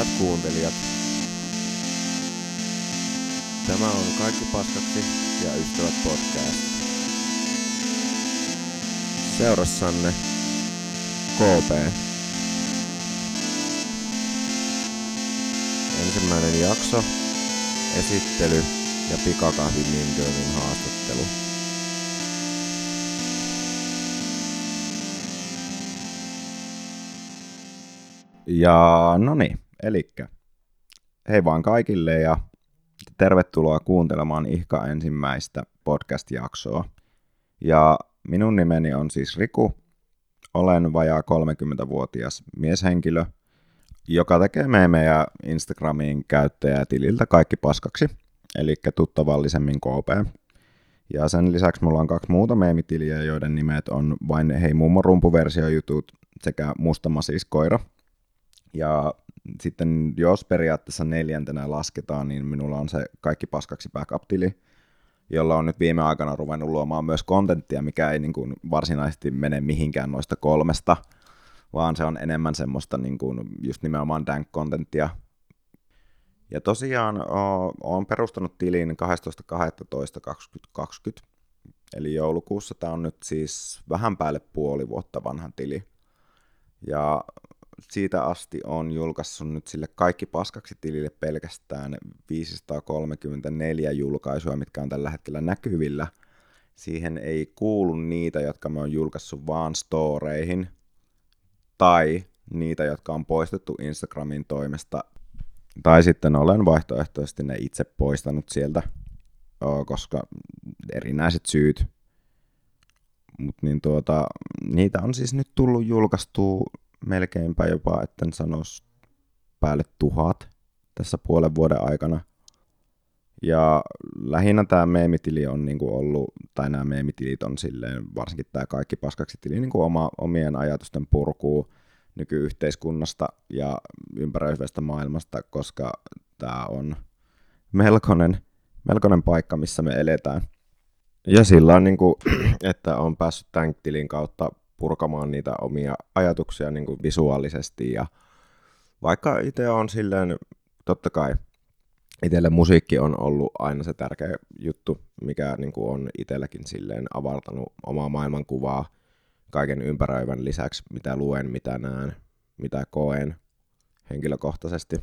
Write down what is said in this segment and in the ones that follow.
Hyvät kuuntelijat, tämä on Kaikki paskaksi ja Ystävät podcast. Seurassanne KP. Ensimmäinen jakso, esittely ja pikakahvi haastattelu. Ja no niin, elikkä hei vaan kaikille ja tervetuloa kuuntelemaan Ihka ensimmäistä podcast-jaksoa. Ja minun nimeni on siis Riku, olen vajaa 30-vuotias mieshenkilö, joka tekee meemejä Instagramiin käyttäjätililtä kaikki paskaksi, eli tuttavallisemmin KP. Ja sen lisäksi mulla on kaksi muuta meemitiliä, joiden nimet on vain Hei mummo jutut sekä Musta siis koira, ja sitten jos periaatteessa neljäntenä lasketaan, niin minulla on se kaikki paskaksi backup-tili, jolla on nyt viime aikana ruvennut luomaan myös kontenttia, mikä ei niin kuin varsinaisesti mene mihinkään noista kolmesta, vaan se on enemmän semmoista niin kuin just nimenomaan dank-kontenttia. Ja tosiaan olen perustanut tilin 12.12.2020, eli joulukuussa tämä on nyt siis vähän päälle puoli vuotta vanha tili. Ja siitä asti on julkaissut nyt sille kaikki paskaksi tilille pelkästään 534 julkaisua, mitkä on tällä hetkellä näkyvillä. Siihen ei kuulu niitä, jotka me on julkaissut vaan storeihin, tai niitä, jotka on poistettu Instagramin toimesta, tai sitten olen vaihtoehtoisesti ne itse poistanut sieltä, koska erinäiset syyt. Mut niin tuota, niitä on siis nyt tullut julkaistua melkeinpä jopa, etten sanoisi päälle tuhat tässä puolen vuoden aikana. Ja lähinnä tämä meemitili on niinku ollut, tai nämä meemitilit on silleen, varsinkin tämä kaikki paskaksi tili, niinku oma, omien ajatusten purkuu nykyyhteiskunnasta ja ympäröivästä maailmasta, koska tämä on melkoinen, melkoinen paikka, missä me eletään. Ja sillä on, niin kuin, että on päässyt tämän tilin kautta purkamaan niitä omia ajatuksia niin kuin visuaalisesti. Ja vaikka itse on silleen, totta kai itselle musiikki on ollut aina se tärkeä juttu, mikä niin kuin on itselläkin silleen avartanut omaa maailmankuvaa kaiken ympäröivän lisäksi, mitä luen, mitä näen, mitä koen henkilökohtaisesti.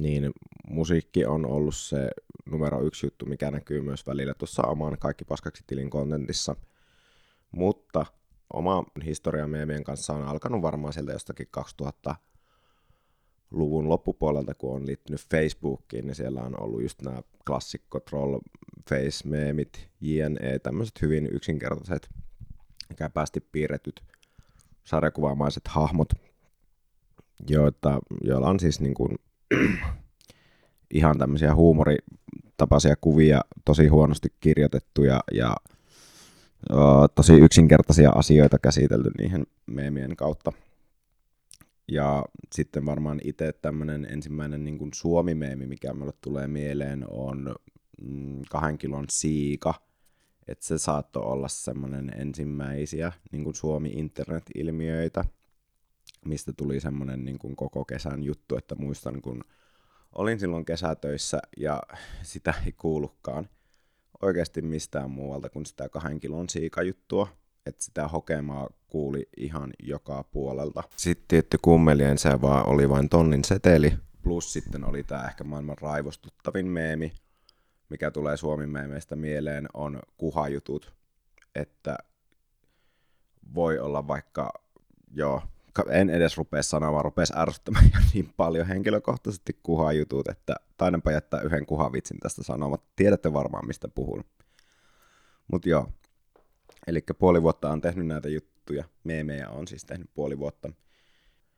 Niin musiikki on ollut se numero yksi juttu, mikä näkyy myös välillä tuossa oman kaikki paskaksi tilin kontentissa. Mutta oma historia meemien kanssa on alkanut varmaan sieltä jostakin 2000 luvun loppupuolelta, kun on liittynyt Facebookiin, niin siellä on ollut just nämä klassikko troll face meemit, JNE, tämmöiset hyvin yksinkertaiset, käpästi piirretyt sarjakuvaamaiset hahmot, joita, joilla on siis niin kuin, ihan tämmöisiä huumoritapaisia kuvia, tosi huonosti kirjoitettuja ja tosi yksinkertaisia asioita käsitelty niihin meemien kautta. Ja sitten varmaan itse tämmöinen ensimmäinen niin kuin Suomi-meemi, mikä mulle tulee mieleen, on mm, kahden kilon siika. Että se saattoi olla semmoinen ensimmäisiä niin kuin Suomi-internet-ilmiöitä, mistä tuli semmoinen niin kuin koko kesän juttu, että muistan kun olin silloin kesätöissä ja sitä ei kuulukaan – oikeasti mistään muualta kuin sitä kahden kilon siikajuttua. Että sitä hokemaa kuuli ihan joka puolelta. Sitten tietty kummelien se vaan oli vain tonnin seteli. Plus sitten oli tämä ehkä maailman raivostuttavin meemi, mikä tulee Suomen meemeistä mieleen, on kuhajutut. Että voi olla vaikka, joo, en edes rupea sanoa, vaan rupesi ärsyttämään jo niin paljon henkilökohtaisesti kuhajutut, että taidanpa jättää yhden kuhavitsin tästä sanomatta. Tiedätte varmaan, mistä puhun. Mutta joo, eli puoli vuotta on tehnyt näitä juttuja, meemejä on siis tehnyt puoli vuotta.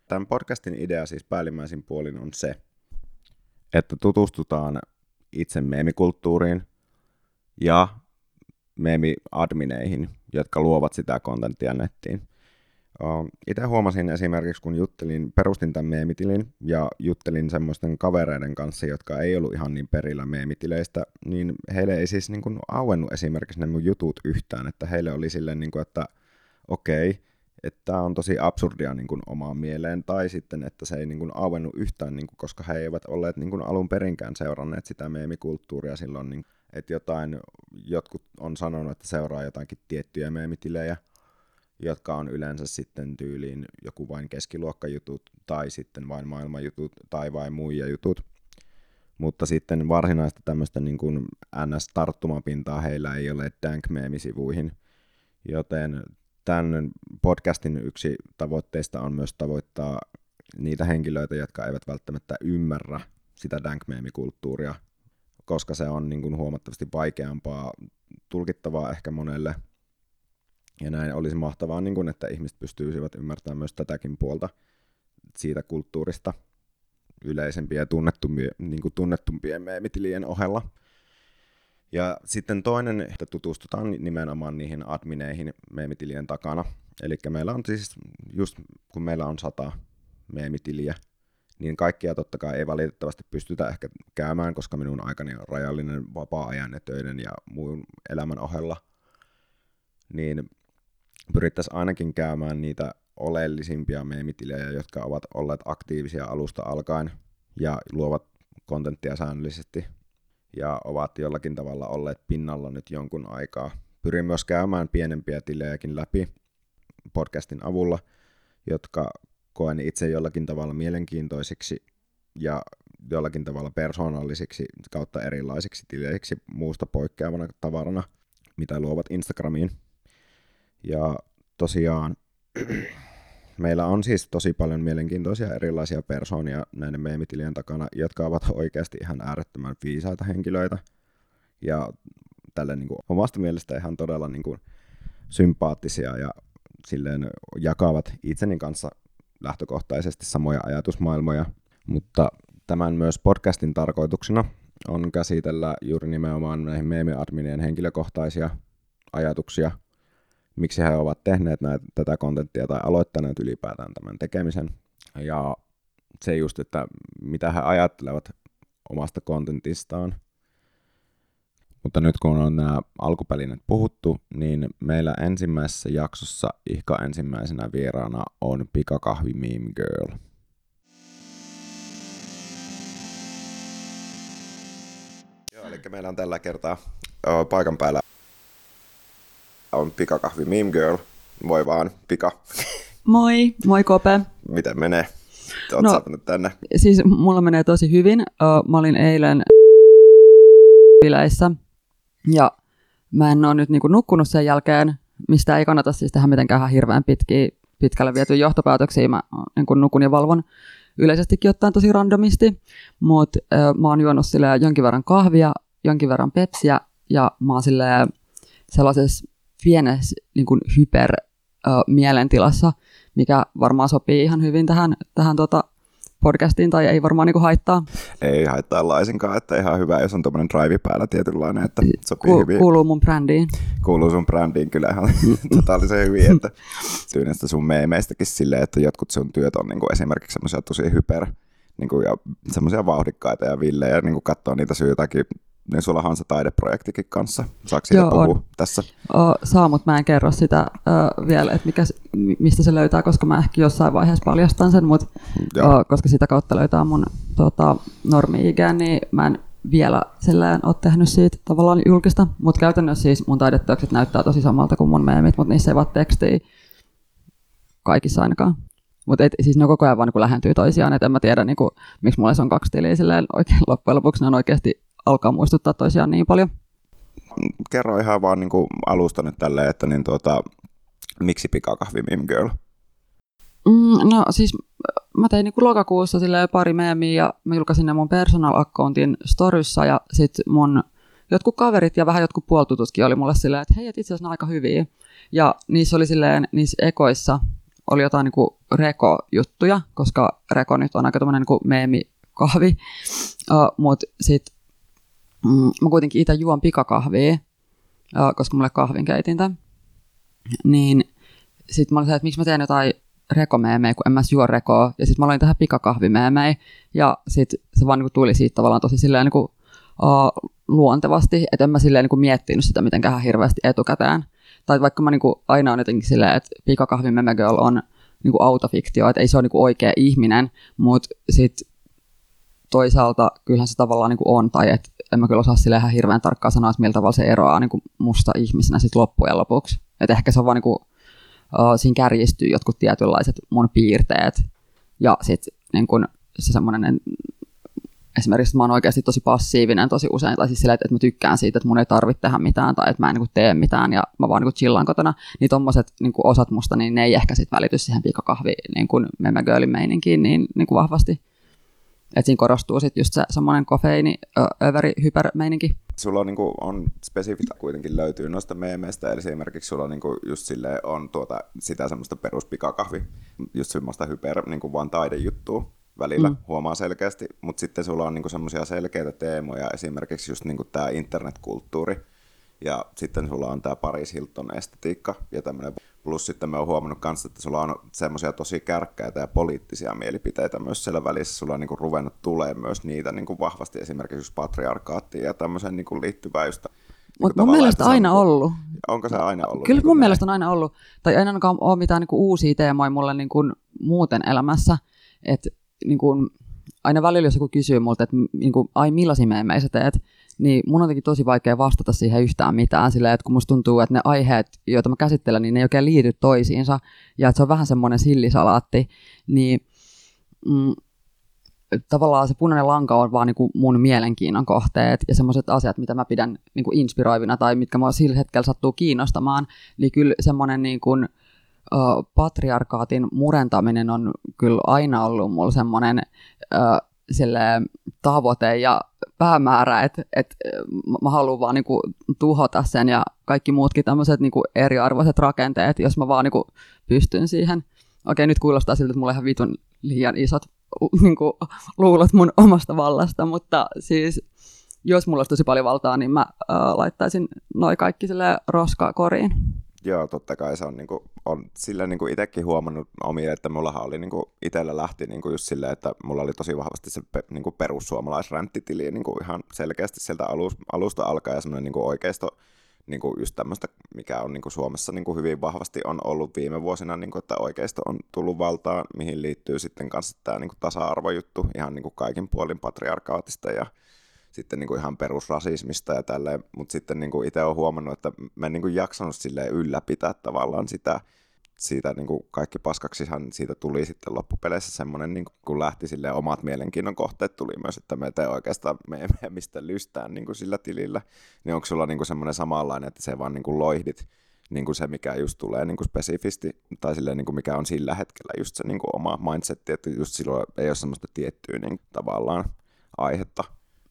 Tämän podcastin idea siis päällimmäisin puolin on se, että tutustutaan itse meemikulttuuriin ja meemi-admineihin, jotka luovat sitä kontenttia nettiin. Itse huomasin esimerkiksi, kun juttelin, perustin tämän meemitilin ja juttelin semmoisten kavereiden kanssa, jotka ei ollut ihan niin perillä meemitileistä, niin heille ei siis niin kuin auennut esimerkiksi ne mun jutut yhtään, että heille oli silleen, niin kuin, että okei, että tämä on tosi absurdia niin kuin omaan mieleen, tai sitten, että se ei niin kuin auennut yhtään, niin kuin, koska he eivät olleet niin kuin alun perinkään seuranneet sitä meemikulttuuria silloin, niin, että jotain, jotkut on sanonut, että seuraa jotakin tiettyjä meemitilejä, jotka on yleensä sitten tyyliin joku vain keskiluokkajutut, tai sitten vain maailmanjutut, tai vain muija jutut. Mutta sitten varsinaista tämmöistä niin kuin NS-tarttumapintaa heillä ei ole Dank-meemisivuihin, joten tämän podcastin yksi tavoitteista on myös tavoittaa niitä henkilöitä, jotka eivät välttämättä ymmärrä sitä dank-meemikulttuuria, koska se on niin kuin huomattavasti vaikeampaa tulkittavaa ehkä monelle. Ja näin olisi mahtavaa, niin kuin, että ihmiset pystyisivät ymmärtämään myös tätäkin puolta siitä kulttuurista yleisempien ja tunnetumpien, niin kuin tunnetumpien meemitilien ohella. Ja sitten toinen, että tutustutaan nimenomaan niihin admineihin meemitilien takana. Eli meillä on siis, just kun meillä on sata meemitiliä, niin kaikkia totta kai ei valitettavasti pystytä ehkä käymään, koska minun aikani on rajallinen vapaa-ajan ja töiden ja muun elämän ohella. Niin pyrittäisiin ainakin käymään niitä oleellisimpia meemitilejä, jotka ovat olleet aktiivisia alusta alkaen ja luovat kontenttia säännöllisesti ja ovat jollakin tavalla olleet pinnalla nyt jonkun aikaa. Pyrin myös käymään pienempiä tilejäkin läpi podcastin avulla, jotka koen itse jollakin tavalla mielenkiintoisiksi ja jollakin tavalla persoonallisiksi kautta erilaisiksi tileiksi muusta poikkeavana tavarana, mitä luovat Instagramiin. Ja tosiaan meillä on siis tosi paljon mielenkiintoisia erilaisia persoonia näiden meemitilien takana, jotka ovat oikeasti ihan äärettömän viisaita henkilöitä. Ja tälle niin kuin, omasta mielestä ihan todella niin kuin, sympaattisia ja silleen jakavat itseni kanssa lähtökohtaisesti samoja ajatusmaailmoja, mutta tämän myös podcastin tarkoituksena on käsitellä juuri nimenomaan näihin meemiadminien henkilökohtaisia ajatuksia – miksi he ovat tehneet näitä, tätä kontenttia tai aloittaneet ylipäätään tämän tekemisen. Ja se just, että mitä he ajattelevat omasta kontentistaan. Mutta nyt kun on nämä alkupälinet puhuttu, niin meillä ensimmäisessä jaksossa ihka ensimmäisenä vieraana on Pikakahvi Meme Girl. Joo, eli meillä on tällä kertaa paikan päällä on pikakahvi Meme Girl. Moi vaan, pika. Moi, moi Kope. Miten menee? Oot no, nyt tänne? Siis mulla menee tosi hyvin. Mä olin eilen bileissä ja mä en ole nyt niinku nukkunut sen jälkeen, mistä ei kannata siis tehdä mitenkään hirveän pitkiä, pitkälle viety johtopäätöksiä. Mä niin nukun ja valvon yleisestikin ottaen tosi randomisti, mutta mä oon juonut jonkin verran kahvia, jonkin verran pepsiä ja mä oon sellaisessa pienessä niin kuin hyper mielentilassa, mikä varmaan sopii ihan hyvin tähän, tähän tota podcastiin tai ei varmaan niin kuin haittaa. Ei haittaa laisinkaan, että ihan hyvä, jos on tuommoinen drive päällä tietynlainen, että sopii Ku, hyvin. Kuuluu mun brändiin. Kuuluu sun brändiin kyllä ihan totaalisen hyvin, että tyynästä sun meemeistäkin silleen, että jotkut sun työt on niin kuin esimerkiksi semmoisia tosi hyper niin kuin, ja semmoisia vauhdikkaita ja villejä, niin kuin katsoo niitä syytäkin niin sulla on se taideprojektikin kanssa. Saako siitä Joo, puhua on. tässä? O, saa, mutta mä en kerro sitä ö, vielä, että mikä, mistä se löytää, koska mä ehkä jossain vaiheessa paljastan sen, mutta o, koska sitä kautta löytää mun tota, normi niin mä en vielä sellään ole tehnyt siitä tavallaan julkista, mutta käytännössä siis mun taideteokset näyttää tosi samalta kuin mun meemit, mutta niissä ei vaan tekstiä kaikissa ainakaan. Mutta siis ne koko ajan vaan niin lähentyy toisiaan, että en mä tiedä, niin kuin, miksi mulla se on kaksi tiliä silleen oikein loppujen lopuksi ne on oikeasti alkaa muistuttaa toisiaan niin paljon. Kerro ihan vaan niin kuin alusta nyt tälleen, että niin tuota, miksi pikakahvi Mim Girl? Mm, no siis mä tein niin lokakuussa pari meemiä ja mä julkaisin ne mun personal accountin storyssa ja sit mun jotkut kaverit ja vähän jotkut puoltututkin oli mulle silleen, että hei, et itse asiassa aika hyviä. Ja niissä oli silleen, niissä ekoissa oli jotain niin reko-juttuja, koska reko nyt on aika tämmöinen niin meemikahvi. Uh, Mutta sitten mm, mä kuitenkin itse juon pikakahvia, koska mulle kahvin keitintä. Niin sitten mä olin se, että miksi mä teen jotain rekomeemejä, kun en mä juo rekoa. Ja sitten mä aloin tähän pikakahvimeemejä. Ja sitten se vaan niinku tuli siitä tavallaan tosi silleen niinku, uh, luontevasti, että en mä silleen niinku miettinyt sitä mitenkään hirveästi etukäteen. Tai vaikka mä niin kuin aina on jotenkin silleen, että pikakahvi meme girl on niin kuin autofiktio, että ei se ole niin kuin oikea ihminen, mutta sitten toisaalta kyllähän se tavallaan niin kuin on, tai että en mä kyllä osaa sille ihan hirveän tarkkaan sanoa, että millä tavalla se eroaa niin kuin musta ihmisenä sitten loppujen lopuksi. Että ehkä se on vaan niin kuin, uh, siinä kärjistyy jotkut tietynlaiset mun piirteet, ja sitten niin kuin se semmoinen, esimerkiksi mä oon oikeasti tosi passiivinen tosi usein, tai siis silleen, että, että mä tykkään siitä, että mun ei tarvitse tehdä mitään, tai että mä en niin tee mitään, ja mä vaan niin chillaan kotona, niin tommoset niin osat musta, niin ne ei ehkä sitten välity siihen pikakahvi niin kuin meininkiin niin, niin kuin vahvasti. Että siinä korostuu sitten just se semmoinen kofeiini, överi, hypermeininki. Sulla on, niinku, on spesifitä kuitenkin löytyy noista meemeistä, eli esimerkiksi sulla niinku, just sille on tuota, sitä semmoista peruspikakahvi, just semmoista hyper, niinku vaan taidejuttua välillä mm. huomaa selkeästi, mutta sitten sulla on niinku semmoisia selkeitä teemoja, esimerkiksi just niinku tämä internetkulttuuri, ja sitten sulla on tämä Paris Hilton estetiikka ja tämmöinen Plus sitten me on huomannut kanssa, että sulla on semmoisia tosi kärkkäitä ja poliittisia mielipiteitä myös siellä välissä. Sulla on niin kuin ruvennut tulee myös niitä niin kuin vahvasti esimerkiksi patriarkaattiin ja tämmöiseen niin kuin liittyvää just mutta mun mielestä aina niin kuin, ollut. Onko se aina ollut? Kyllä niin mun näin? mielestä on aina ollut. Tai ei ainakaan ole mitään niin kuin uusia teemoja mulle niin kuin muuten elämässä. Että niin kuin, aina välillä jos joku kysyy multa, että niin kuin, ai millaisia meemejä sä teet, niin mun on jotenkin tosi vaikea vastata siihen yhtään mitään, silleen, että kun musta tuntuu, että ne aiheet, joita mä käsittelen, niin ne ei oikein liity toisiinsa, ja että se on vähän semmoinen sillisalaatti, niin mm, tavallaan se punainen lanka on vaan niin kuin mun mielenkiinnon kohteet ja semmoiset asiat, mitä mä pidän niin kuin inspiroivina tai mitkä mua sillä hetkellä sattuu kiinnostamaan, niin kyllä semmoinen niin kuin, patriarkaatin murentaminen on kyllä aina ollut mulla semmoinen uh, tavoite ja päämäärä, että, että mä haluan vaan niin kuin tuhota sen ja kaikki muutkin tämmöiset niin kuin eriarvoiset rakenteet, jos mä vaan niin kuin pystyn siihen. Okei, nyt kuulostaa siltä, että mulla on ihan vitun liian isot niin kuin, luulot mun omasta vallasta, mutta siis jos mulla olisi tosi paljon valtaa, niin mä äh, laittaisin noin kaikki sille roskakoriin. Joo, totta kai se on, niin kuin, on sillä niin itsekin huomannut omia, että mullahan oli niin kuin, itsellä lähti niin kuin just silleen, että mulla oli tosi vahvasti se pe, niin kuin perussuomalaisränttitili niin kuin ihan selkeästi sieltä alus, alusta alkaa ja semmoinen niin oikeisto, niin kuin just tämmöistä, mikä on niin kuin Suomessa niin kuin hyvin vahvasti on ollut viime vuosina, niin kuin, että oikeisto on tullut valtaan, mihin liittyy sitten kanssa tämä niin kuin tasa-arvojuttu ihan niin kuin kaikin puolin patriarkaatista ja sitten niin kuin ihan perusrasismista ja tälleen, mutta sitten niin kuin itse olen huomannut, että mä en niin kuin jaksanut silleen ylläpitää tavallaan sitä, siitä niin kuin kaikki paskaksihan siitä tuli sitten loppupeleissä semmoinen, niin kun lähti sille omat mielenkiinnon kohteet tuli myös, että me ei oikeastaan me emme mistä lystään niin kuin sillä tilillä, niin onko sulla niin kuin semmoinen samanlainen, että se vaan niin kuin loihdit niin kuin se, mikä just tulee niin kuin spesifisti, tai silleen, niin kuin mikä on sillä hetkellä just se niin kuin oma mindsetti, että just silloin ei ole semmoista tiettyä niin tavallaan aihetta,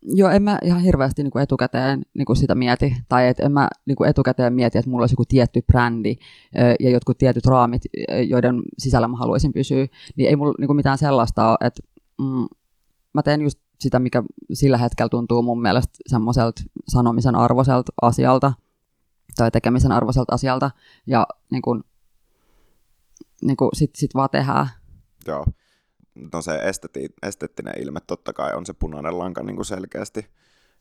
Joo, en mä ihan hirveästi niin kuin etukäteen niin kuin sitä mieti, tai et en mä niin kuin etukäteen mieti, että mulla olisi joku tietty brändi ja jotkut tietyt raamit, joiden sisällä mä haluaisin pysyä, niin ei mulla niin kuin mitään sellaista ole, että mm, mä teen just sitä, mikä sillä hetkellä tuntuu mun mielestä semmoiselta sanomisen arvoiselta asialta, tai tekemisen arvoiselta asialta, ja niin kuin, niin kuin sit, sit vaan tehdään. Joo no se esteti, esteettinen ilme totta kai on se punainen lanka niin kuin selkeästi.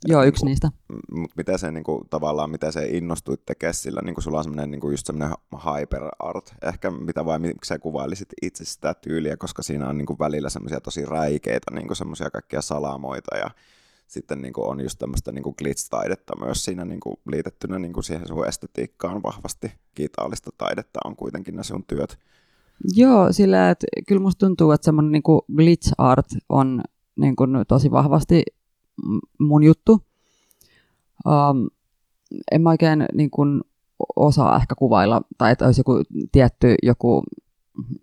Joo, yksi niin kuin, niistä. Mutta miten se niin kuin, tavallaan, miten se innostui tekemään sillä, niin kuin sulla on semmoinen niin kuin just semmoinen hyper art, ehkä mitä vai miksi sä kuvailisit itse sitä tyyliä, koska siinä on niin kuin välillä semmoisia tosi räikeitä, niin kuin semmoisia kaikkia salamoita ja sitten niin kuin on just tämmöistä niin glitch-taidetta myös siinä niin kuin liitettynä niin kuin siihen sun estetiikkaan vahvasti. Digitaalista taidetta on kuitenkin ne sun työt. Joo, sillä että kyllä musta tuntuu, että semmoinen niin glitch art on niin kuin, tosi vahvasti mun juttu. Um, en mä oikein niin kuin, osaa ehkä kuvailla, tai että olisi joku tietty joku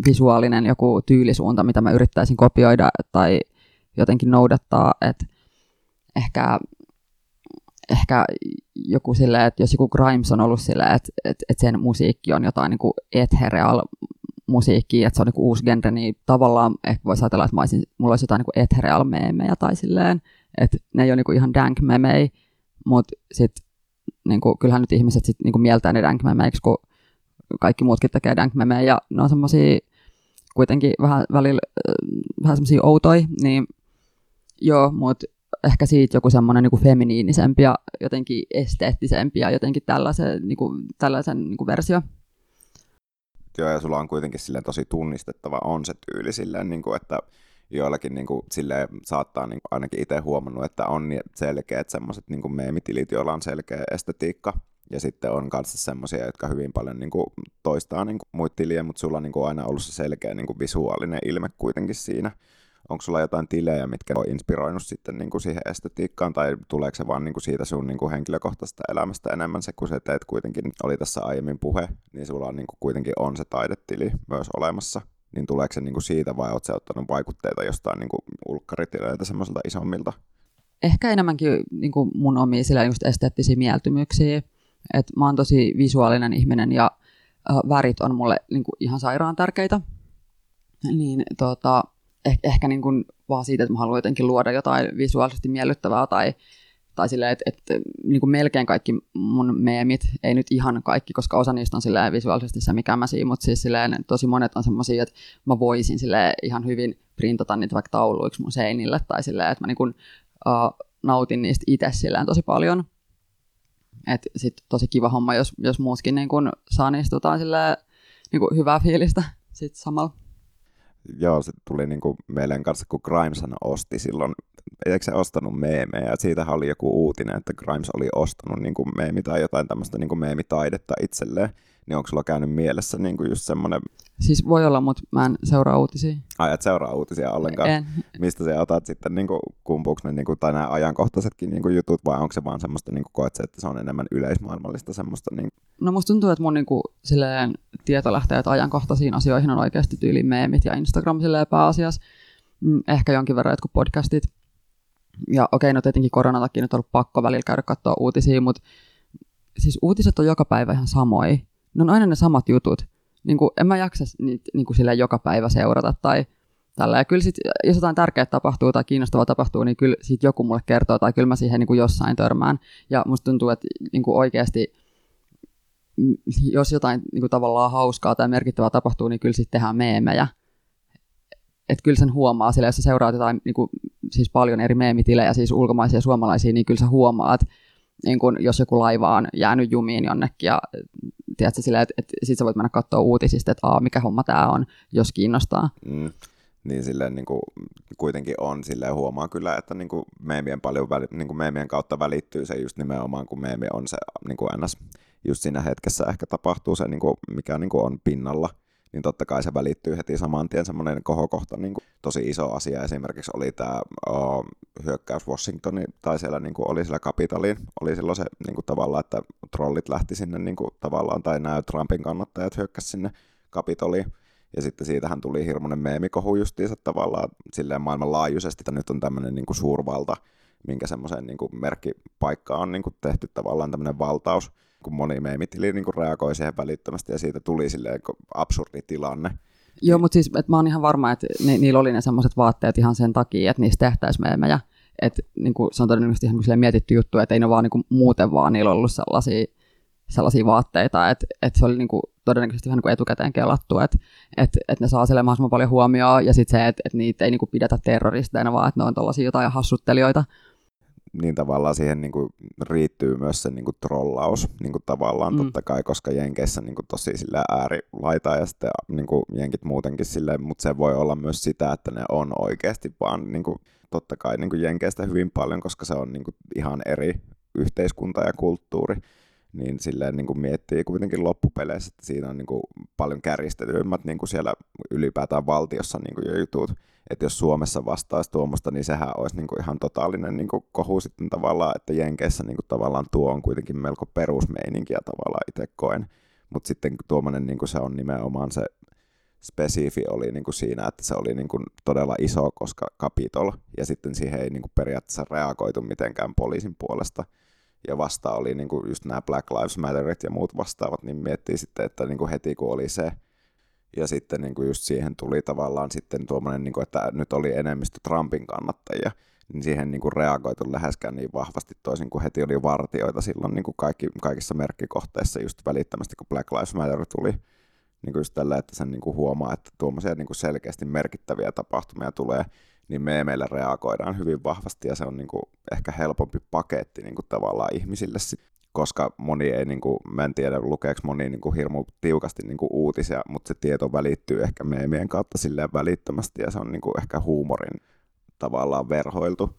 visuaalinen joku tyylisuunta, mitä mä yrittäisin kopioida tai jotenkin noudattaa, että ehkä, ehkä joku silleen, että jos joku Grimes on ollut silleen, että, että, että sen musiikki on jotain niin kuin ethereal musiikkia, että se on niin uusi genre, niin tavallaan ehkä voisi ajatella, että mä olisin, mulla olisi jotain niin ethereal meemejä tai silleen, että ne ei ole niin ihan dank memei, mutta niin kuin, kyllähän nyt ihmiset sit, kuin mieltää ne dank memeiksi, kun kaikki muutkin tekee dank memejä, ja ne on semmoisia kuitenkin vähän välillä vähän semmoisia outoja, niin joo, mutta ehkä siitä joku semmoinen niin feminiinisempi ja jotenkin esteettisempi ja jotenkin tällaisen, niin kuin, tällaisen niin kuin versio. Joo, ja sulla on kuitenkin silleen tosi tunnistettava on se tyyli silleen, niin kuin, että joillakin niin kuin, silleen, saattaa niin kuin, ainakin itse huomannut, että on selkeät semmoiset niin meemitilit, joilla on selkeä estetiikka, ja sitten on kanssa semmoisia, jotka hyvin paljon niin kuin, toistaa niin kuin, muita tiliä, mutta sulla on niin kuin, aina ollut se selkeä niin kuin, visuaalinen ilme kuitenkin siinä. Onko sulla jotain tilejä, mitkä on inspiroinut sitten niin kuin, siihen estetiikkaan, tai tuleeko se vaan niin kuin, siitä sun niin kuin, henkilökohtaisesta elämästä enemmän se, kun sä teet kuitenkin, oli tässä aiemmin puhe, niin sulla on niin kuin, kuitenkin on se taidetili myös olemassa niin tuleeko se niin kuin siitä vai oletko ottanut vaikutteita jostain niin kuin ulkkaritileiltä semmoisilta isommilta? Ehkä enemmänkin niin kuin mun omia sillä just esteettisiä mieltymyksiä. Et mä oon tosi visuaalinen ihminen ja värit on mulle niin kuin ihan sairaan tärkeitä. Niin tota, eh, ehkä niin kuin vaan siitä, että mä haluan jotenkin luoda jotain visuaalisesti miellyttävää tai tai silleen, että, että niin kuin melkein kaikki mun meemit, ei nyt ihan kaikki, koska osa niistä on silleen visuaalisesti se, mikä mä siinä, mutta siis silleen, tosi monet on semmoisia, että mä voisin silleen ihan hyvin printata niitä vaikka tauluiksi mun seinille, tai silleen, että mä niin kuin, uh, nautin niistä itse silleen tosi paljon. Et sit tosi kiva homma, jos, jos muutkin niin kun saa niistä jotain niin hyvää fiilistä sit samalla. Joo, se tuli niin kuin meidän kanssa, kun Grimes osti silloin. Eikö se ostanut meemejä, siitähän oli joku uutinen, että Grimes oli ostanut niin kuin meemi tai jotain tämmöistä niin kuin meemitaidetta itselleen, niin onko sulla käynyt mielessä niin kuin just semmoinen... Siis voi olla, mutta mä en seuraa uutisia. Ai, et seuraa uutisia ollenkaan? En. Mistä sä otat sitten, niin kuin, kumpuuko ne, niin kuin, tai nämä ajankohtaisetkin niin kuin jutut, vai onko se vaan semmoista, niin kuin koet se, että se on enemmän yleismaailmallista semmoista? Niin... No musta tuntuu, että mun niin kuin, silleen, tietolähteet ajankohtaisiin asioihin on oikeasti tyyli meemit ja Instagram silleen pääasiassa. Mm, ehkä jonkin verran jotkut podcastit, ja okei, no tietenkin koronan takia nyt on ollut pakko välillä käydä katsoa uutisia, mutta siis uutiset on joka päivä ihan samoja. Ne on aina ne samat jutut. Niin kuin, en mä jaksa niitä niin kuin joka päivä seurata tai tällä. Ja kyllä sit, jos jotain tärkeää tapahtuu tai kiinnostavaa tapahtuu, niin kyllä sit joku mulle kertoo tai kyllä mä siihen niin kuin jossain törmään. Ja musta tuntuu, että niin kuin oikeasti jos jotain niin kuin tavallaan hauskaa tai merkittävää tapahtuu, niin kyllä sitten tehdään meemejä että kyllä sen huomaa sillä, jos sä seuraat jotain niin kuin, siis paljon eri meemitilejä, siis ulkomaisia ja suomalaisia, niin kyllä sä huomaat, niin kun, jos joku laiva on jäänyt jumiin jonnekin ja tiedätkö, sillä, että, että sit sä voit mennä katsoa uutisista, että Aa, mikä homma tämä on, jos kiinnostaa. Mm. Niin silleen niin kuin, kuitenkin on, silleen huomaa kyllä, että niin kuin meemien, paljon, niin kuin meemien kautta välittyy se just nimenomaan, kun meemi on se niin kuin ns. just siinä hetkessä ehkä tapahtuu se, niin kuin, mikä niin kuin on pinnalla – niin totta kai se välittyy heti saman tien semmoinen kohokohta. Niin kuin tosi iso asia esimerkiksi oli tämä uh, hyökkäys Washingtonin, tai siellä niin kuin oli siellä Kapitoliin, oli silloin se niin kuin tavallaan, että trollit lähti sinne niin kuin tavallaan, tai nämä Trumpin kannattajat hyökkäsivät sinne Kapitoliin. Ja sitten siitähän tuli hirmuinen meemikohu justiinsa tavallaan silleen maailmanlaajuisesti, että nyt on tämmöinen niin kuin suurvalta, minkä semmoisen niin kuin merkkipaikka on niin kuin tehty tavallaan tämmöinen valtaus kun moni meemitili niin reagoi siihen välittömästi ja siitä tuli silleen absurdi tilanne. Joo, mutta siis että mä oon ihan varma, että ni, niillä oli ne semmoiset vaatteet ihan sen takia, että niistä tehtäisiin meemejä. Että niin kuin, se on todennäköisesti ihan mietitty juttu, että ei ne vaan niin kuin, muuten vaan niillä ollut sellaisia, sellaisia vaatteita, että, että se oli niin kuin, todennäköisesti vähän niin kuin etukäteen kelattu, että, että, että ne saa sille mahdollisimman paljon huomioon, ja sitten se, että, että niitä ei niin kuin, pidetä terroristeina, vaan että ne on tällaisia jotain hassuttelijoita niin tavallaan siihen niin kuin riittyy myös se niin kuin trollaus niin kuin tavallaan mm. totta kai, koska Jenkeissä niin kuin tosi äärilaita ja sitten niin kuin Jenkit muutenkin silleen, mutta se voi olla myös sitä, että ne on oikeasti vaan niin kuin, totta kai niin kuin Jenkeistä hyvin paljon, koska se on niin kuin ihan eri yhteiskunta ja kulttuuri, niin silleen niin kuin miettii kuitenkin loppupeleissä, että siinä on niin kuin paljon kärjistetymmät niin kuin siellä ylipäätään valtiossa niin kuin jo jutut, että jos Suomessa vastaisi tuommoista, niin sehän olisi niin kuin ihan totaalinen niin kuin kohu sitten tavallaan, että Jenkeissä niin kuin tavallaan tuo on kuitenkin melko perusmeininkiä tavallaan itse koen, mutta sitten tuommoinen niin kuin se on nimenomaan se spesifi oli niin kuin siinä, että se oli niin kuin todella iso, koska kapitol, ja sitten siihen ei niin kuin periaatteessa reagoitu mitenkään poliisin puolesta, ja vasta oli niin kuin just nämä Black Lives Matterit ja muut vastaavat, niin miettii sitten, että niin kuin heti kun oli se, ja sitten niin kuin just siihen tuli tavallaan sitten tuommoinen, niin kuin, että nyt oli enemmistö Trumpin kannattajia, niin siihen niin kuin reagoitu läheskään niin vahvasti toisin kuin heti oli vartioita silloin niin kuin kaikki, kaikissa merkkikohteissa just välittömästi, kun Black Lives Matter tuli. Niin kuin just tällä, että sen niin kuin huomaa, että tuommoisia niin kuin selkeästi merkittäviä tapahtumia tulee, niin meillä reagoidaan hyvin vahvasti ja se on niin kuin ehkä helpompi paketti niin kuin tavallaan ihmisille koska moni ei, niin kuin, mä en tiedä lukeeko moni niin kuin hirmu tiukasti niin kuin uutisia, mutta se tieto välittyy ehkä meemien kautta silleen välittömästi ja se on niin kuin ehkä huumorin tavallaan verhoiltu.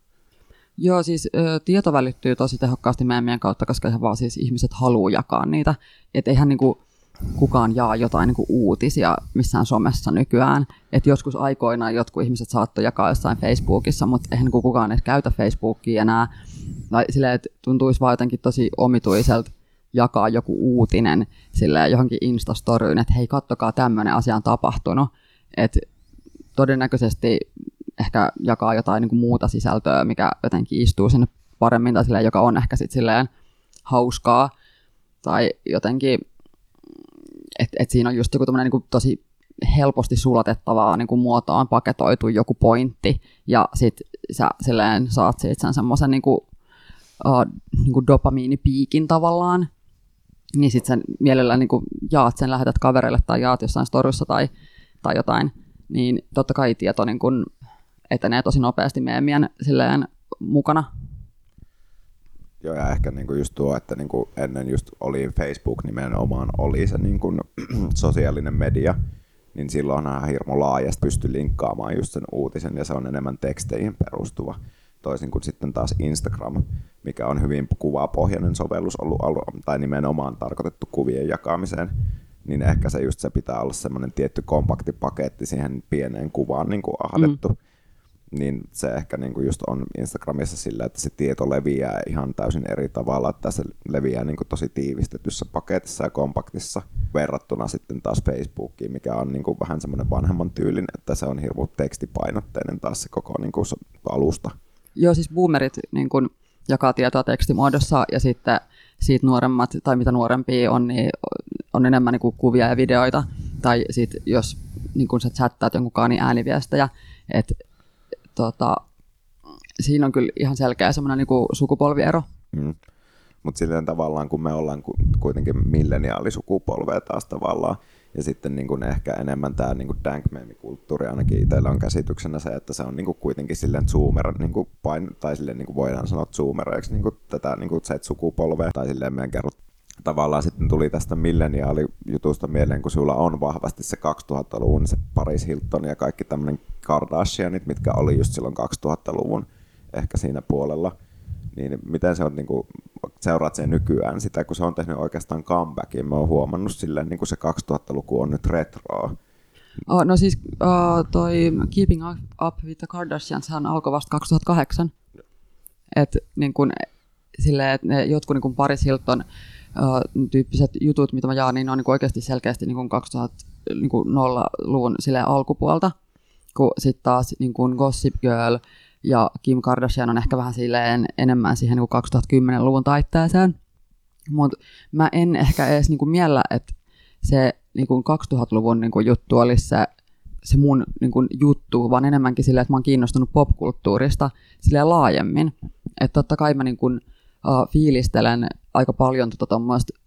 Joo, siis ö, tieto välittyy tosi tehokkaasti meemien kautta, koska ihan vaan siis ihmiset haluaa jakaa niitä. Että eihän niinku kukaan jaa jotain niinku uutisia missään somessa nykyään. Et joskus aikoinaan jotkut ihmiset saattoi jakaa jossain Facebookissa, mutta eihän niinku kukaan edes käytä Facebookia enää. Tai silleen, että tuntuisi vaan jotenkin tosi omituiselta jakaa joku uutinen silleen johonkin Instastoryyn, että hei, kattokaa, tämmöinen asia on tapahtunut. Et todennäköisesti ehkä jakaa jotain niin kuin muuta sisältöä, mikä jotenkin istuu sinne paremmin tai silleen, joka on ehkä sitten silleen hauskaa tai jotenkin, että et siinä on just joku niin kuin tosi helposti sulatettavaa niin kuin muotoon paketoitu joku pointti ja sitten sä silleen saat siitä sen semmoisen niin uh, niin dopamiinipiikin tavallaan, niin sitten sen mielellään niin kuin jaat sen, lähetät kavereille tai jaat jossain storyssa tai, tai jotain, niin totta kai tieto niin kuin etenee tosi nopeasti meemien silleen mukana. Joo, ja ehkä niinku just tuo, että niinku ennen just oli Facebook nimenomaan oli se niinku sosiaalinen media, niin silloinhan hirmu laajasti pystyi linkkaamaan just sen uutisen, ja se on enemmän teksteihin perustuva. Toisin kuin sitten taas Instagram, mikä on hyvin kuvapohjainen sovellus ollut, tai nimenomaan tarkoitettu kuvien jakamiseen, niin ehkä se just se pitää olla semmoinen tietty kompakti paketti siihen pieneen kuvaan niin kuin ahdettu. Mm niin se ehkä niin kuin just on Instagramissa sillä, että se tieto leviää ihan täysin eri tavalla, että se leviää niin kuin tosi tiivistetyssä paketissa ja kompaktissa verrattuna sitten taas Facebookiin, mikä on niin kuin vähän semmoinen vanhemman tyylin, että se on hirveän tekstipainotteinen taas se koko niin kuin alusta. Joo, siis boomerit niin kuin jakaa tietoa tekstimuodossa ja sitten siitä nuoremmat tai mitä nuorempia on, niin on enemmän niin kuin kuvia ja videoita. Tai sitten jos niin kuin sä chattaat jonkun niin ääniviestejä, että tota, siinä on kyllä ihan selkeä semmoinen niin sukupolviero. Mm. Mutta sitten tavallaan, kun me ollaan kuitenkin milleniaalisukupolvea taas tavallaan, ja sitten niin kuin ehkä enemmän tämä niin kuin dank kulttuuri ainakin itsellä on käsityksenä se, että se on niin kuin kuitenkin silleen zoomer, niin kuin pain, tai silleen niin kuin voidaan sanoa zoomereiksi niin kuin tätä niin kuin Z-sukupolvea, tai silleen meidän kerrot tavallaan sitten tuli tästä milleniaalijutusta mieleen, kun sulla on vahvasti se 2000-luvun se Paris Hilton ja kaikki tämmöinen Kardashianit, mitkä oli just silloin 2000-luvun ehkä siinä puolella. Niin miten se on, niin kuin, seuraat sen nykyään sitä, kun se on tehnyt oikeastaan comebackin, mä oon huomannut silleen, niin kuin se 2000-luku on nyt retroa. Oh, no siis uh, toi Keeping Up with the Kardashians hän alkoi vasta 2008. että niin kun, silleen, että ne jotkut niin kun Paris Hilton tyyppiset jutut, mitä mä jaan, niin ne on niin oikeasti selkeästi niin 2000-luvun niin alkupuolta, kun sitten taas niin kuin Gossip Girl ja Kim Kardashian on ehkä vähän silleen enemmän siihen niin 2010-luvun taitteeseen. Mutta mä en ehkä edes niin kuin miellä, että se niin kuin 2000-luvun niin kuin juttu olisi se, se mun niin kuin juttu, vaan enemmänkin silleen, että mä oon kiinnostunut popkulttuurista silleen laajemmin. Että totta kai mä niin kuin, uh, fiilistelen aika paljon tota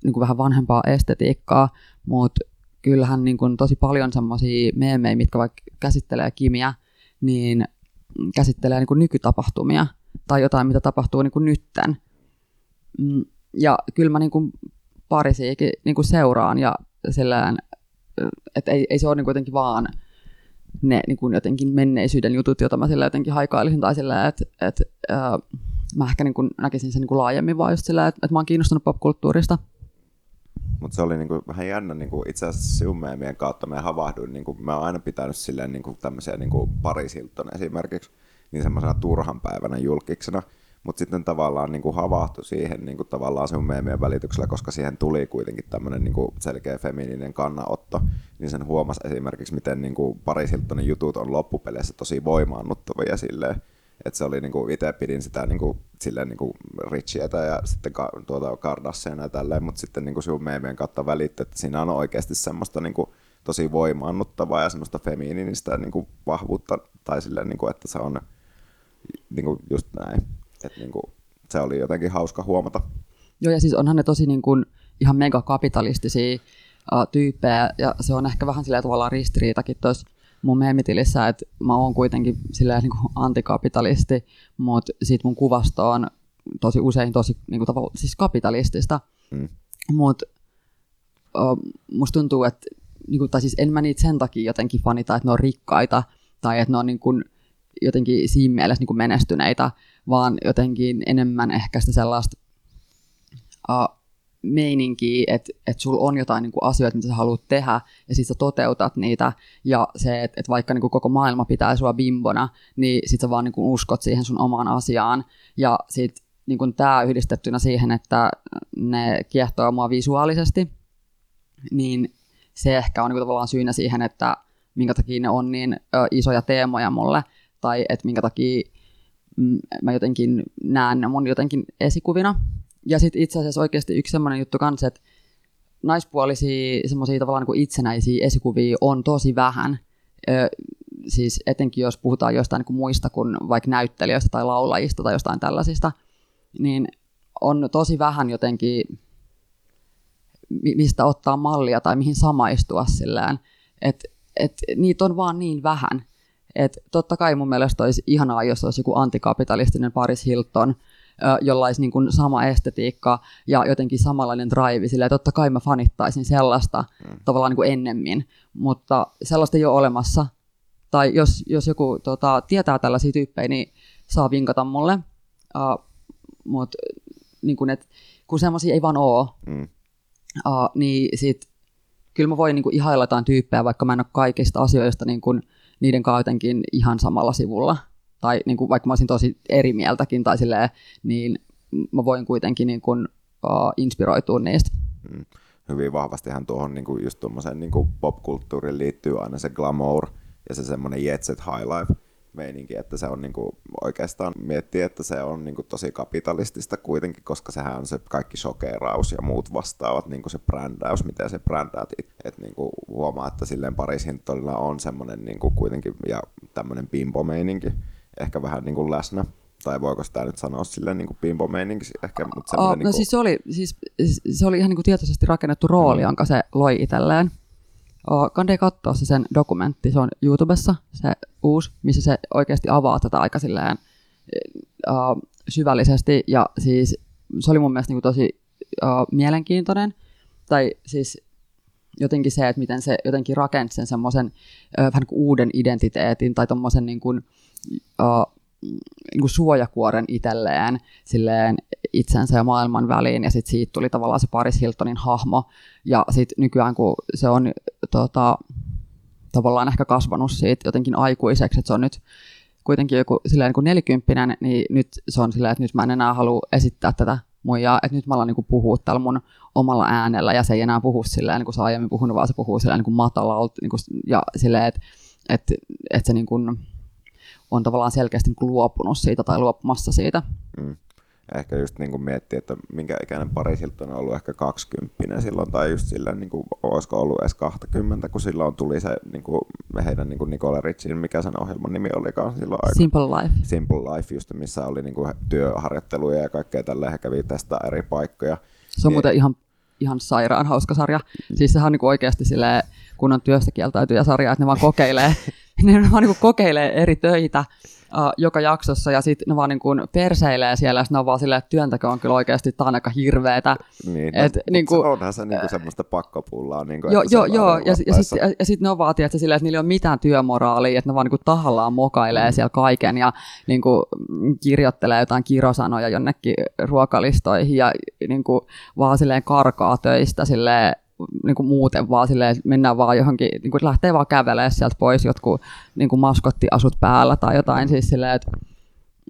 niin kuin vähän vanhempaa estetiikkaa, mutta kyllähän niin kuin tosi paljon semmoisia meemejä, mitkä vaikka käsittelee Kimiä, niin käsittelee niin kuin nykytapahtumia tai jotain, mitä tapahtuu niin kuin nytten. Mm, ja kyllä mä niin kuin parisiikin niin kuin seuraan ja sellään, että ei, ei se ole niin kuitenkin vaan ne niin kuin jotenkin menneisyyden jutut, joita mä sillä jotenkin haikailisin tai sillä, että, että äh, mä ehkä niin kuin näkisin sen niin kuin laajemmin vaan just sillä, että, että mä oon kiinnostunut popkulttuurista. Mutta se oli niinku vähän jännä, niinku itse asiassa Siumeemien kautta. Mä havahduin, niinku, mä oon aina pitänyt silleen niinku tämmöisiä niinku Paris Hilton esimerkiksi, niin semmoisena turhan päivänä julkiksena, mutta sitten tavallaan niinku havahtui siihen niinku tavallaan sun meemien välityksellä, koska siihen tuli kuitenkin tämmöinen niinku selkeä feminiininen kannanotto, niin sen huomasi esimerkiksi, miten niinku Paris Hiltonin jutut on loppupeleissä tosi voimaannuttavia silleen, että se oli niinku, itse pidin sitä niinku, silleen niinku Richietä ja sitten ka, tuota Kardashiania ja tälleen, mutta sitten niinku sinun meemien kautta välittyi, että siinä on oikeasti semmoista niinku, tosi voimaannuttavaa ja semmoista feminiinistä niinku, vahvuutta, tai silleen, niinku, että se on niinku, just näin. Että niinku, se oli jotenkin hauska huomata. Joo, ja siis onhan ne tosi niin kuin, ihan megakapitalistisia uh, tyyppejä, ja se on ehkä vähän sillä tavalla ristiriitakin tuossa mun meemitilissä, että mä oon kuitenkin silleen niin kuin antikapitalisti, mutta sit mun kuvasto on tosi usein tosi niin kuin tavalla, siis kapitalistista. Mm. Mutta musta tuntuu, että niin kuin, tai siis en mä niitä sen takia jotenkin fanita, että ne on rikkaita tai että ne on niin kuin, jotenkin siinä mielessä niin kuin menestyneitä, vaan jotenkin enemmän ehkä sitä sellaista uh, meininkiä, että, että sulla on jotain niin kuin asioita, mitä sä haluat tehdä, ja sitten sä toteutat niitä, ja se, että, että vaikka niin kuin koko maailma pitää sua bimbona, niin sit sä vaan niin kuin uskot siihen sun omaan asiaan, ja sitten niin kuin tämä yhdistettynä siihen, että ne kiehtoo mua visuaalisesti, niin se ehkä on niin kuin tavallaan syynä siihen, että minkä takia ne on niin ö, isoja teemoja mulle, tai että minkä takia mm, mä jotenkin näen ne mun jotenkin esikuvina. Ja sitten itse asiassa oikeasti yksi semmoinen juttu kanssa, että naispuolisia semmoisia tavallaan niin itsenäisiä esikuvia on tosi vähän. Ö, siis etenkin jos puhutaan jostain niin kuin muista kuin vaikka näyttelijöistä tai laulajista tai jostain tällaisista, niin on tosi vähän jotenkin mistä ottaa mallia tai mihin samaistua sillään. Että et, niitä on vaan niin vähän. Et totta kai mun mielestä olisi ihanaa, jos olisi joku antikapitalistinen Paris Hilton, jolla olisi niin kuin sama estetiikka ja jotenkin samanlainen drive. Sillä totta kai mä fanittaisin sellaista mm. tavallaan niin kuin ennemmin, mutta sellaista ei ole olemassa. Tai jos, jos joku tota, tietää tällaisia tyyppejä, niin saa vinkata mulle. Uh, mutta niin kun, et, kun semmoisia ei vaan ole, mm uh, niin sit, kyllä mä voin niin kuin ihailla jotain tyyppejä, vaikka mä en ole kaikista asioista niin kuin, niiden kanssa jotenkin ihan samalla sivulla. Tai niin kuin, vaikka mä olisin tosi eri mieltäkin, tai silleen, niin mä voin kuitenkin niin kuin, uh, inspiroitua niistä. Mm. Hyvin vahvastihan tuohon niin kuin just tuommoiseen niin kuin popkulttuuriin liittyy aina se glamour ja se semmoinen jet set high life meininki, että se on niinku, oikeastaan miettiä, että se on niinku tosi kapitalistista kuitenkin, koska sehän on se kaikki shokeraus ja muut vastaavat, niinku se brändäys, miten se brändäät. että niinku huomaa, että silleen Paris on semmoinen niinku kuitenkin ja tämmöinen pimpo-meininki ehkä vähän niinku läsnä. Tai voiko sitä nyt sanoa silleen niin pimpo-meininki ehkä? Mutta oh, no niin kuin... siis, se oli, siis se oli ihan niin kuin tietoisesti rakennettu rooli, mm. jonka se loi itselleen. Kande katsoa se sen dokumentti, se on YouTubessa, se uusi, missä se oikeasti avaa tätä aika silleen, uh, syvällisesti. Ja siis se oli mun mielestä niin kuin tosi uh, mielenkiintoinen. Tai siis jotenkin se, että miten se jotenkin rakensi sen semmoisen uh, vähän niin kuin uuden identiteetin tai tommosen niin kuin, uh, niin kuin suojakuoren itselleen silleen itsensä ja maailman väliin, ja sitten siitä tuli tavallaan se Paris Hiltonin hahmo, ja sitten nykyään kun se on tota, tavallaan ehkä kasvanut siitä jotenkin aikuiseksi, että se on nyt kuitenkin joku silleen niin kuin nelikymppinen, niin nyt se on silleen, että nyt mä en enää halua esittää tätä muijaa, että nyt mä alan niin puhua tällä mun omalla äänellä, ja se ei enää puhu silleen, niin kuin se aiemmin puhunut, vaan se puhuu silleen niin kuin matalalta, niin kuin, ja silleen, että, että, että se niin kuin, on tavallaan selkeästi niin kuin luopunut siitä tai luopumassa siitä. Mm. Ehkä just niin kuin miettiä, että minkä ikäinen pari siltä on ollut ehkä 20 silloin, tai just silleen, niin kuin, olisiko ollut edes 20, kun silloin tuli se niin kuin, heidän niin kuin Nicole Richin, mikä sen ohjelman nimi olikaan silloin aika. Simple Life. Simple Life, just missä oli niin kuin, työharjoitteluja ja kaikkea tällä, he kävi testaa eri paikkoja. Se on niin, muuten ihan, ihan sairaan hauska sarja. Siis sehän on niin kuin oikeasti silleen, kun on työstä kieltäytyjä sarja, että ne vaan kokeilee ne vaan niin kokeilee eri töitä uh, joka jaksossa ja sitten ne vaan niin kuin perseilee siellä ja ne on vaan silleen, että työnteko on kyllä oikeasti tämä on aika hirveetä. Niin, no, Et, no, niin kuin, onhan se niin kuin semmoista pakkopullaa. Niin kuin, joo, joo, joo. ja, ja sitten ja sit ne on vaan että, silleen, että niillä ei ole mitään työmoraalia, että ne vaan niin kuin tahallaan mokailee mm. siellä kaiken ja niin kuin, kirjoittelee jotain kirosanoja jonnekin ruokalistoihin ja niin kuin, vaan silleen karkaa töistä silleen, niin kuin muuten vaan silleen, mennään vaan johonkin, niin kuin lähtee vaan kävelemään sieltä pois jotkut niin kuin maskottiasut päällä tai jotain siis silleen, että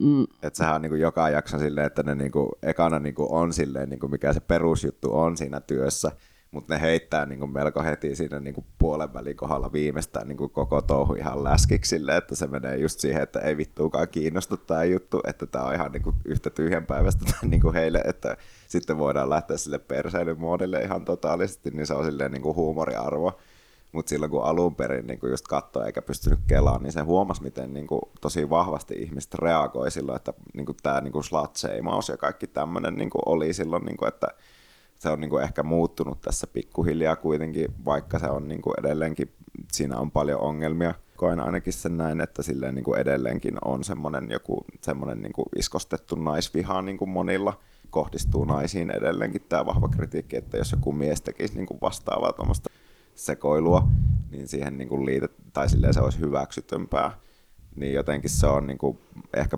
Mm. Että sehän on niin kuin joka jakso silleen, että ne niin kuin, ekana niin kuin on silleen, niin kuin mikä se perusjuttu on siinä työssä, mutta ne heittää niin kuin melko heti siinä niin kuin puolen välin kohdalla viimeistään niin kuin koko touhu ihan läskiksi sille, että se menee just siihen, että ei vittuukaan kiinnosta tämä juttu, että tämä on ihan niin kuin yhtä tyhjänpäiväistä niin kuin heille, että sitten voidaan lähteä sille perseilymuodille ihan totaalisesti, niin se on silleen niin kuin huumoriarvo. Mutta silloin kun alun perin niin just katsoi eikä pystynyt kelaan, niin se huomasi, miten niin kuin, tosi vahvasti ihmiset reagoi silloin, että niin kuin, tämä niin slut ja kaikki tämmöinen niin oli silloin, niin kuin, että se on niin kuin ehkä muuttunut tässä pikkuhiljaa kuitenkin, vaikka se on niin kuin edelleenkin, siinä on paljon ongelmia, koen ainakin sen näin, että silleen niin kuin edelleenkin on semmoinen joku semmoinen niin kuin iskostettu naisviha niin kuin monilla kohdistuu naisiin edelleenkin. Tämä vahva kritiikki, että jos joku mies tekisi niin kuin vastaavaa tuommoista sekoilua, niin siihen niin kuin liitet, tai silleen se olisi hyväksytömpää niin jotenkin se on niin kuin, ehkä,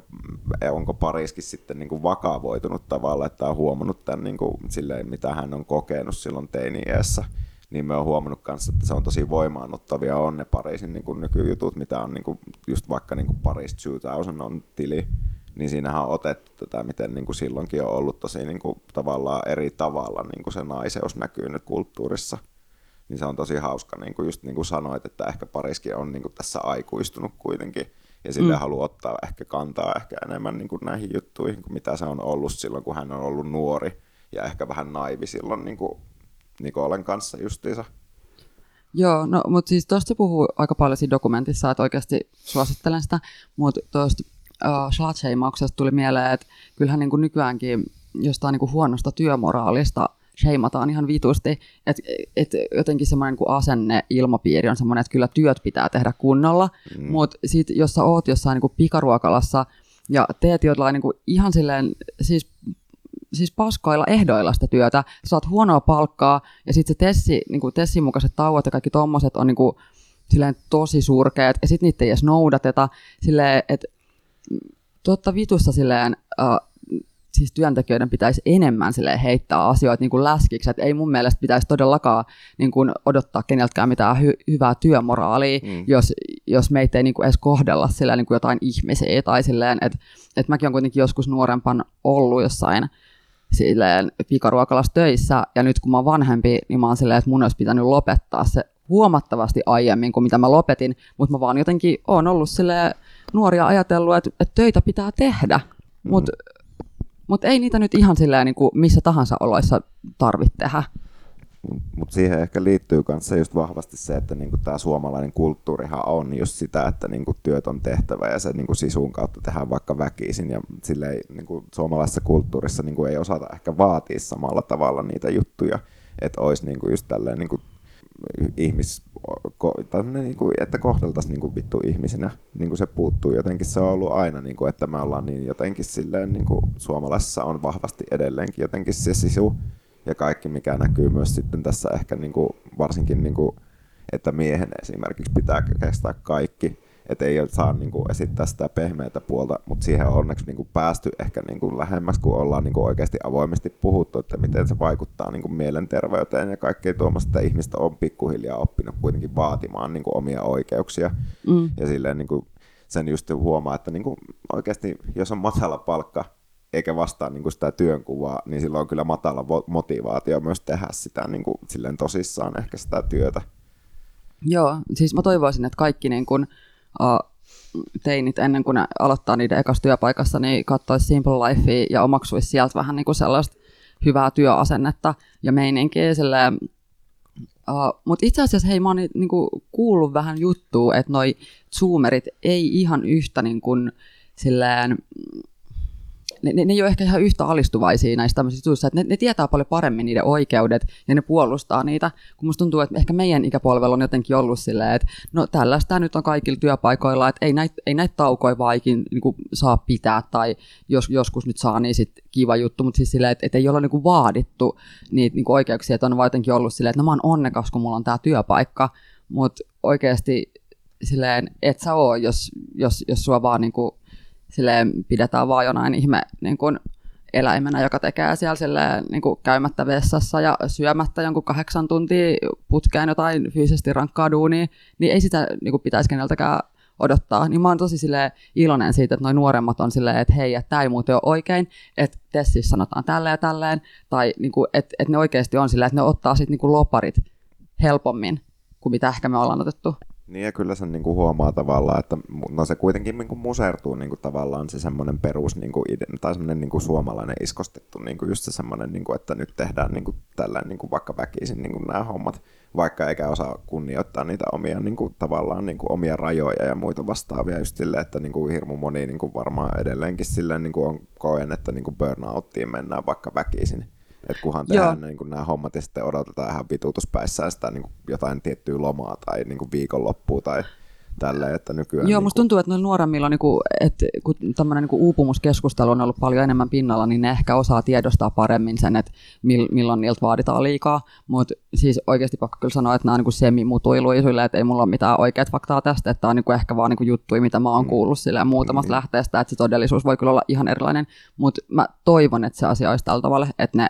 onko pariskin sitten niin kuin vakavoitunut tavalla, että on huomannut tämän niin kuin, silleen, mitä hän on kokenut silloin teini-iässä, niin me on huomannut kanssa, että se on tosi voimaannuttavia. On ne Pariisin niin kuin nykyjutut, mitä on niin kuin, just vaikka niin kuin Paris 2000 on tili, niin siinähän on otettu tätä, miten niin kuin silloinkin on ollut tosi niin kuin, tavallaan eri tavalla niin kuin se naiseus näkyy nyt kulttuurissa. Niin se on tosi hauska, niin kuin just niin kuin sanoit, että ehkä Pariskin on niin kuin tässä aikuistunut kuitenkin ja sille mm. haluaa ottaa ehkä kantaa ehkä enemmän niin kuin näihin juttuihin kuin mitä se on ollut silloin, kun hän on ollut nuori ja ehkä vähän naivi silloin niin kuin Nikolen kanssa justiinsa. Joo, no mutta siis tuosta puhuu aika paljon siinä dokumentissa, että oikeasti suosittelen sitä, mutta tuosta uh, tuli mieleen, että kyllähän niin kuin nykyäänkin jostain niin kuin huonosta työmoraalista – sheimataan ihan vitusti, että et jotenkin semmoinen kuin asenne, ilmapiiri on semmoinen, että kyllä työt pitää tehdä kunnolla, mm. mutta sitten jos sä oot jossain niin kuin pikaruokalassa ja teet jotain niin kuin ihan silleen, siis siis paskoilla ehdoilla sitä työtä, sä saat huonoa palkkaa, ja sitten se tessi, niin kuin tessin mukaiset tauot ja kaikki tommoset on niin kuin, silleen tosi surkeat, ja sitten niitä ei edes noudateta, silleen, että totta vitussa silleen, uh, siis työntekijöiden pitäisi enemmän heittää asioita niin kuin läskiksi, että ei mun mielestä pitäisi todellakaan niin kuin odottaa keneltäkään mitään hy- hyvää työmoraalia, mm. jos, jos meitä ei niin kuin edes kohdella sillä niin kuin jotain ihmisiä tai silleen, että, että mäkin olen kuitenkin joskus nuorempan ollut jossain silleen pikaruokalassa töissä, ja nyt kun mä oon vanhempi, niin mä oon silleen, että mun olisi pitänyt lopettaa se huomattavasti aiemmin kuin mitä mä lopetin, mutta mä vaan jotenkin oon ollut sille nuoria ajatellut, että, että töitä pitää tehdä, mutta mm mutta ei niitä nyt ihan silleen niin kuin missä tahansa oloissa tarvitse tehdä. Mutta siihen ehkä liittyy myös se just vahvasti se, että niinku tämä suomalainen kulttuurihan on just sitä, että niinku työt on tehtävä ja se niinku sisun kautta tehdään vaikka väkisin. Ja silleen, niinku suomalaisessa kulttuurissa niinku ei osata ehkä vaatia samalla tavalla niitä juttuja, että olisi niinku just tälleen niinku ihmis, niin kuin, että kohdeltaisiin niin kuin vittu ihmisinä. Niin kuin se puuttuu jotenkin. Se on ollut aina, niin kuin, että me ollaan niin jotenkin silleen, niin kuin suomalaisessa on vahvasti edelleenkin jotenkin se sisu. Ja kaikki, mikä näkyy myös sitten tässä ehkä niin kuin, varsinkin, niin kuin, että miehen esimerkiksi pitää kestää kaikki että ei saa niin kuin, esittää sitä pehmeätä puolta, mutta siihen on onneksi niin kuin, päästy ehkä niin kuin, lähemmäs, kun ollaan niin kuin, oikeasti avoimesti puhuttu, että miten se vaikuttaa niin kuin, mielenterveyteen ja kaikkea tuommoista, että ihmistä on pikkuhiljaa oppinut kuitenkin vaatimaan niin kuin, omia oikeuksia. Mm. Ja silleen niin kuin, sen just huomaa, että niin kuin, oikeasti jos on matala palkka, eikä vastaa niin kuin sitä työnkuvaa, niin silloin on kyllä matala motivaatio myös tehdä sitä niin kuin, silleen tosissaan ehkä sitä työtä. Joo, siis mä toivoisin, että kaikki niin kuin, teinit ennen kuin ne aloittaa niiden ekassa työpaikassa, niin katsoisi Simple Lifea ja omaksuisi sieltä vähän niin kuin sellaista hyvää työasennetta ja meininkiä. uh, Mutta itse asiassa hei, mä oon niin kuin kuullut vähän juttua, että noi zoomerit ei ihan yhtä niin kuin, silleen, ne, ne, ne ei ole ehkä ihan yhtä alistuvaisia näistä tämmöisistä jutuista, että ne, ne tietää paljon paremmin niiden oikeudet ja ne puolustaa niitä, kun musta tuntuu, että ehkä meidän ikäpolvella on jotenkin ollut silleen, että no tällaista nyt on kaikilla työpaikoilla, että ei näitä, ei näitä taukoja vaikin niin kuin, saa pitää tai jos, joskus nyt saa, niin sitten kiva juttu, mutta siis silleen, että, että ei olla niin kuin vaadittu niitä niin kuin oikeuksia, että on vaan jotenkin ollut silleen, että no mä oon onnekas, kun mulla on tämä työpaikka, mutta oikeasti silleen, et sä oo, jos, jos, jos sua vaan niin kuin silleen pidetään vaan jonain ihme niin kuin eläimenä, joka tekee siellä silleen, niin kuin käymättä vessassa ja syömättä jonkun kahdeksan tuntia putkeen jotain fyysisesti rankkaa duunia, niin ei sitä niin kuin pitäisi keneltäkään odottaa. Niin mä oon tosi silleen iloinen siitä, että noin nuoremmat on silleen, että hei, että tämä ei muuten ole oikein, että testissä sanotaan tälleen ja tälleen, tai niin kuin, että, että ne oikeasti on silleen, että ne ottaa sitten niin loparit helpommin kuin mitä ehkä me ollaan otettu. Niin ja kyllä sen niin kuin huomaa tavallaan, että no se kuitenkin niin kuin musertuu niin kuin tavallaan se semmoinen perus niin kuin ide, tai semmoinen niin kuin suomalainen iskostettu niin kuin just se semmoinen, niin kuin, että nyt tehdään niin kuin tällainen niin kuin vaikka väkisin niin kuin nämä hommat, vaikka eikä osaa kunnioittaa niitä omia niin kuin, tavallaan niin kuin omia rajoja ja muita vastaavia just silleen, että niin kuin hirmu moni niin kuin varmaan edelleenkin silleen niin kuin on koen, että niin kuin burnouttiin mennään vaikka väkisin. Että kunhan tehdään niin kuin nämä hommat ja sitten odotetaan ihan vitutuspäissään sitä niin kuin jotain tiettyä lomaa tai niin kuin viikonloppua tai tälle, että nykyään... Joo, niin musta tuntuu, että noilla nuoremmilla, niinku, että kun tämmöinen niinku uupumuskeskustelu on ollut paljon enemmän pinnalla, niin ne ehkä osaa tiedostaa paremmin sen, että milloin niiltä vaaditaan liikaa. Mutta siis oikeasti pakko kyllä sanoa, että nämä on niinku semimutuiluja että ei mulla ole mitään oikeat faktaa tästä, että tämä on niinku ehkä vaan niinku juttuja, mitä mä oon mm. kuullut silleen muutamasta mm. lähteestä, että se todellisuus voi kyllä olla ihan erilainen. Mutta mä toivon, että se asia olisi tällä tavalla, että ne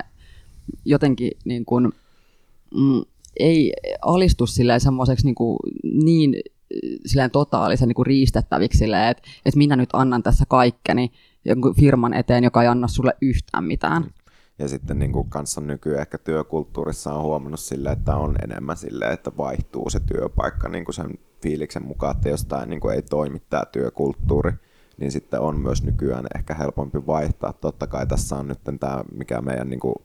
jotenkin niin kuin, mm, ei alistu silleen semmoiseksi niin, niin silleen totaalisen niin kuin riistettäviksi silleen, että, että minä nyt annan tässä kaikkeni jonkun firman eteen, joka ei anna sulle yhtään mitään. Ja sitten niin kuin kanssa nykyään ehkä työkulttuurissa on huomannut sille, että on enemmän sille, että vaihtuu se työpaikka niin kuin sen fiiliksen mukaan, että jostain niin kuin ei toimi tämä työkulttuuri, niin sitten on myös nykyään ehkä helpompi vaihtaa. Totta kai tässä on nyt tämä, mikä meidän niin kuin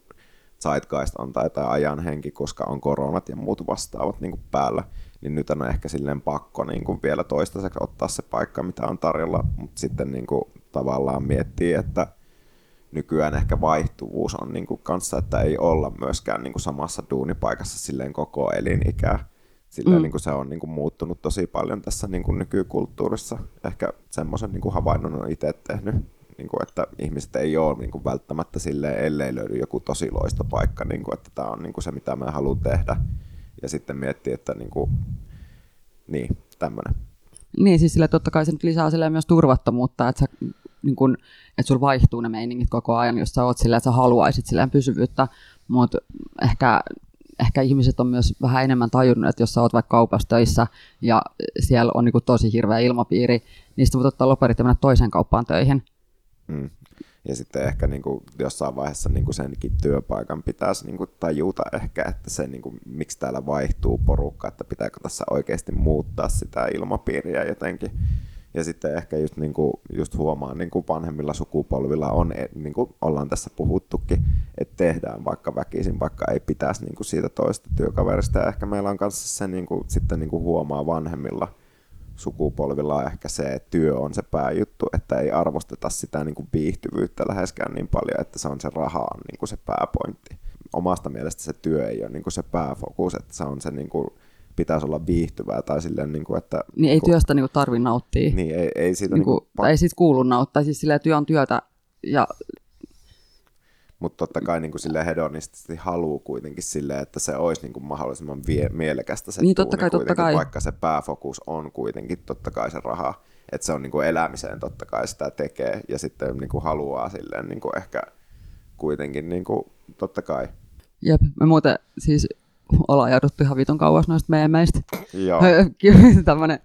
zeitgeist on tai tämä ajan henki, koska on koronat ja muut vastaavat niin kuin päällä, niin nyt on ehkä silleen pakko niin kuin vielä toistaiseksi ottaa se paikka, mitä on tarjolla, mutta sitten niin kuin tavallaan miettii, että nykyään ehkä vaihtuvuus on niin kuin kanssa, että ei olla myöskään niin kuin samassa duunipaikassa silleen koko elinikää. Silleen mm. niin kuin se on niin kuin muuttunut tosi paljon tässä niin kuin nykykulttuurissa. Ehkä semmoisen niin kuin havainnon on itse tehnyt niin kuin, että ihmiset ei ole niin kuin, välttämättä silleen, ellei löydy joku tosi loista paikka, niin kuin, että tämä on niin kuin, se, mitä mä haluan tehdä. Ja sitten miettiä, että niin, kuin, niin tämmöinen. Niin, siis sille totta kai se nyt lisää sille myös turvattomuutta, että, sä, niin kun, että sulla vaihtuu ne meiningit koko ajan, jos sä oot silleen, että sä haluaisit silleen pysyvyyttä, mutta ehkä, ehkä ihmiset on myös vähän enemmän tajunnut, että jos sä oot vaikka kaupassa töissä ja siellä on niin tosi hirveä ilmapiiri, niin sitten voit ottaa loperit ja mennä toiseen kauppaan töihin, Mm. Ja sitten ehkä niin kuin jossain vaiheessa niin kuin senkin työpaikan pitäisi niin kuin tajuta ehkä, että se niin kuin, miksi täällä vaihtuu porukka, että pitääkö tässä oikeasti muuttaa sitä ilmapiiriä jotenkin. Ja sitten ehkä just, niin kuin, just huomaa niin kuin vanhemmilla sukupolvilla on, niin kuin ollaan tässä puhuttukin, että tehdään vaikka väkisin, vaikka ei pitäisi niin kuin siitä toista työkaverista. Ja ehkä meillä on kanssa se niin kuin, sitten niin kuin huomaa vanhemmilla, sukupolvilla on ehkä se, että työ on se pääjuttu, että ei arvosteta sitä niin kuin viihtyvyyttä läheskään niin paljon, että se on se raha on niin kuin se pääpointti. Omasta mielestä se työ ei ole niin kuin se pääfokus, että se on se niin kuin, pitäisi olla viihtyvää tai silleen, niin kuin, että... Niin ei kun, työstä niin kuin tarvi nauttia. Niin, ei, ei siitä... Niin kuin, niin kuin, ei siitä kuulu nauttia, siis silleen työ on työtä ja mutta totta kai niin kuin sille hedonistisesti haluaa kuitenkin sille, että se olisi niin kuin mahdollisimman vie- mielekästä se niin, totta kai, totta kai. vaikka se pääfokus on kuitenkin totta kai se raha, että se on niin kuin elämiseen totta kai sitä tekee ja sitten niin kuin haluaa silleen niin kuin ehkä kuitenkin niin kuin, totta kai. Jep, me muuten siis ollaan jouduttu ihan vitun kauas noista meemeistä. Joo. Tämmönen,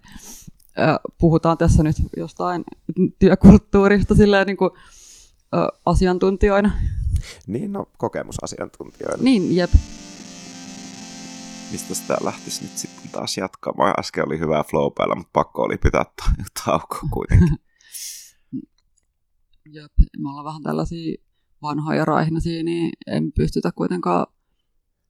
puhutaan tässä nyt jostain työkulttuurista silleen niin kuin, asiantuntijoina. Niin, no kokemusasiantuntijoina. Niin, jep. Mistä sitä lähtisi nyt sitten taas jatkamaan? Äsken oli hyvä flow päällä, mutta pakko oli pitää tauko kuitenkin. jep, me ollaan vähän tällaisia vanhoja raihnaisia, niin en pystytä kuitenkaan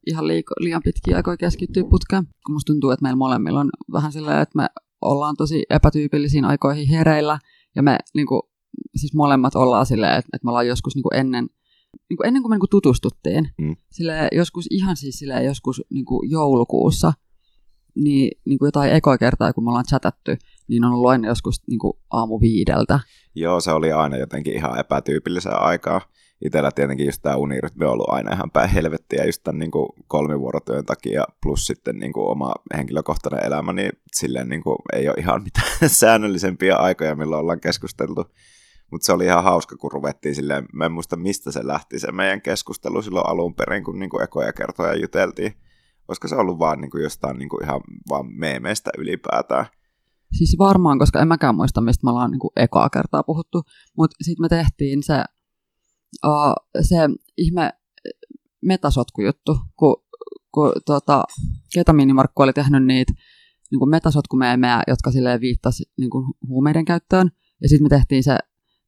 ihan liiko, liian pitkiä aikoja keskittyä putkeen. Kun musta tuntuu, että meillä molemmilla on vähän silleen, että me ollaan tosi epätyypillisiin aikoihin hereillä, ja me niin kuin, siis molemmat ollaan silleen, että, että me ollaan joskus niin kuin ennen niin kuin ennen kuin me niin kuin tutustuttiin, mm. sille joskus ihan siis sille joskus niin kuin joulukuussa, niin, niin kuin jotain ekoa kertaa, kun me ollaan chatattu, niin on ollut aina joskus niin kuin aamu viideltä. Joo, se oli aina jotenkin ihan epätyypillisen aikaa. Itellä tietenkin just tämä unirytmi on ollut aina ihan päin helvettiä just tämän niin kuin kolmivuorotyön takia, plus sitten niin kuin oma henkilökohtainen elämä, niin silleen niin kuin ei ole ihan mitään säännöllisempiä aikoja, milloin ollaan keskusteltu. Mutta se oli ihan hauska, kun ruvettiin silleen, mä en muista mistä se lähti se meidän keskustelu silloin alun perin, kun niinku ekoja kertoja juteltiin. Olisiko se ollut vaan niinku jostain niinku ihan vaan meemeistä ylipäätään? Siis varmaan, koska en mäkään muista, mistä me ollaan niinku ekaa kertaa puhuttu. Mutta sitten me tehtiin se, uh, se ihme metasotkujuttu, kun, kun tota, Ketamiinimarkku oli tehnyt niitä niin metasotkumeemejä, jotka silleen viittasi niin huumeiden käyttöön. Ja sitten me tehtiin se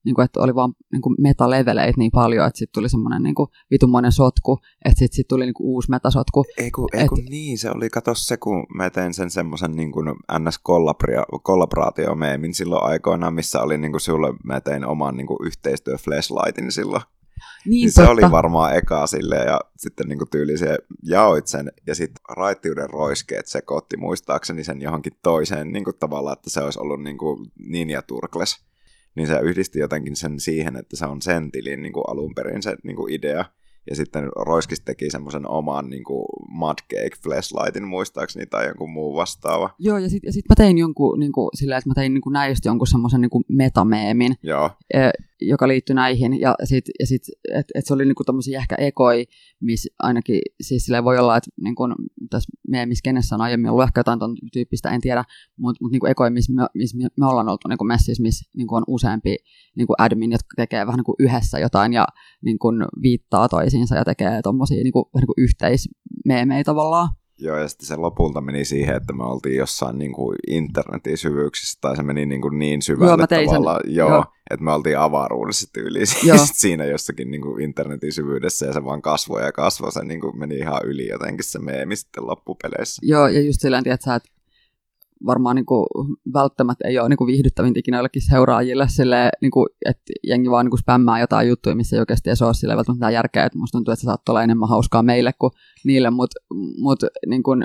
niin kuin, että oli vaan niin kuin metaleveleitä niin paljon, että sitten tuli semmoinen niin kuin vitunmoinen sotku, että sitten sit tuli niin kuin uusi metasotku. Ei kun, ei kun niin, se oli, kato se, kun mä tein sen semmoisen niin kuin NS-kollaboraatio-meemin silloin aikoinaan, missä oli niin kuin sulle, mä tein oman niin kuin yhteistyö flashlightin silloin. Niin, Niin se oli varmaan eka sille ja sitten niinku tyyli se jaoit sen ja sitten raittiuden roiskeet sekoitti muistaakseni sen johonkin toiseen niinku tavallaan, että se olisi ollut niinku Ninja Turkles. Niin se yhdisti jotenkin sen siihen, että se on sen tilin niinku alun perin se niinku idea. Ja sitten Roiskis teki semmoisen oman niinku Mudcake Flashlightin muistaakseni tai jonkun muu vastaava. Joo, ja sitten sit mä tein jonkun, niin kuin, sillä, että mä tein niin kuin näistä jonkun semmoisen niin metameemin, Joo, eh, joka liittyi näihin, ja sitten ja sit, että et se oli niinku tommosia ehkä ekoi, missä ainakin, siis sillä voi olla, että niinku, tässä meemissä kenessä on aiemmin ollut ehkä jotain ton tyyppistä, en tiedä, mutta mut niinku ekoi, missä me, miss me, ollaan oltu niinku messissä, missä niinku on useampi niinku admin, jotka tekee vähän niinku yhdessä jotain ja niinku viittaa toisiinsa ja tekee tommosia niinku, niinku yhteismeemejä tavallaan. Joo, ja sitten se lopulta meni siihen, että me oltiin jossain niin kuin internetin syvyyksissä, tai se meni niin, kuin niin syvälle Joo, mä tein sen. joo, Joo. että me oltiin avaruudessa tyyliin Joo. siinä jossakin niin kuin internetin syvyydessä, ja se vaan kasvoi ja kasvoi, se niin kuin meni ihan yli jotenkin se meemi sitten loppupeleissä. Joo, ja just silleen, tiedät sä, että varmaan niin kuin, välttämättä ei ole niin kuin viihdyttävintä ikinä jollekin seuraajille, silleen, niin kuin, että jengi vaan niin kuin spämmää jotain juttuja, missä ei oikeasti edes ole silleen välttämättä järkeä, että musta tuntuu, että se saattaa olla enemmän hauskaa meille kuin niille, mutta mut, niin kuin,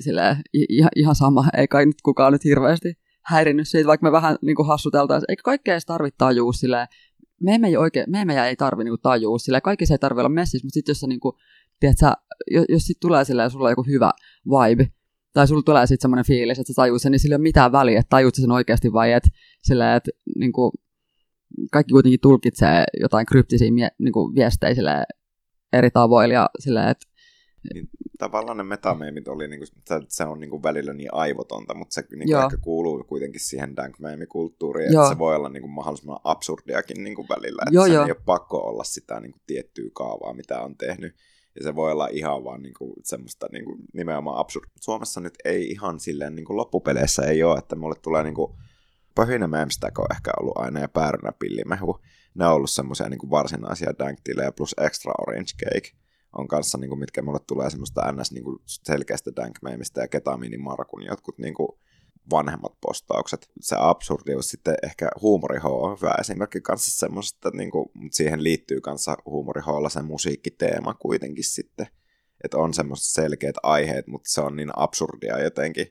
silleen, ihan, ihan sama, ei kai nyt kukaan nyt hirveästi häirinnyt siitä, vaikka me vähän niin kuin hassuteltaisiin, eikä kaikkea edes tarvitse tajua silleen, me emme, oikein, me emme ei tarvi niinku tajua, sillä kaikki se ei tarvi olla messissä, mutta sitten jos sä niinku, tiedät sä, jos, jos sit tulee silleen, sulla on joku hyvä vibe, tai sulla tulee sitten semmoinen fiilis, että sä tajuut sen, niin sillä ei ole mitään väliä, että tajuut sen oikeasti vai et silleen, että niinku, kaikki kuitenkin tulkitsee jotain kryptisiä mie, niinku, viestejä silleen, eri tavoilla ja silleen, että Tavallaan ne metameemit oli, niin kuin, se, se on niin kuin välillä niin aivotonta, mutta se niin kuin ehkä kuuluu kuitenkin siihen dank kulttuuriin Joo. että se voi olla niin kuin mahdollisimman absurdiakin niin kuin välillä, että Joo, sen joo. ei ole pakko olla sitä niin kuin tiettyä kaavaa, mitä on tehnyt. Ja se voi olla ihan vaan niin kuin semmoista niin kuin nimenomaan absurd. Suomessa nyt ei ihan silleen niin kuin loppupeleissä ei ole, että mulle tulee niin kuin Pöhinä Memstack on ehkä ollut aina ja Päärynä Pillimehu. Ne on ollut semmoisia niin kuin varsinaisia danktilejä plus Extra Orange Cake on kanssa, niin kuin, mitkä mulle tulee semmoista ns. Niin kuin selkeästä dank ja ketamiinimarkun jotkut niin kuin vanhemmat postaukset. Se absurdius sitten ehkä huumori H on hyvä esimerkki kanssa semmoisesta, että niin kuin, mutta siihen liittyy kanssa huumori Hlla se musiikkiteema kuitenkin sitten. Että on semmoiset selkeät aiheet, mutta se on niin absurdia jotenkin.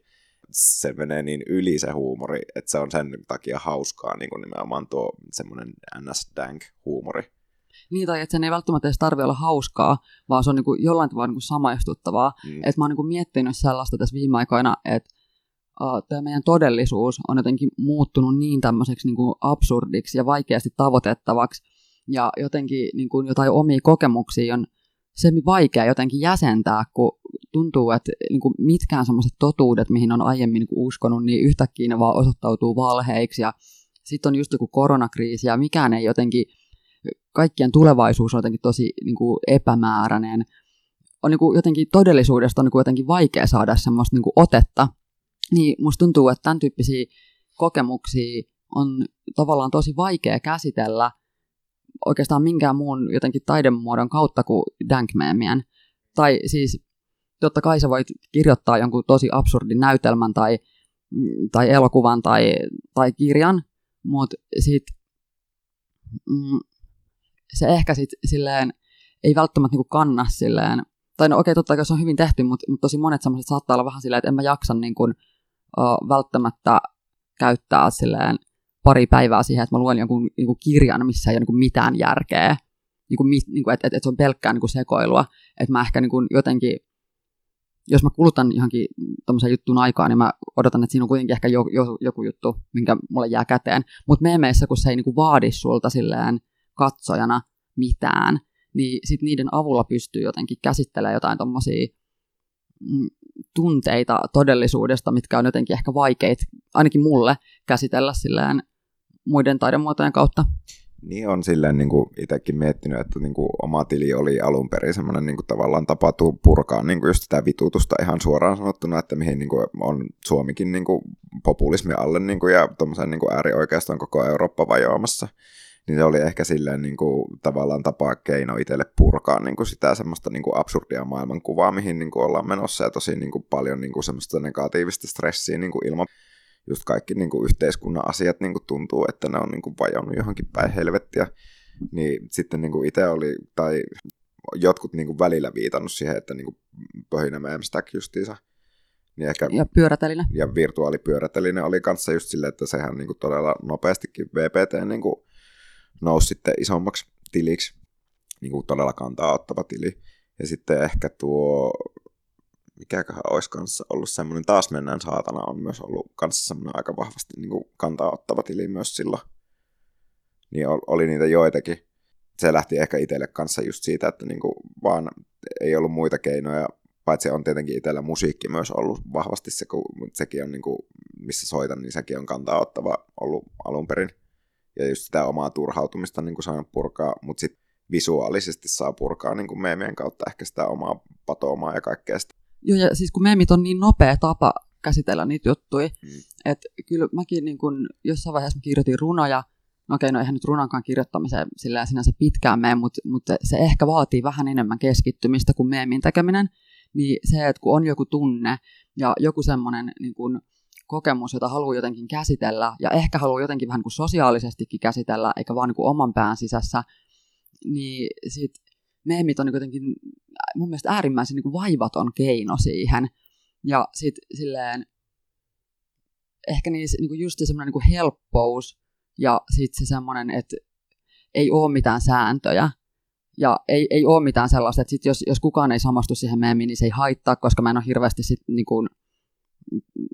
Se menee niin yli se huumori, että se on sen takia hauskaa niin kuin nimenomaan tuo semmoinen ns-dank-huumori. niin tai että sen ei välttämättä edes tarvitse olla hauskaa, vaan se on niinku jollain tavalla niinku samaistuttavaa. Mm. Et mä oon niinku miettinyt sellaista tässä viime aikoina, että tämä meidän todellisuus on jotenkin muuttunut niin tämmöiseksi niinku absurdiksi ja vaikeasti tavoitettavaksi, ja jotenkin niinku jotain omia kokemuksia on semi vaikea jotenkin jäsentää, kun tuntuu, että niinku mitkään semmoiset totuudet, mihin on aiemmin niinku uskonut, niin yhtäkkiä ne vaan osoittautuu valheiksi, ja sitten on just joku koronakriisi, ja mikään ei jotenkin, kaikkien tulevaisuus on jotenkin tosi niinku epämääräinen, on niin kuin jotenkin todellisuudesta on niin kuin jotenkin vaikea saada semmoista niin kuin otetta, niin musta tuntuu, että tämän tyyppisiä kokemuksia on tavallaan tosi vaikea käsitellä oikeastaan minkään muun jotenkin taidemuodon kautta kuin dankmeemien. Tai siis totta kai sä voit kirjoittaa jonkun tosi absurdin näytelmän tai, mm, tai elokuvan tai, tai kirjan, mutta sit, mm, se ehkä sit silleen ei välttämättä niinku kanna silleen tai no okei, totta kai se on hyvin tehty, mutta, mutta tosi monet semmoiset saattaa olla vähän silleen, että en mä jaksa niin kuin, uh, välttämättä käyttää silleen pari päivää siihen, että mä luen jonkun niin kuin kirjan, missä ei ole niin mitään järkeä, niin niin että, että, että se on pelkkää niin kuin sekoilua, että mä ehkä niin kuin jotenkin, jos mä kulutan johonkin tämmöisen juttuun aikaa, niin mä odotan, että siinä on kuitenkin ehkä jo, jo, joku juttu, minkä mulle jää käteen, mutta meemeissä, kun se ei niin kuin vaadi sulta silleen katsojana mitään, niin sit niiden avulla pystyy jotenkin käsittelemään jotain tommosia mm, tunteita todellisuudesta, mitkä on jotenkin ehkä vaikeita, ainakin mulle, käsitellä silleen muiden taidemuotojen kautta. Niin on silleen niin kuin itsekin miettinyt, että niin kuin oma tili oli alun perin semmoinen niin kuin tavallaan tapa purkaa niin kuin just sitä vitutusta ihan suoraan sanottuna, että mihin niin kuin on Suomikin niin kuin populismi alle niin kuin, ja tuommoisen niin kuin äärioikeaston koko Eurooppa vajoamassa. Niin se oli ehkä silleen niin kuin, tavallaan tapa keino itselle purkaa niin kuin sitä semmoista niin kuin absurdia maailmankuvaa, mihin niin kuin ollaan menossa ja tosi niin kuin, paljon niin kuin, semmoista negatiivista stressiä niin kuin ilman just kaikki niin kuin yhteiskunnan asiat niin kuin tuntuu, että ne on niin kuin vajonnut johonkin päin helvettiä. Niin sitten niin kuin itse oli, tai jotkut niin kuin välillä viitannut siihen, että niin kuin pöhinä meemstack justiinsa. Niin ehkä, Ja pyöräteline. ja virtuaalipyöräteline oli kanssa just silleen, että sehän niin kuin todella nopeastikin VPT niin kuin nousi sitten isommaksi tiliksi, niin kuin todella kantaa ottava tili. Ja sitten ehkä tuo, mikäköhän olisi kanssa ollut semmoinen, taas mennään saatana, on myös ollut kanssa semmoinen aika vahvasti niin kuin kantaa ottava tili myös silloin. Niin ol- oli niitä joitakin. Se lähti ehkä itselle kanssa just siitä, että niin kuin vaan ei ollut muita keinoja, paitsi on tietenkin itsellä musiikki myös ollut vahvasti se, kun sekin on niin kuin, missä soitan, niin sekin on kantaa ottava ollut alun perin. Ja just sitä omaa turhautumista niin kuin purkaa, mutta sitten visuaalisesti saa purkaa niin kuin meemien kautta ehkä sitä omaa patoomaa ja kaikkea sitä. Joo, ja siis kun meemit on niin nopea tapa käsitellä niitä juttuja, mm. että kyllä mäkin niin kun, jossain vaiheessa mä kirjoitin runoja, no okei, no eihän nyt runankaan kirjoittamiseen sillä sinänsä pitkään mene, mutta, mutta se ehkä vaatii vähän enemmän keskittymistä kuin meemin tekeminen, niin se, että kun on joku tunne ja joku semmoinen niin kun, kokemus, jota haluaa jotenkin käsitellä, ja ehkä haluaa jotenkin vähän kuin sosiaalisestikin käsitellä, eikä vaan niin kuin oman pään sisässä, niin sit meemit on niin jotenkin mun mielestä äärimmäisen niin kuin vaivaton keino siihen. Ja sitten silleen, ehkä niissä niin kuin just semmoinen niin helppous ja sitten se semmoinen, että ei ole mitään sääntöjä. Ja ei, ei ole mitään sellaista, että sit jos, jos kukaan ei samastu siihen meemiin, niin se ei haittaa, koska mä en ole hirveästi sit niin kuin,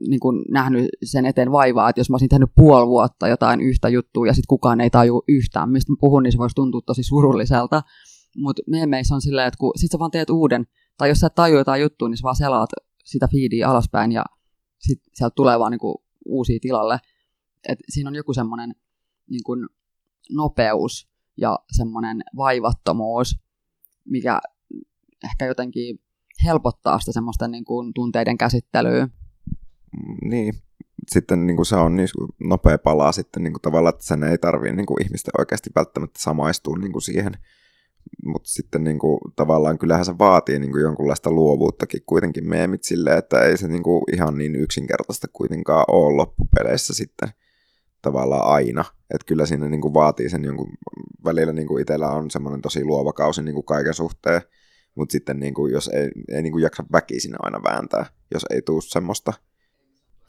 niin kuin nähnyt sen eteen vaivaa, että jos mä olisin tehnyt puoli vuotta jotain yhtä juttua ja sitten kukaan ei taju yhtään, mistä mä puhun, niin se voisi tuntua tosi surulliselta. Mutta meemeissä on silleen, että kun sit sä vaan teet uuden, tai jos sä et tajua jotain juttua, niin sä vaan selaat sitä feedia alaspäin ja sit sieltä tulee vaan niinku uusia tilalle. Et siinä on joku semmoinen niinku nopeus ja semmoinen vaivattomuus, mikä ehkä jotenkin helpottaa sitä semmoista niinku tunteiden käsittelyä. Niin, sitten niin kuin se on niin nopea palaa sitten niin kuin tavallaan, että sen ei tarvitse niin kuin ihmisten oikeasti välttämättä samaistua niin kuin siihen. Mutta sitten niin kuin, tavallaan kyllähän se vaatii niin kuin jonkunlaista luovuuttakin kuitenkin meemit silleen, että ei se niin kuin ihan niin yksinkertaista kuitenkaan ole loppupeleissä sitten tavallaan aina. Että kyllä siinä niin kuin vaatii sen jonkun, välillä niin kuin itsellä on semmoinen tosi luova kausi niin kuin kaiken suhteen, mutta sitten niin kuin, jos ei, ei niin kuin jaksa väkisin aina vääntää, jos ei tuu semmoista.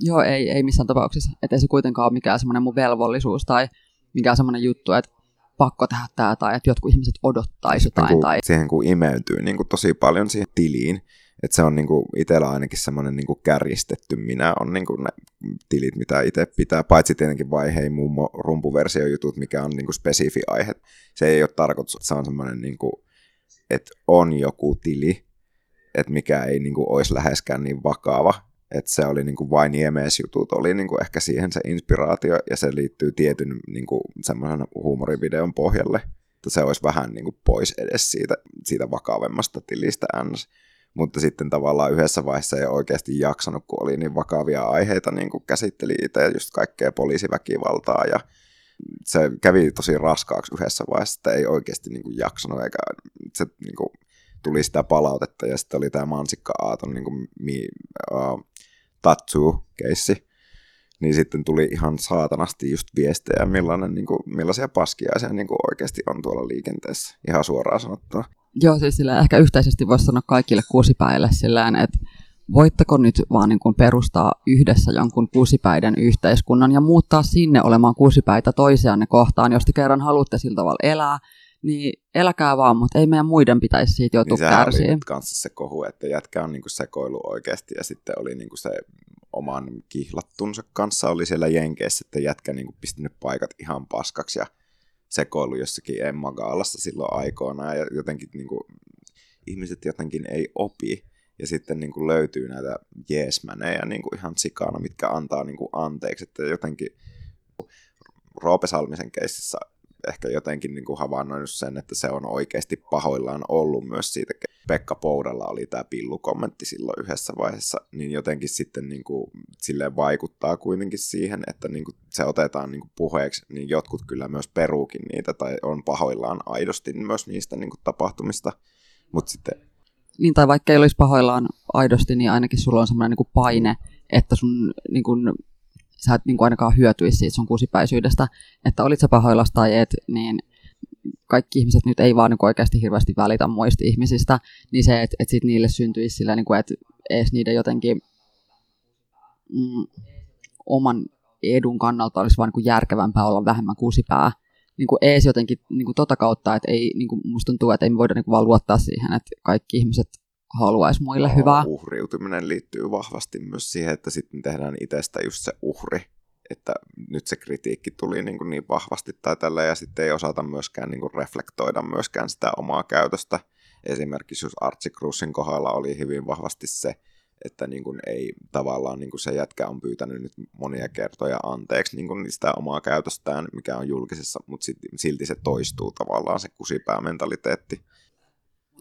Joo, ei, ei missään tapauksessa. Että ei se kuitenkaan ole mikään semmoinen mun velvollisuus tai mikään semmoinen juttu, että pakko tehdä tämä tai että jotkut ihmiset odottaisi Sitten jotain. kun, Tai... siihen kun imeytyy niin kuin tosi paljon siihen tiliin, että se on niin kuin itsellä ainakin semmoinen niin kuin kärjistetty minä on niin kuin ne tilit, mitä itse pitää, paitsi tietenkin vaihei mummo rumpuversiojutut, mikä on niin kuin spesifi aihe. Se ei ole tarkoitus, että se on semmoinen, niin kuin, että on joku tili, että mikä ei niin kuin olisi läheskään niin vakava, että se oli niin kuin vain jemeesjutut, oli niin kuin ehkä siihen se inspiraatio, ja se liittyy tietyn niin kuin semmoisen huumorivideon pohjalle, että se olisi vähän niin kuin pois edes siitä, siitä vakavemmasta tilistä ns. Mutta sitten tavallaan yhdessä vaiheessa ei oikeasti jaksanut, kun oli niin vakavia aiheita, niin kuin käsitteli itse just kaikkea poliisiväkivaltaa ja se kävi tosi raskaaksi yhdessä vaiheessa, että ei oikeasti niin kuin jaksanut, eikä se niin kuin, tuli sitä palautetta, ja sitten oli tämä Mansikka Aaton niin kuin, mi, uh, Tatsu-keissi, niin sitten tuli ihan saatanasti just viestejä, millainen, niin kuin, millaisia paskiaisia niin kuin oikeasti on tuolla liikenteessä, ihan suoraan sanottuna. Joo, siis sillä ehkä yhteisesti voisi sanoa kaikille kuusipäille sillään, että voitteko nyt vaan niin kuin perustaa yhdessä jonkun kuusipäiden yhteiskunnan ja muuttaa sinne olemaan kuusipäitä toisianne kohtaan, jos te kerran haluatte sillä tavalla elää, niin eläkää vaan, mutta ei meidän muiden pitäisi siitä joutua Niin oli kärsiä. nyt kanssa se kohu, että jätkä on niinku sekoilu oikeasti ja sitten oli niinku se oman kihlattunsa kanssa oli siellä Jenkeissä, että jätkä niinku pistänyt paikat ihan paskaksi ja sekoilu jossakin Emma Gaalassa silloin aikoinaan ja jotenkin niinku, ihmiset jotenkin ei opi ja sitten niinku löytyy näitä jeesmänejä niinku ihan sikana, mitkä antaa niinku anteeksi, että jotenkin Roope Salmisen keississä ehkä jotenkin niin kuin havainnoinut sen, että se on oikeasti pahoillaan ollut myös siitä. Pekka Poudalla oli tämä pillukommentti silloin yhdessä vaiheessa, niin jotenkin sitten niin kuin, silleen vaikuttaa kuitenkin siihen, että niin kuin se otetaan niin kuin puheeksi, niin jotkut kyllä myös peruukin niitä tai on pahoillaan aidosti myös niistä niin kuin tapahtumista, mutta sitten Niin, tai vaikka ei olisi pahoillaan aidosti, niin ainakin sulla on semmoinen niin kuin paine, että sun niin kuin, sä et niin kuin ainakaan hyötyisi siitä sun kuusipäisyydestä, että olit sä pahoillas tai et, niin kaikki ihmiset nyt ei vaan niin oikeasti hirveästi välitä muista ihmisistä, niin se, että, että sit niille syntyisi sillä, niin kuin, että edes niiden jotenkin mm, oman edun kannalta olisi vaan niin kuin järkevämpää olla vähemmän kusipää. Niin kuin ees jotenkin niin kuin tota kautta, että ei, niin kuin musta tuntuu, että ei me voida niin kuin vaan luottaa siihen, että kaikki ihmiset haluaisi muille hyvää. Uhriutuminen liittyy vahvasti myös siihen, että sitten tehdään itsestä just se uhri, että nyt se kritiikki tuli niin, kuin niin vahvasti tai tällä ja sitten ei osata myöskään niin kuin reflektoida myöskään sitä omaa käytöstä. Esimerkiksi just Archie Cruisin kohdalla oli hyvin vahvasti se, että niin kuin ei tavallaan niin kuin se jätkä on pyytänyt nyt monia kertoja anteeksi niin kuin sitä omaa käytöstään, mikä on julkisessa, mutta silti se toistuu tavallaan se kusipäämentaliteetti.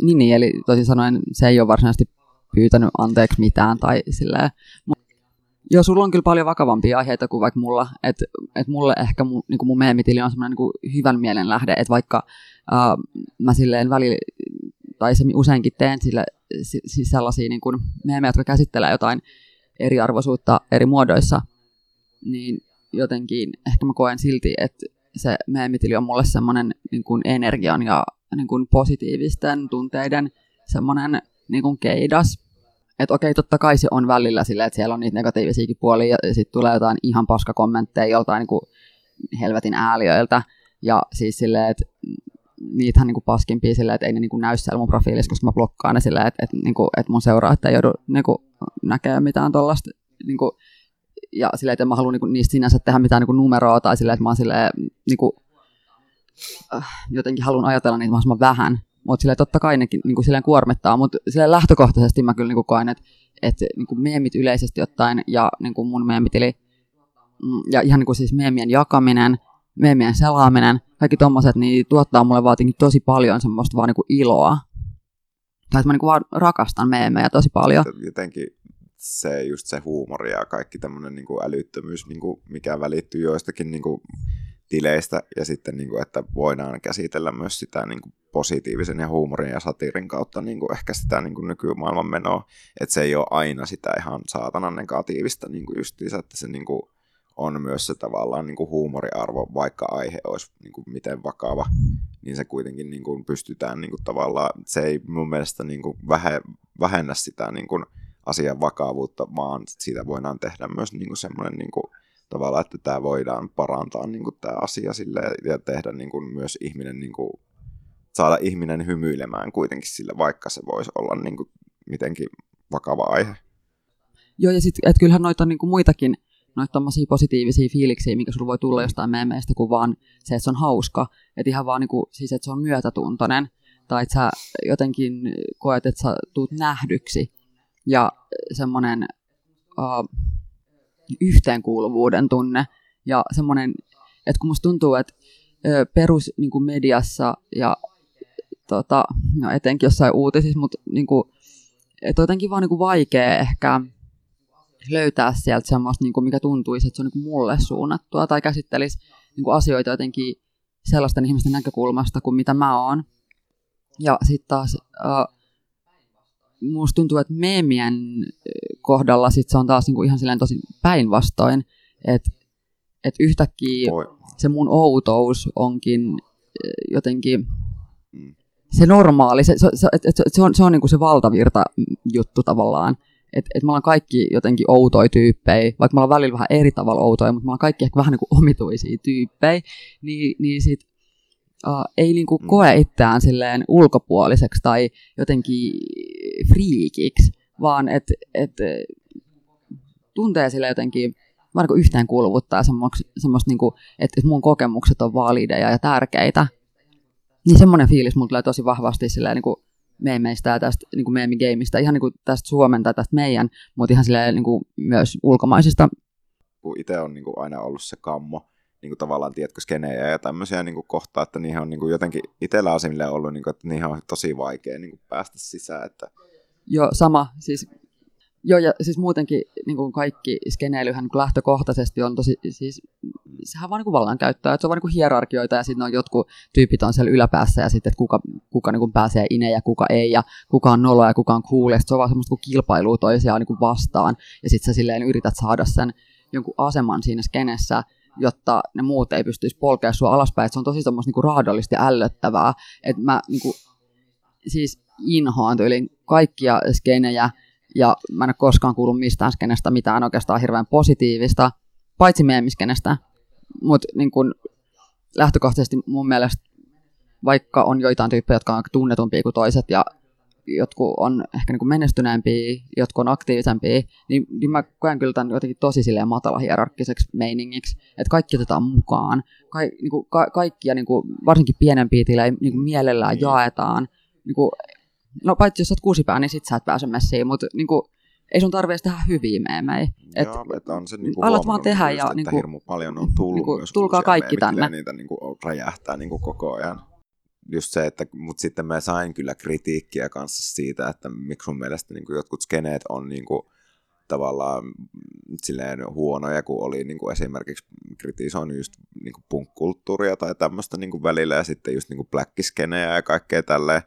Niin, niin, eli toisin sanoen se ei ole varsinaisesti pyytänyt anteeksi mitään tai silleen. Joo, sulla on kyllä paljon vakavampia aiheita kuin vaikka mulla. Että et mulle ehkä mu, niin mun meemitili on semmoinen niin hyvän mielen lähde, että vaikka äh, mä silleen välillä, tai se useinkin teen sille, siis sellaisia niin kuin meemejä, jotka käsittelee jotain eriarvoisuutta eri muodoissa, niin jotenkin ehkä mä koen silti, että se meemitili on mulle semmoinen niin kuin energian ja niin kuin positiivisten tunteiden semmoinen niin kuin keidas. Että okei, totta kai se on välillä silleen, että siellä on niitä negatiivisiakin puolia ja sitten tulee jotain ihan paskakommentteja joltain niin kuin helvetin ääliöiltä. Ja siis silleen, että niitähän niin paskimpia silleen, että ei ne niin kuin näy siellä mun profiilissa, koska mä blokkaan ne silleen, että, että, niin kuin, että mun seuraajat ei joudu niin kuin, näkemään mitään tuollaista. Niin kuin, ja silleen, että mä haluan niin kuin, niistä sinänsä tehdä mitään niin kuin numeroa tai silleen, että mä oon silleen, niin kuin, äh, jotenkin haluan ajatella niitä mahdollisimman vähän. Mutta silleen totta kai nekin niin kuin silleen kuormittaa, mutta silleen lähtökohtaisesti mä kyllä niin kuin koen, että, että niin kuin meemit yleisesti ottaen ja niin kuin mun meemitili mm, ja ihan niin kuin siis meemien jakaminen, meemien selaaminen, kaikki tommoset, niin tuottaa mulle vaatinkin tosi paljon semmoista vaan niin kuin iloa. Tai että mä niin kuin vaan rakastan meemejä tosi paljon. Jotenkin se just se huumori ja kaikki tämmöinen niin kuin älyttömyys, niin kuin mikä välittyy joistakin niin kuin tileistä ja sitten, niin kuin, että voidaan käsitellä myös sitä niin kuin positiivisen ja huumorin ja satiirin kautta niin kuin ehkä sitä niin kuin nykymaailman menoa, että se ei ole aina sitä ihan saatanan negatiivista niin kuin justiinsa, että se niin kuin on myös se tavallaan niin kuin huumoriarvo, vaikka aihe olisi niin kuin miten vakava, niin se kuitenkin niin kuin pystytään niin kuin tavallaan, se ei mun mielestä niin kuin vähennä sitä niin kuin asian vakavuutta, vaan siitä voidaan tehdä myös niin kuin semmoinen niin kuin tavallaan, että tämä voidaan parantaa niin kuin tämä asia sille ja tehdä niin kuin myös ihminen, niin kuin, saada ihminen hymyilemään kuitenkin sille, vaikka se voisi olla niin kuin mitenkin vakava aihe. Joo, ja sitten, että kyllähän noita niin kuin muitakin noita positiivisia fiiliksiä, mikä sulla voi tulla jostain meemeistä, kuin vaan se, että se on hauska. Että ihan vaan niin kuin, siis, että se on myötätuntoinen. Tai että sä jotenkin koet, että sä tuut nähdyksi. Ja semmoinen uh, yhteenkuuluvuuden tunne ja semmoinen, että kun musta tuntuu, että perus niin kuin mediassa ja tota, no etenkin jossain uutisissa, mutta niin kuin, että on jotenkin vaan niin kuin vaikea ehkä löytää sieltä semmoista, niin kuin mikä tuntuisi, että se on niin kuin mulle suunnattua tai käsittelisi niin kuin asioita jotenkin sellaisten ihmisten näkökulmasta kuin mitä mä oon. Ja sitten taas uh, musta tuntuu, että meemien kohdalla sit se on taas niinku ihan silleen tosi päinvastoin, että et yhtäkkiä Voi. se mun outous onkin jotenkin mm. se normaali, se, se, se, se, se on, se on niinku se valtavirta juttu tavallaan. Että et me ollaan kaikki jotenkin outoja tyyppejä, vaikka me ollaan välillä vähän eri tavalla outoja, mutta me ollaan kaikki ehkä vähän niin kuin omituisia tyyppejä, niin, niin sit uh, ei niinku mm. koe itseään silleen ulkopuoliseksi tai jotenkin friikiksi, vaan että et, tuntee sille jotenkin vaan niin yhteenkuuluvuutta ja semmoista, niin kuin, että mun kokemukset on valideja ja tärkeitä. Niin semmoinen fiilis mulla tulee tosi vahvasti silleen niin kuin meemeistä ja tästä niin kuin meemigeimistä, ihan niin kuin tästä Suomen tai tästä meidän, mutta ihan silleen niin kuin myös ulkomaisista. Itse on niin kuin aina ollut se kammo, niin kuin tavallaan, tiedätkö, skenejä ja tämmöisiä niin kuin kohtaa, että niihin on niin kuin jotenkin itsellä asemille ollut, niin kuin, että niihin on tosi vaikea niin kuin päästä sisään. Että... Joo, sama. Siis, joo, ja siis muutenkin niin kuin kaikki skeneilyhän niin kuin lähtökohtaisesti on tosi, siis sehän vaan niin kuin vallankäyttöä, että se on vaan niin kuin hierarkioita ja sitten on jotkut tyypit on siellä yläpäässä ja sitten, että kuka, kuka niin kuin pääsee ineen ja kuka ei ja kuka on nolo ja kuka on cool ja se on vaan semmoista kuin kilpailua toisiaan niin kuin vastaan ja sitten sä silleen yrität saada sen jonkun aseman siinä skenessä jotta ne muut ei pystyisi polkea sua alaspäin. Et se on tosi semmoista niinku raadollisesti ällöttävää. Että mä niinku, siis inhoan tyylin kaikkia skenejä, ja mä en ole koskaan kuullut mistään skenestä mitään oikeastaan hirveän positiivista, paitsi meemiskenestä. Mutta niin lähtökohtaisesti mun mielestä, vaikka on joitain tyyppejä, jotka on tunnetumpia kuin toiset, ja jotkut on ehkä niin kuin menestyneempiä, jotkut on aktiivisempia, niin, niin mä koen kyllä tämän jotenkin tosi silleen matala hierarkkiseksi meiningiksi, että kaikki otetaan mukaan, Ka, niin kuin, ka, kaikkia niin kuin, varsinkin pienempiä tilejä niin kuin mielellään jaetaan, niin kuin, no paitsi jos sä oot kuusipää, niin sit sä et pääse messiin, mutta niin kuin, ei sun tarvitse tehdä hyviä meemejä. Et Joo, että on se niinku alat vaan tehdä ja just, niinku, hirmu paljon on tullut niinku, myös tulkaa kaikki meemejä, tänne. niitä niinku räjähtää niinku koko ajan. Just se, että, mutta sitten mä sain kyllä kritiikkiä kanssa siitä, että miksi mun mielestä niinku jotkut skeneet on niinku, tavallaan silleen huonoja, kun oli niin kuin esimerkiksi kritisoinut just niin kuin punk-kulttuuria tai tämmöistä niin kuin välillä ja sitten just niin kuin ja kaikkea tälleen.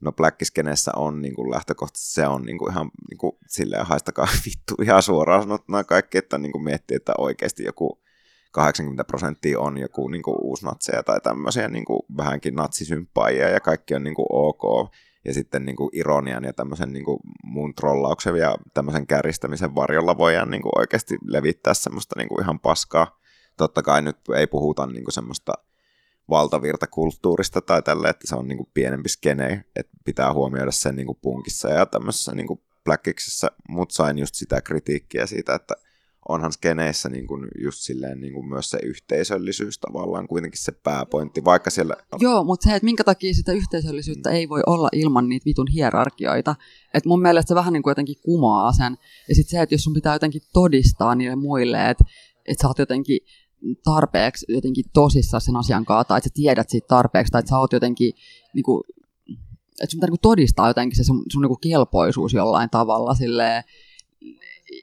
No blackiskeneessä on niin kuin lähtökohtaisesti se on niin kuin ihan niin kuin, silleen haistakaa vittu ihan suoraan sanottuna kaikki, että niin kuin miettii, että oikeasti joku 80 prosenttia on joku niin kuin uusnatseja tai tämmöisiä niin kuin vähänkin natsisympaajia ja kaikki on niin kuin ok ja sitten niin kuin ironian ja tämmöisen niin kuin muun trollauksen ja tämmöisen kärjistämisen varjolla voidaan niin kuin oikeasti levittää semmoista niin kuin ihan paskaa. Totta kai nyt ei puhuta niin kuin semmoista valtavirtakulttuurista tai tälle, että se on niin kuin pienempi skene, että pitää huomioida sen niin kuin punkissa ja tämmöisessä niin kuin mutta sain just sitä kritiikkiä siitä, että onhan skeneissä niin kuin just silleen niin kuin myös se yhteisöllisyys tavallaan kuitenkin se pääpointti, vaikka siellä... Joo, mutta se, että minkä takia sitä yhteisöllisyyttä mm. ei voi olla ilman niitä vitun hierarkioita. Että mun mielestä se vähän niin kuin jotenkin kumoaa sen. Ja sitten se, että jos sun pitää jotenkin todistaa niille muille, että, että sä oot jotenkin tarpeeksi jotenkin tosissaan sen asian kanssa, tai että sä tiedät siitä tarpeeksi, tai että sä oot jotenkin, niin kuin, että sun pitää niin todistaa jotenkin se sun, sun niin kelpoisuus jollain tavalla silleen,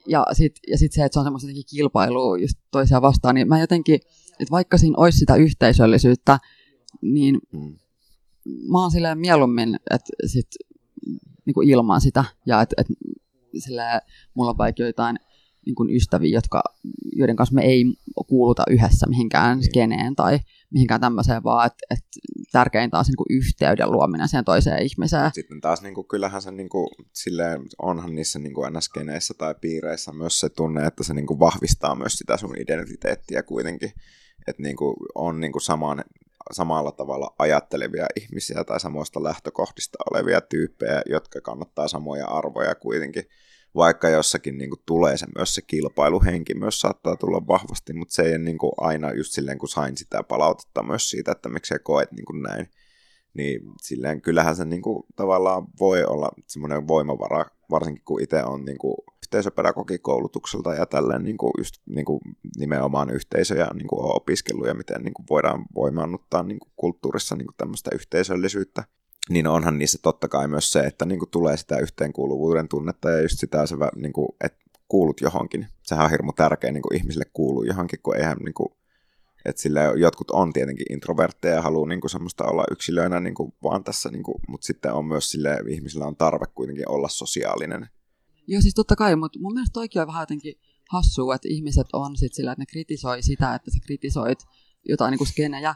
ja sitten ja sit se, että se on semmoista kilpailua just toisiaan vastaan, niin mä jotenkin, että vaikka siinä olisi sitä yhteisöllisyyttä, niin mm. mä oon silleen mieluummin, että sit niin ilman sitä, ja että et, silleen, mulla on vaikka joitain niin kuin ystäviä, jotka, joiden kanssa me ei kuuluta yhdessä mihinkään niin. skeneen tai mihinkään tämmöiseen, vaan että et tärkeintä on se niin yhteyden luominen siihen toiseen ihmiseen. Sitten taas niin kuin, kyllähän se niin kuin, silleen, onhan niissä niin kuin NS-skeneissä tai piireissä myös se tunne, että se niin kuin vahvistaa myös sitä sun identiteettiä kuitenkin. Että niin kuin, on niin kuin saman, samalla tavalla ajattelevia ihmisiä tai samoista lähtökohdista olevia tyyppejä, jotka kannattaa samoja arvoja kuitenkin vaikka jossakin niin kuin, tulee se myös se kilpailuhenki myös saattaa tulla vahvasti, mutta se ei niin kuin, aina just silleen, kun sain sitä palautetta myös siitä, että miksi sä koet niin kuin näin, niin silleen kyllähän se niin kuin, tavallaan voi olla semmoinen voimavara, varsinkin kun itse on niin kuin, yhteisöpedagogikoulutukselta ja tälleen niin kuin, just niin kuin, nimenomaan yhteisöjä niin kuin, opiskellut ja miten niin kuin, voidaan voimaannuttaa niin kuin, kulttuurissa niin kuin, tämmöistä yhteisöllisyyttä niin onhan niissä totta kai myös se, että niin kuin tulee sitä yhteenkuuluvuuden tunnetta ja just sitä, se, niin kuin, että kuulut johonkin. Sehän on hirmu tärkeä niin kuin ihmisille kuuluu johonkin, kun eihän niin kuin, että sille jotkut on tietenkin introvertteja ja haluaa niin kuin semmoista olla yksilöinä niin kuin vaan tässä, niin kuin, mutta sitten on myös sille ihmisillä on tarve kuitenkin olla sosiaalinen. Joo, siis totta kai, mutta mun mielestä toikin on vähän jotenkin hassua, että ihmiset on sit sillä, että ne kritisoi sitä, että sä kritisoit jotain niin skenejä,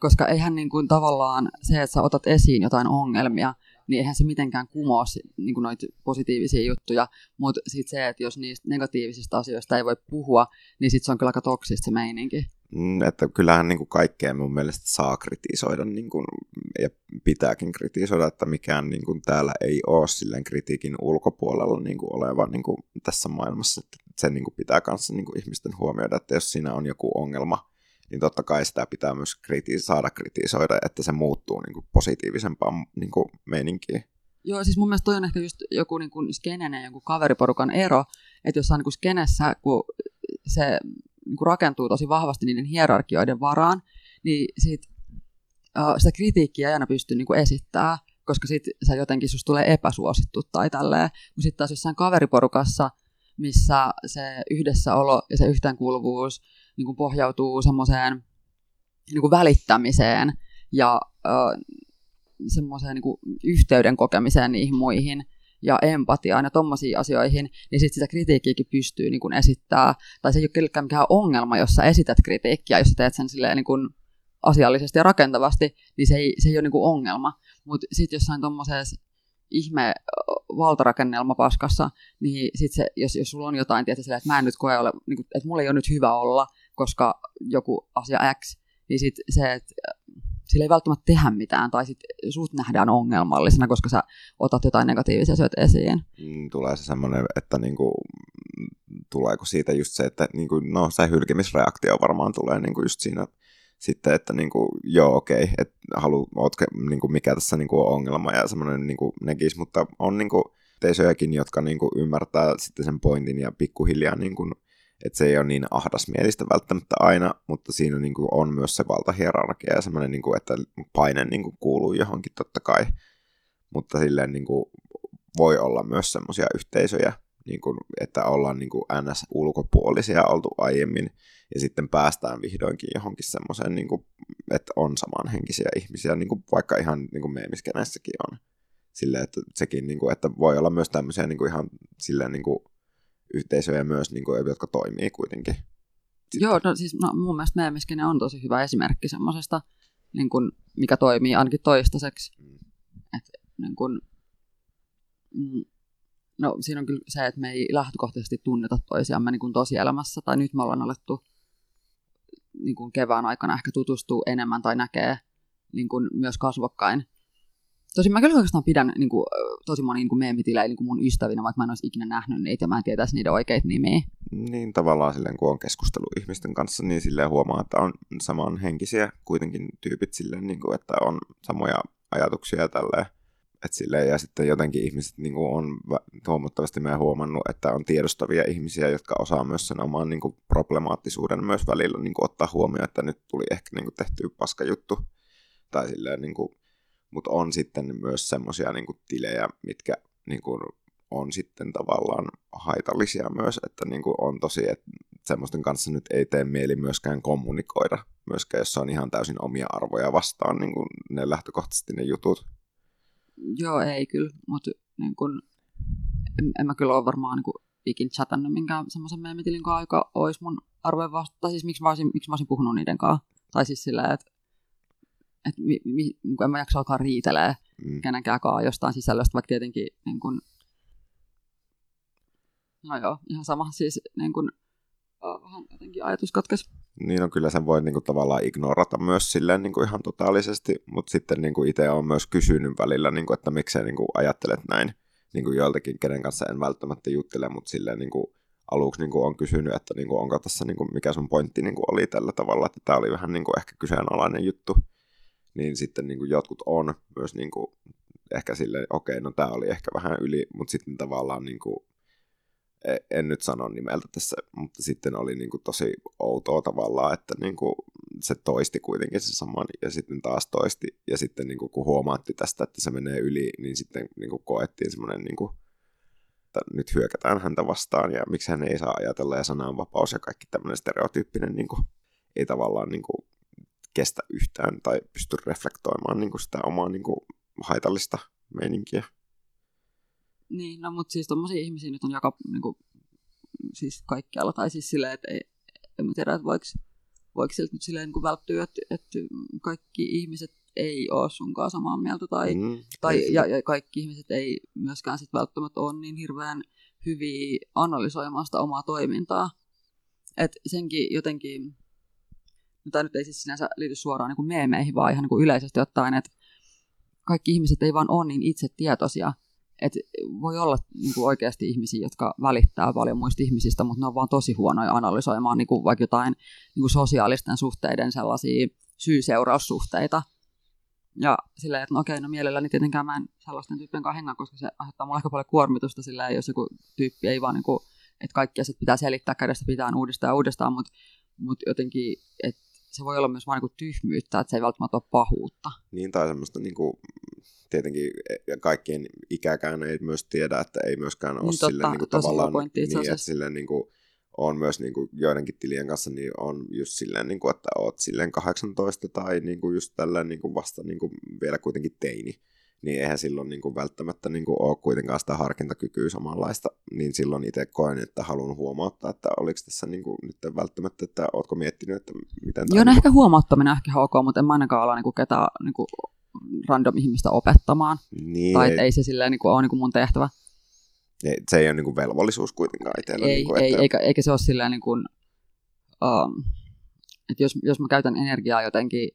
koska eihän niin kuin tavallaan se, että sä otat esiin jotain ongelmia, niin eihän se mitenkään kumoa niin kuin noita positiivisia juttuja, mutta sitten se, että jos niistä negatiivisista asioista ei voi puhua, niin sitten se on kyllä aika toksista se meininki. Mm, että kyllähän niin kuin kaikkea mun mielestä saa kritisoida niin kuin, ja pitääkin kritisoida, että mikään niin kuin, täällä ei ole silleen kritiikin ulkopuolella niin kuin, oleva niin kuin, tässä maailmassa. Että se niin kuin, pitää kanssa niin ihmisten huomioida, että jos siinä on joku ongelma, niin totta kai sitä pitää myös kriti- saada kritisoida, että se muuttuu niin kuin positiivisempaan niin kuin meininkiin. Joo, siis mun mielestä toi on ehkä just joku niin kuin skenenen ja jonkun kaveriporukan ero, että jos on niin kuin skenessä, kun se niin kuin rakentuu tosi vahvasti niiden hierarkioiden varaan, niin sit, uh, sitä kritiikkiä ei aina pysty niin esittämään, koska sit se jotenkin susta tulee epäsuosittu tai tälleen. Mutta sitten taas jossain kaveriporukassa, missä se yhdessäolo ja se yhteenkuuluvuus niin kuin pohjautuu semmoiseen niin kuin välittämiseen ja ö, semmoiseen niin kuin yhteyden kokemiseen niihin muihin, ja empatiaan ja tommosiin asioihin, niin sitten sitä kritiikkiäkin pystyy niin kuin esittää, tai se ei ole kellekään mikään ongelma, jos sä esität kritiikkiä, jos sä teet sen silleen niin kuin asiallisesti ja rakentavasti, niin se ei, se ei ole niin kuin ongelma. Mutta sitten jossain tuommoisessa ihme valtarakennelma paskassa, niin sit se, jos, jos sulla on jotain, tietysti, että mä en nyt koe ole, niin kuin, että mulla ei ole nyt hyvä olla, koska joku asia X, niin sit se, että sillä ei välttämättä tehdä mitään, tai sitten sut nähdään ongelmallisena, koska sä otat jotain negatiivisia asioita esiin. Mm, tulee se semmoinen, että niinku, tuleeko siitä just se, että niinku, no se hylkimisreaktio varmaan tulee niinku just siinä sitten, että niinku, joo okei, okay, että halu, ootko, niinku, mikä tässä niinku on ongelma ja semmoinen niinku, negis, mutta on niinku, teisöjäkin, jotka niinku, ymmärtää sitten sen pointin ja pikkuhiljaa niinku, että se ei ole niin ahdasmielistä välttämättä aina, mutta siinä niin kuin on myös se valtahierarkia ja semmoinen, niin kuin, että paine niin kuin kuuluu johonkin totta kai, mutta silleen niin kuin voi olla myös semmoisia yhteisöjä, niin kuin, että ollaan niin kuin NS-ulkopuolisia oltu aiemmin, ja sitten päästään vihdoinkin johonkin semmoiseen, niin kuin, että on samanhenkisiä ihmisiä, niin kuin vaikka ihan niin kuin meemiskenessäkin on. Silleen, että sekin, niin kuin, että voi olla myös tämmöisiä niin kuin ihan silleen niin kuin yhteisöjä myös, niin kuin, jotka toimii kuitenkin. Sitten. Joo, no siis no, mun mielestä meemiskene on tosi hyvä esimerkki semmoisesta, niin kuin, mikä toimii ainakin toistaiseksi. Mm. Et, niin kuin, mm, no siinä on kyllä se, että me ei lähtökohtaisesti tunneta toisiamme niin kuin tosielämässä, tai nyt me ollaan alettu niin kuin kevään aikana ehkä tutustua enemmän tai näkee niin kuin myös kasvokkain Tosin mä kyllä oikeastaan pidän niin kuin, tosi moni niin meemitilejä niin mun ystävinä, vaikka mä en olisi ikinä nähnyt niitä ja mä en tietäisi niiden oikeita nimiä. Niin tavallaan silleen, kun on keskustelu ihmisten kanssa, niin silleen huomaa, että on samanhenkisiä kuitenkin tyypit silleen, niin kuin, että on samoja ajatuksia ja tälleen. Et silleen, ja sitten jotenkin ihmiset niin kuin on huomattavasti mä huomannut, että on tiedostavia ihmisiä, jotka osaa myös sen oman niin kuin problemaattisuuden myös välillä niin kuin ottaa huomioon, että nyt tuli ehkä niin kuin tehty paska juttu. Tai silleen, niin kuin, mutta on sitten myös semmoisia niin tilejä, mitkä niin kuin, on sitten tavallaan haitallisia myös, että niin kuin on tosi, että semmoisten kanssa nyt ei tee mieli myöskään kommunikoida, myöskään jos on ihan täysin omia arvoja vastaan niin kuin ne lähtökohtaisesti ne jutut. Joo, ei kyllä, mutta niin kuin, en, en mä kyllä ole varmaan niin kuin, ikin chatannut minkään semmoisen meemitilin kanssa, joka olisi mun arvojen vastaan, tai siis miksi mä olisin, miksi mä olisin puhunut niiden kanssa. Tai siis sillä, että että mi, mi, niin kuin en mä jaksa alkaa riitelee mm. kenenkään jostain sisällöstä, vaikka tietenkin niin kuin, no joo, ihan sama, siis niin kuin, vähän jotenkin ajatus katkesi. Niin on kyllä sen voi niin kuin, tavallaan ignorata myös silleen niin kuin ihan totaalisesti, mutta sitten niin kuin itse on myös kysynyt välillä, niin kuin, että miksei niin kuin, ajattelet näin niin kuin joiltakin, kenen kanssa en välttämättä juttele, mutta silleen niin kuin, aluksi niin kuin, on kysynyt, että niin kuin, onko tässä, niin kuin, mikä sun pointti niin kuin, oli tällä tavalla, että tämä oli vähän niin kuin, ehkä kyseenalainen juttu niin sitten niin kuin jotkut on myös niin kuin, ehkä silleen, okei, okay, no tämä oli ehkä vähän yli, mutta sitten tavallaan niin kuin, e, en nyt sano nimeltä tässä, mutta sitten oli niin kuin tosi outoa tavallaan, että niin kuin se toisti kuitenkin se saman ja sitten taas toisti. Ja sitten niin kuin, kun huomaatti tästä, että se menee yli, niin sitten niin kuin koettiin semmoinen, niin että nyt hyökätään häntä vastaan ja miksi hän ei saa ajatella ja sananvapaus ja kaikki tämmöinen stereotyyppinen niin kuin, ei tavallaan niin kuin, kestä yhtään tai pysty reflektoimaan niin kuin sitä omaa niin kuin haitallista meininkiä. Niin, no mutta siis tommosia ihmisiä nyt on joka, niin kuin, siis kaikkialla, tai siis silleen, että ei, en mä tiedä, että voiko, voiko siltä nyt silleen niin kuin välttyä, että, että kaikki ihmiset ei ole sunkaan samaa mieltä, tai, mm, tai ja, ja kaikki ihmiset ei myöskään sit välttämättä ole niin hirveän hyviä analysoimaan sitä omaa toimintaa. Et senkin jotenkin tämä nyt ei siis sinänsä liity suoraan niin kuin meemeihin, vaan ihan niin kuin yleisesti ottaen, että kaikki ihmiset ei vaan ole niin itse tietoisia, että voi olla niin kuin oikeasti ihmisiä, jotka välittää paljon muista ihmisistä, mutta ne on vaan tosi huonoja analysoimaan niin kuin vaikka jotain niin kuin sosiaalisten suhteiden sellaisia syy-seuraussuhteita. Ja silleen, että no okei, no mielelläni tietenkään mä en sellaisten tyyppien kanssa hengää, koska se aiheuttaa mulle aika paljon kuormitusta silleen, jos joku tyyppi ei vaan niin kuin, että kaikki asiat pitää selittää kädestä pitää uudestaan ja uudestaan, mutta, mutta jotenkin, että se voi olla myös vain niin tyhmyyttä, että se ei välttämättä ole pahuutta. Niin, tai semmoista niin kuin, tietenkin e, kaikkien ikäkään ei myös tiedä, että ei myöskään ole niin, totta, silleen, niin kuin, tavallaan pointti, niin, että silleen, niin kuin, on myös niin kuin, joidenkin tilien kanssa, niin on just silleen, niin kuin, että oot silleen 18 tai niin kuin, just tällä niin kuin, vasta niin kuin, vielä kuitenkin teini. Niin eihän silloin niin kuin välttämättä niin kuin ole kuitenkaan sitä harkintakykyä samanlaista, niin silloin itse koen, että haluan huomauttaa, että oliko tässä niin kuin nyt välttämättä, että ootko miettinyt, että miten Joo, no niin ehkä huomauttaminen ehkä ok, mutta en mä ainakaan ala niinku ketään niinku random ihmistä opettamaan. niin, tai ei, ei se silleen niinku ole niinku mun tehtävä. ei, se ei ole niin kuin velvollisuus kuitenkaan itsellä. Ei, niin kuin, ei, että, eikä, eikä se ole silleen niin kuin, um, että jos, jos mä käytän energiaa jotenkin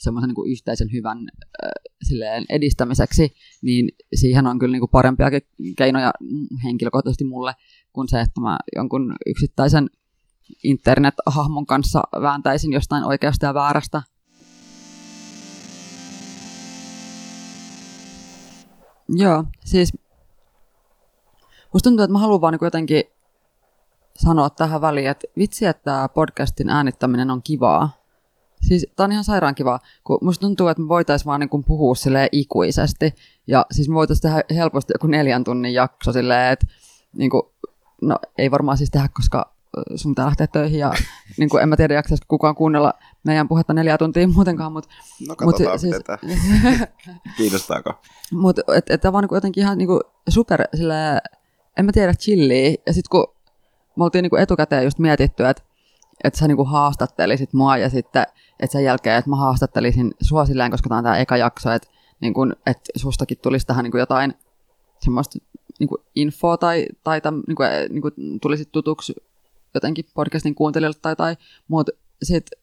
semmoisen niin yhteisen hyvän äh, silleen edistämiseksi, niin siihen on kyllä niin kuin parempiakin keinoja henkilökohtaisesti mulle kuin se, että mä jonkun yksittäisen internet-hahmon kanssa vääntäisin jostain oikeasta ja väärästä. Joo, siis musta tuntuu, että mä haluan vaan niin jotenkin sanoa tähän väliin, että vitsi, että podcastin äänittäminen on kivaa. Siis tää on ihan sairaan kivaa, kun musta tuntuu, että me voitaisiin vaan niin puhua silleen ikuisesti. Ja siis me voitaisiin tehdä helposti joku neljän tunnin jakso silleen, että niin kuin, no ei varmaan siis tehdä, koska sun pitää lähteä töihin ja niin kuin, en mä tiedä jaksaisiko kukaan kuunnella meidän puhetta neljä tuntia muutenkaan, mutta no katsotaan, siis- miten tämä, kiinnostaako. mutta et, et, vaan niinku jotenkin ihan niinku super sille, en mä tiedä, chilliä. Ja sitten kun me oltiin niinku etukäteen just mietitty, että et sä niinku haastattelisit mua ja sitten että sen jälkeen, että mä haastattelisin sua silleen, koska tää on tää eka jakso, että niinku, et sustakin tulisi tähän niinku jotain semmoista niinku infoa tai, tai täm, niinku, niinku, tulisit tutuksi jotenkin podcastin kuuntelijalle tai, tai mutta sitten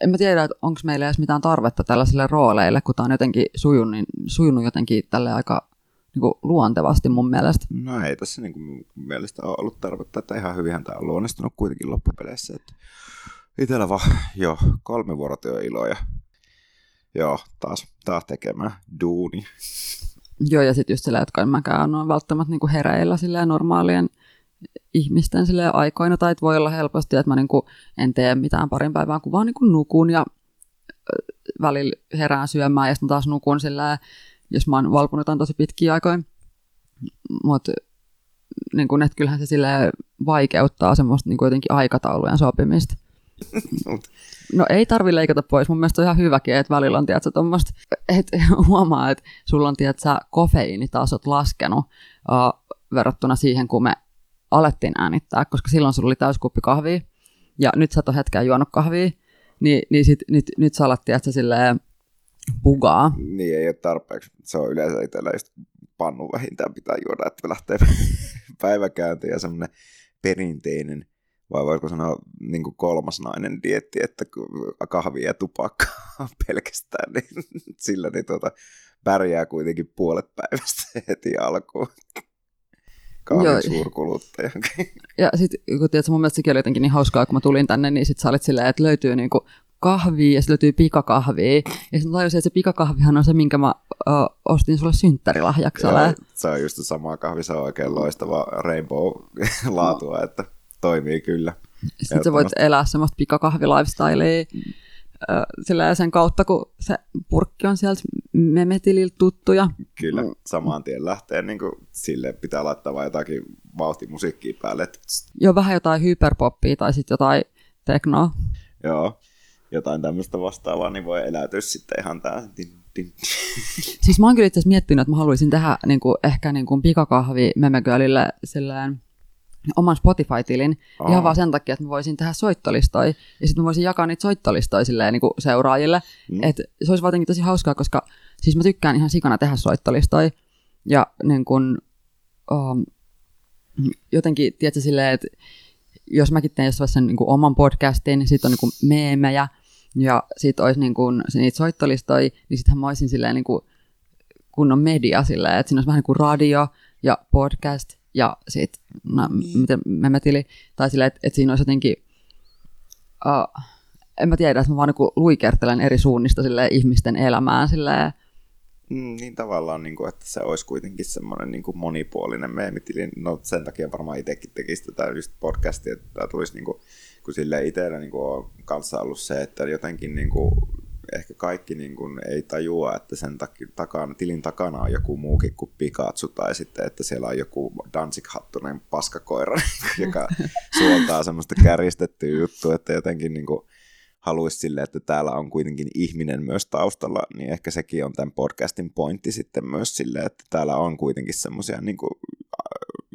en mä tiedä, että onko meillä edes mitään tarvetta tällaisille rooleille, kun tämä on jotenkin sujunut, niin, sujunut jotenkin tälle aika niin kuin luontevasti mun mielestä. No ei tässä niin kuin mielestä ole ollut tarvetta, että ihan hyvinhän tämä on luonnistunut kuitenkin loppupeleissä. Että itellä vaan jo kolme vuorotyöiloa ja joo, taas, taas tekemään duuni. Joo, ja sitten just silleen, jotka en mäkään ole välttämättä niin kuin hereillä silleen normaalien ihmisten silleen aikoina, tai että voi olla helposti, että mä niin kuin en tee mitään parin päivään, kun vaan niin kuin nukun ja välillä herään syömään ja sitten taas nukun silleen, jos mä oon valpunut tosi pitkiä aikoja. Mutta niin kun, että kyllähän se sille vaikeuttaa semmoista niin kuin jotenkin aikataulujen sopimista. No ei tarvi leikata pois. Mun mielestä on ihan hyväkin, että välillä on tiedätkö, tommoista, että huomaa, että sulla on tiedätkö, kofeiinitasot laskenut uh, verrattuna siihen, kun me alettiin äänittää, koska silloin sulla oli täyskuppi kahvia ja nyt sä et ole hetkeä juonut kahvia, niin, niin sit, nyt, nyt sä alat tiedätkö, silleen bugaa. Niin ei ole tarpeeksi. Se on yleensä itsellä just pannu vähintään pitää juoda, että lähtee päiväkäyntiin ja semmoinen perinteinen, vai voiko sanoa niin kuin kolmas nainen dietti, että kahvia ja tupakkaa pelkästään, niin sillä niin tuota, pärjää kuitenkin puolet päivästä heti alkuun. Kahvin suurkuluttaja. Ja sitten kun tiedätkö, mun mielestä sekin oli jotenkin niin hauskaa, kun mä tulin tänne, niin sitten sä olit silleen, että löytyy niinku kahvia ja sitten löytyy pikakahvia. Ja sitten tajusin, että se pikakahvihan on se, minkä mä ö, ostin sulle synttärilahjaksi. Joo, se on just sama kahvi, se on oikein loistava rainbow-laatua, että toimii kyllä. Sitten sä voit elää semmoista pikakahvilifestylea sillä sen kautta, kun se purkki on sieltä memetililtä tuttu. Ja, Kyllä, Mm. saman tien lähtee, niin kuin, sille pitää laittaa vaan jotakin vauhtimusiikkia päälle. Että, jo vähän jotain hyperpoppia tai sitten jotain teknoa. joo, jotain tämmöistä vastaavaa, niin voi eläytyä sitten ihan tää. Siis mä oon kyllä itse miettinyt, että mä haluaisin tehdä niin kuin, ehkä niin kuin pikakahvi memegirlille silleen oman Spotify-tilin Aa. ihan vaan sen takia, että mä voisin tehdä soittolistoja ja sitten mä voisin jakaa niitä soittolistoja silleen niin kuin seuraajille. Mm. Et se olisi jotenkin tosi hauskaa, koska siis mä tykkään ihan sikana tehdä soittolistoja ja niin kuin, um, jotenkin, tiedätkö, silleen, että jos mäkin teen jossain sen niin kuin oman podcastin, niin sitten on niin kuin meemejä ja sitten olisi niin kuin, niitä soittolistoja, niin sittenhän mä olisin silleen niin kuin kunnon media silleen, että siinä olisi vähän niin kuin radio ja podcast ja sitten, no, miten memetili, tai silleen, että, että siinä olisi jotenkin, uh, en mä tiedä, että mä vaan niin kuin luikertelen eri suunnista silleen, ihmisten elämään silleen, Mm, niin tavallaan, niin kuin, että se olisi kuitenkin semmoinen niin kuin monipuolinen meemitili. No sen takia varmaan itsekin tekisi tätä just podcastia, että tämä tulisi niin kuin, kun sille itsellä niin kuin on kanssa ollut se, että jotenkin niin kuin, ehkä kaikki niin kuin, ei tajua, että sen takia, takana, tilin takana on joku muukin kuin Pikachu tai sitten, että siellä on joku Danzig-hattunen paskakoira, joka suoltaa semmoista kärjistettyä juttua, että jotenkin niin kuin, haluaisi sille, että täällä on kuitenkin ihminen myös taustalla, niin ehkä sekin on tämän podcastin pointti sitten myös sille, että täällä on kuitenkin semmoisia niin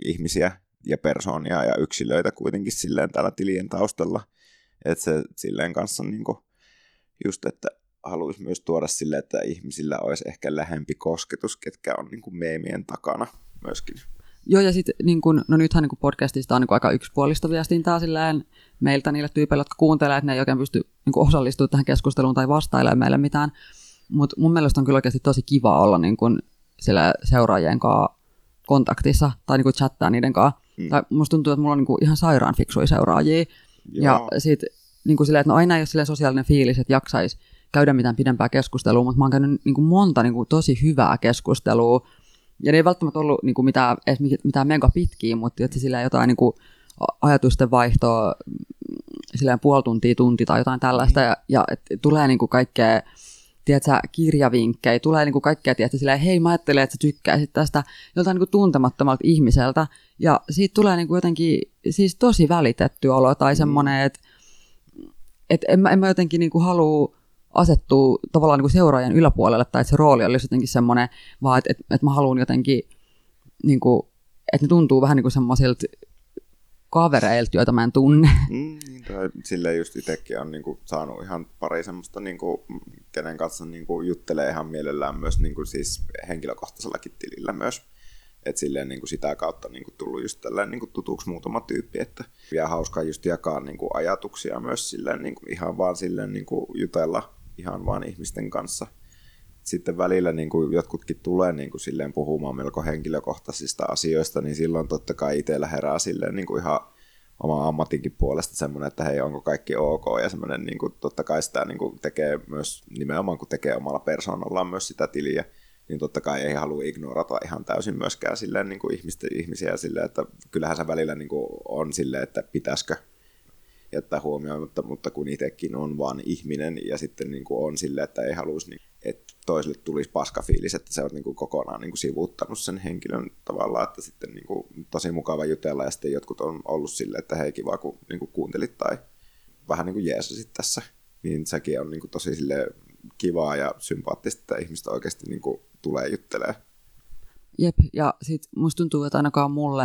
ihmisiä ja persoonia ja yksilöitä kuitenkin silleen täällä tilien taustalla, että se silleen kanssa niin kuin, just, että haluaisi myös tuoda sille, että ihmisillä olisi ehkä lähempi kosketus, ketkä on niin kuin meemien takana myöskin. Joo, ja sitten niin kun, no nythän niin podcastista on niin aika yksipuolista viestintää silleen meiltä niille tyypeille, jotka kuuntelee, että ne ei oikein pysty niin osallistumaan tähän keskusteluun tai vastailemaan meille mitään. Mutta mun mielestä on kyllä oikeasti tosi kiva olla niin kun, sillä seuraajien kanssa kontaktissa tai niin chattaa niiden kanssa. Mm. Tai musta tuntuu, että mulla on niin ihan sairaan fiksuja seuraajia. Joo. Ja sitten niin kuin silleen, että no aina ei ole silleen sosiaalinen fiilis, että jaksaisi käydä mitään pidempää keskustelua, mutta mä oon käynyt niin kuin monta niin kuin tosi hyvää keskustelua. Ja ne ei välttämättä ollut niin kuin mitään, mitään mega pitkiä, mutta että sillä jotain niin kuin ajatusten vaihtoa silleen puoli tuntia, tunti tai jotain tällaista. Ja, ja et, tulee niin kuin kaikkea tiedätkö, kirjavinkkejä, tulee niin kuin kaikkea, tiedätkö, silleen, hei mä ajattelen, että sä tykkäisit tästä joltain niin kuin tuntemattomalta ihmiseltä, ja siitä tulee niin kuin jotenkin siis tosi välitetty olo, tai mm. semmoinen, että et en, mä, en mä jotenkin niin kuin halua asettua tavallaan niin kuin seuraajan yläpuolelle, tai että se rooli olisi jotenkin semmoinen, vaan että, että, että mä haluan jotenkin, niin kuin, että ne tuntuu vähän niin kuin semmoisilta kavereilta, joita mä en tunne. Mm, niin, tai silleen just itsekin on niinku saanut ihan pari semmoista, niinku, kenen kanssa niinku juttelee ihan mielellään myös niinku siis henkilökohtaisellakin tilillä myös. Että silleen niinku sitä kautta niinku tullut just tällainen niinku tutuksi muutama tyyppi, että vielä hauskaa just jakaa niinku ajatuksia myös silleen niinku ihan vaan silleen niinku jutella ihan vaan ihmisten kanssa. Sitten välillä niin kuin jotkutkin tulee niin kuin silleen puhumaan melko henkilökohtaisista asioista, niin silloin totta kai itsellä herää silleen niin kuin ihan oma ammatinkin puolesta semmoinen, että hei, onko kaikki ok, ja semmoinen niin kuin, totta kai sitä niin kuin tekee myös nimenomaan, kun tekee omalla persoonallaan myös sitä tiliä, niin totta kai ei halua ignorata ihan täysin myöskään silleen niin kuin ihmisten, ihmisiä silleen, että kyllähän se välillä niin kuin on silleen, että pitäisikö jättää huomioon, mutta, kun itsekin on vaan ihminen ja sitten niin kuin on silleen, että ei haluaisi, niin, että toiselle tulisi paskafiilis, että se on niin kuin kokonaan niin kuin sivuuttanut sen henkilön tavallaan, että sitten niin kuin, tosi mukava jutella ja sitten jotkut on ollut silleen, että hei kiva kun niin kuin kuuntelit tai vähän niin kuin jeesasit tässä, niin sekin on niin kuin tosi sille kivaa ja sympaattista, että ihmistä oikeasti niin kuin tulee juttelee. Jep, ja sitten musta tuntuu, että ainakaan mulle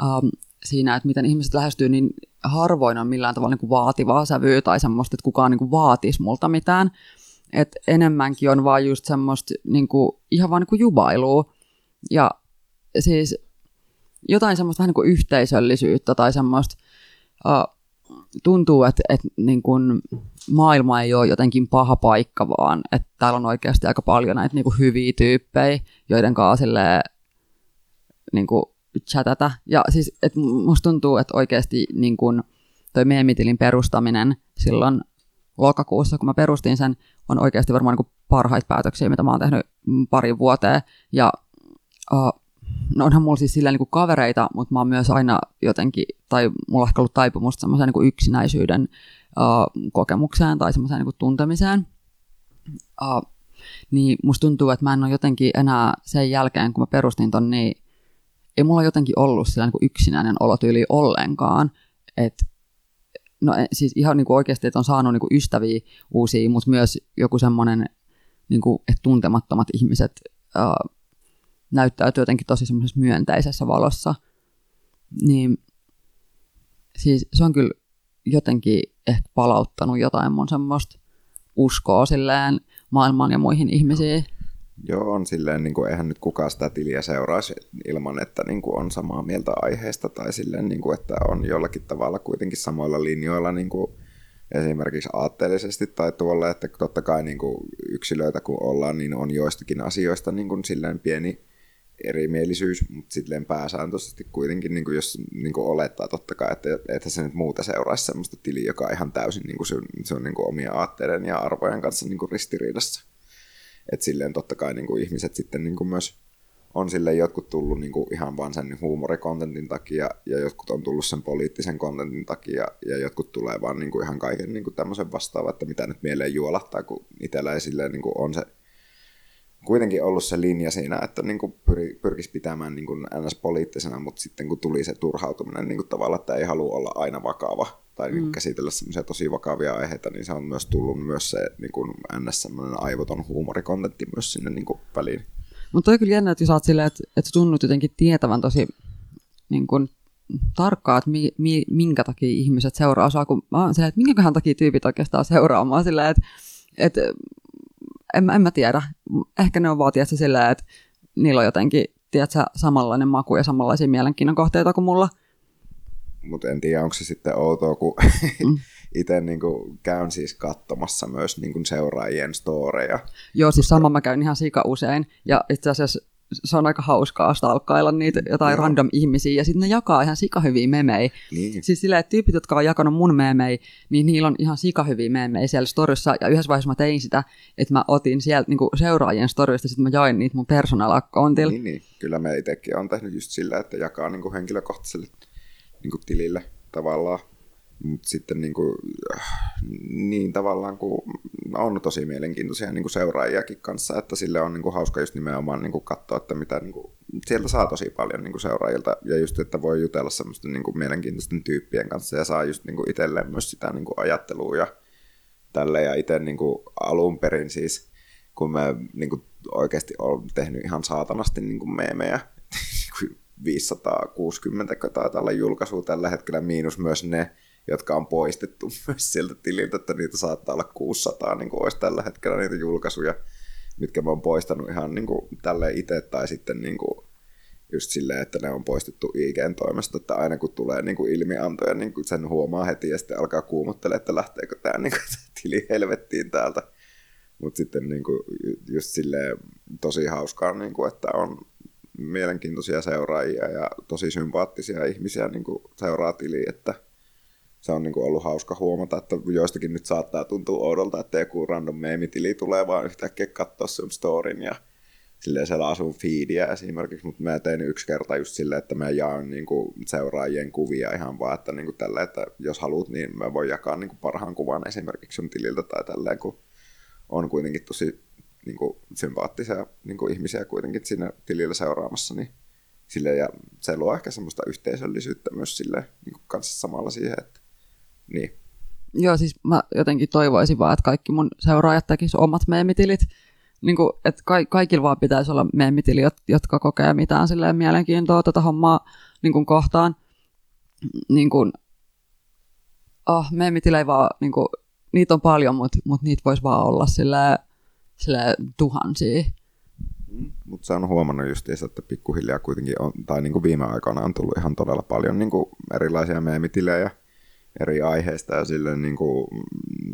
ähm, siinä, että miten ihmiset lähestyy, niin harvoin on millään tavalla niin kuin vaativaa sävyä tai semmoista, että kukaan niin kuin vaatisi multa mitään. Et enemmänkin on vaan just semmoista niin kuin, ihan vaan niin kuin jubailua. Ja siis jotain semmoista vähän niin kuin yhteisöllisyyttä tai semmoista uh, tuntuu, että, että niin kuin maailma ei ole jotenkin paha paikka, vaan että täällä on oikeasti aika paljon näitä niin kuin hyviä tyyppejä, joiden kanssa silleen, niin kuin chatata. Ja siis, että musta tuntuu, että oikeasti niin kuin toi meemitilin perustaminen silloin lokakuussa, kun mä perustin sen, on oikeasti varmaan niin parhaita päätöksiä, mitä mä oon tehnyt pari vuoteen. Ja uh, no onhan mulla siis silleen niin kavereita, mutta mä oon myös aina jotenkin, tai mulla on ehkä ollut taipumusta semmoiseen niin yksinäisyyden uh, kokemukseen tai semmoiseen niin tuntemiseen. Uh, niin musta tuntuu, että mä en ole jotenkin enää sen jälkeen, kun mä perustin ton, niin ei mulla jotenkin ollut sillä niin yksinäinen olotyyli ollenkaan. Et, no siis ihan niin kuin oikeasti, että on saanut niin kuin ystäviä uusia, mutta myös joku semmoinen, niin kuin, että tuntemattomat ihmiset uh, näyttäytyy jotenkin tosi semmoisessa myönteisessä valossa. Niin siis se on kyllä jotenkin ehkä palauttanut jotain mun semmoista uskoa silleen maailmaan ja muihin ihmisiin. Joo, on silleen, niin kuin, eihän nyt kukaan sitä tiliä seuraisi ilman, että niin kuin, on samaa mieltä aiheesta tai silleen, niin kuin, että on jollakin tavalla kuitenkin samoilla linjoilla niin kuin, esimerkiksi aatteellisesti tai tuolla, että totta kai niin kuin, yksilöitä kun ollaan, niin on joistakin asioista niin kuin, silleen pieni erimielisyys, mutta silleen pääsääntöisesti kuitenkin, niin kuin jos niin kuin olettaa totta kai, että, että se nyt muuta seuraisi sellaista tiliä, joka on ihan täysin niin kuin se, se on niin kuin omia aatteiden ja arvojen kanssa niin kuin ristiriidassa. Että silleen totta kai niin kuin ihmiset sitten niin kuin myös on sille jotkut tullut niin kuin ihan vaan sen huumorikontentin takia ja jotkut on tullut sen poliittisen kontentin takia ja jotkut tulee vaan niin kuin ihan kaiken niin kuin tämmöisen vastaavan, että mitä nyt mieleen juolahtaa, kun itsellä ei silleen niin kuin on se kuitenkin ollut se linja siinä, että niin kuin pyri, pyrkisi pitämään niin kuin ns. poliittisena, mutta sitten kun tuli se turhautuminen niin kuin tavalla, että ei halua olla aina vakava tai niin mm. käsitellä semmoisia tosi vakavia aiheita, niin se on myös tullut myös se niin kuin ns. semmoinen aivoton huumorikontentti myös sinne niin kuin väliin. Mutta toi kyllä jännä, että jos olet silleen, että, että tunnut jotenkin tietävän tosi niin kuin, tarkkaa, että mi, mi, minkä takia ihmiset seuraa osaa, kun mä oon silleen, että minkäköhän takia tyypit oikeastaan seuraa. Mä silleen, että, että en, en mä tiedä. Ehkä ne on vaan tietysti silleen, että niillä on jotenkin tiedätkö, samanlainen maku ja samanlaisia mielenkiinnon kohteita kuin mulla. Mutta en tiedä, onko se sitten outoa, kun mm. itse niin käyn siis katsomassa myös niin seuraajien storeja. Joo, siis sama mä käyn ihan sika usein. Ja itse asiassa se on aika hauskaa stalkkailla niitä jotain Joo. random ihmisiä, ja sitten ne jakaa ihan sikahyviä memejä. Niin. Siis silleen, että tyypit, jotka on jakanut mun memejä, niin niillä on ihan sikahyviä memejä siellä storissa, ja yhdessä vaiheessa mä tein sitä, että mä otin sieltä niin seuraajien storista, sitten mä jain niitä mun personal accountilla. Niin, niin. Kyllä me itsekin on tehnyt just sillä, että jakaa niin henkilökohtaiselle niin tilille tavallaan mutta sitten niin, kuin, niin tavallaan, kun on tosi mielenkiintoisia niin kuin seuraajiakin kanssa, että sille on niin kuin hauska just nimenomaan niin kuin katsoa, että mitä niin kuin, sieltä saa tosi paljon niin kuin seuraajilta. Ja just, että voi jutella semmoisten niin kuin mielenkiintoisten tyyppien kanssa ja saa just niin kuin itselleen myös sitä niin kuin ajattelua ja tälle. Ja itse niin kuin alun perin siis, kun mä niin kuin oikeasti olen tehnyt ihan saatanasti niin kuin meemejä, 560 taitaa olla julkaisua tällä hetkellä, miinus myös ne, jotka on poistettu myös sieltä tililtä, että niitä saattaa olla 600, niin kuin olisi tällä hetkellä niitä julkaisuja, mitkä mä oon poistanut ihan niin kuin tälle itse, tai sitten niin kuin just silleen, että ne on poistettu IGn toimesta, että aina kun tulee niin kuin ilmiantoja, niin kuin sen huomaa heti ja sitten alkaa kuumottele, että lähteekö tämä niin kuin, tili helvettiin täältä. Mutta sitten niin kuin, just silleen tosi hauskaa, niin kuin, että on mielenkiintoisia seuraajia ja tosi sympaattisia ihmisiä niin kuin seuraa tiliä, että se on niin kuin ollut hauska huomata, että joistakin nyt saattaa tuntua oudolta, että joku random meemitili tulee vaan yhtäkkiä katsoa sun storin ja silleen selaa sun feedia esimerkiksi, mutta mä tein yksi kerta just silleen, että mä jaan niin kuin seuraajien kuvia ihan vaan, että, niin kuin tälle, että jos haluat, niin mä voin jakaa niin kuin parhaan kuvan esimerkiksi sun tililtä tai tälleen, kun on kuitenkin tosi niin kuin sympaattisia niin kuin ihmisiä kuitenkin siinä tilillä seuraamassa, niin sille ja se luo ehkä semmoista yhteisöllisyyttä myös sille niin kuin kanssa samalla siihen, että niin. Joo, siis mä jotenkin toivoisin vaan, että kaikki mun seuraajat tekisivät omat meemitilit. Niin kuin, että ka- kaikilla vaan pitäisi olla meemitili, jotka kokee mitään silleen mielenkiintoa tätä hommaa niin kuin kohtaan. Niin kuin, oh, meemitilejä vaan, niin kuin, niitä on paljon, mutta mut niitä voisi vaan olla silleen, silleen tuhansia. Mm, mutta se on huomannut just että pikkuhiljaa kuitenkin on, tai niin kuin viime aikoina on tullut ihan todella paljon niin kuin erilaisia meemitilejä, eri aiheista ja silleen niin kuin,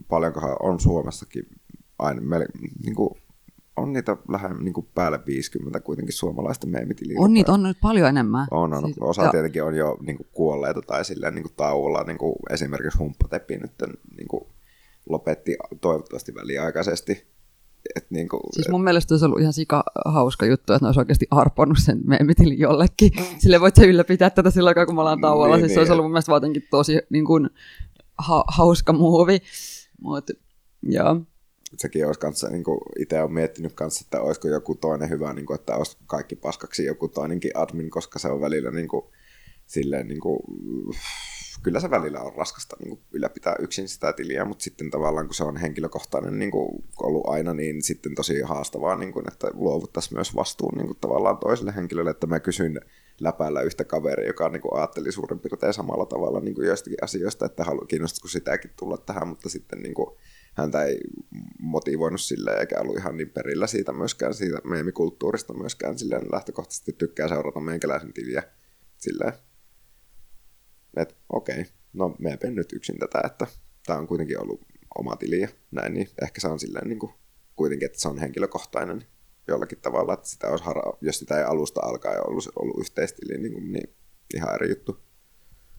paljonkohan on Suomessakin aina, meillä, niin kuin, on niitä lähes niin kuin päälle 50 kuitenkin suomalaista meemitiliä. On niitä, on nyt paljon enemmän. On, on. Siis, Osa ja... tietenkin on jo niin kuin, kuolleita tai silleen niin kuin tauolla, niin kuin esimerkiksi Humppatepi nyt niin kuin, lopetti toivottavasti väliaikaisesti et niin kuin, siis mun mielestä olisi ollut ihan sika hauska juttu, että ne olisi oikeasti arponnut sen meemitilin jollekin. Sille voit se ylläpitää tätä sillä aikaa, kun me ollaan tauolla. Niin, siis niin, se olisi ollut mun mielestä jotenkin tosi niin kuin, ha- hauska muovi. Mut, joo. Sekin olisi kanssa, niin kuin itse olen miettinyt kanssa, että olisiko joku toinen hyvä, niin kuin, että olisi kaikki paskaksi joku toinenkin admin, koska se on välillä niin kuin, silleen niin kuin, kyllä se välillä on raskasta niin kuin ylläpitää yksin sitä tiliä, mutta sitten tavallaan kun se on henkilökohtainen niin kuin ollut aina, niin sitten tosi haastavaa, niin kuin, että luovuttaisiin myös vastuun niin kuin tavallaan toiselle henkilölle, että mä kysyn läpällä yhtä kaveria, joka niin kuin ajatteli suurin piirtein samalla tavalla niin kuin joistakin asioista, että halu, kiinnostaisiko sitäkin tulla tähän, mutta sitten niin kuin, häntä ei motivoinut sille eikä ollut ihan niin perillä siitä myöskään, siitä meemikulttuurista myöskään, silleen lähtökohtaisesti tykkää seurata meikäläisen tiliä silleen että okei, okay, no meepä nyt yksin tätä, että tämä on kuitenkin ollut oma tili ja näin, niin ehkä se on silleen niin kuin, kuitenkin, että se on henkilökohtainen jollakin tavalla, että sitä olisi hara, jos sitä ei alusta alkaa ollut, ollut yhteistili, niin, kuin, niin ihan eri juttu.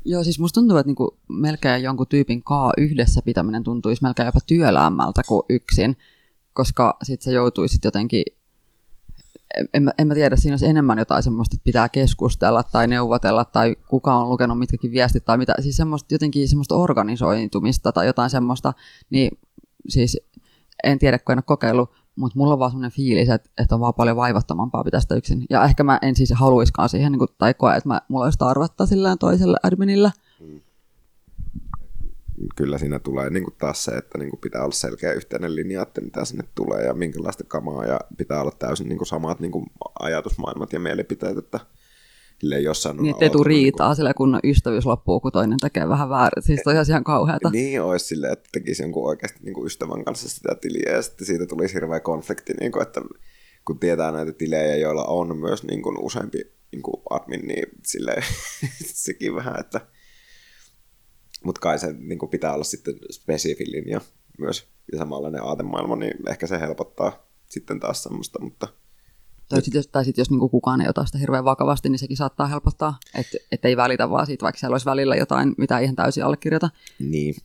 Joo, siis musta tuntuu, että niinku melkein jonkun tyypin kaa yhdessä pitäminen tuntuisi melkein jopa työlämmältä kuin yksin, koska sitten se joutuisi jotenkin en, mä, en mä tiedä, siinä olisi enemmän jotain semmoista, että pitää keskustella tai neuvotella tai kuka on lukenut mitkäkin viestit tai mitä, siis semmoista jotenkin semmoista organisoitumista tai jotain semmoista, niin siis en tiedä, kun en ole kokeillut, mutta mulla on vaan sellainen fiilis, että, että on vaan paljon vaivattomampaa pitää sitä yksin. Ja ehkä mä en siis haluiskaan siihen, niin kuin, tai koe, että mä, mulla olisi tarvetta sillä toiselle adminilla. Kyllä siinä tulee niin kuin taas se, että niin kuin pitää olla selkeä yhteinen linja, että mitä sinne tulee ja minkälaista kamaa, ja pitää olla täysin niin kuin samat niin kuin ajatusmaailmat ja mielipiteet, että silleen jossain Niin, ettei tule riitaa sillä kun ystävyys loppuu, kun toinen tekee vähän väärin. Siis toi on ihan kauheata. Niin olisi silleen, että tekisi jonkun oikeasti niin kuin ystävän kanssa sitä tiliä ja sitten siitä tulisi hirveä konflikti, niin kuin, että kun tietää näitä tilejä, joilla on myös niin kuin useampi niin kuin admin, niin silleen, sekin vähän, että mutta kai se niin kuin pitää olla sitten spesifi linja myös ja samanlainen aatemaailma, niin ehkä se helpottaa sitten taas semmoista, mutta Tai sitten jos, tai sit jos niinku kukaan ei ota sitä hirveän vakavasti, niin sekin saattaa helpottaa, että et ei välitä vaan siitä, vaikka siellä olisi välillä jotain, mitä ei ihan täysin allekirjoita. Niin.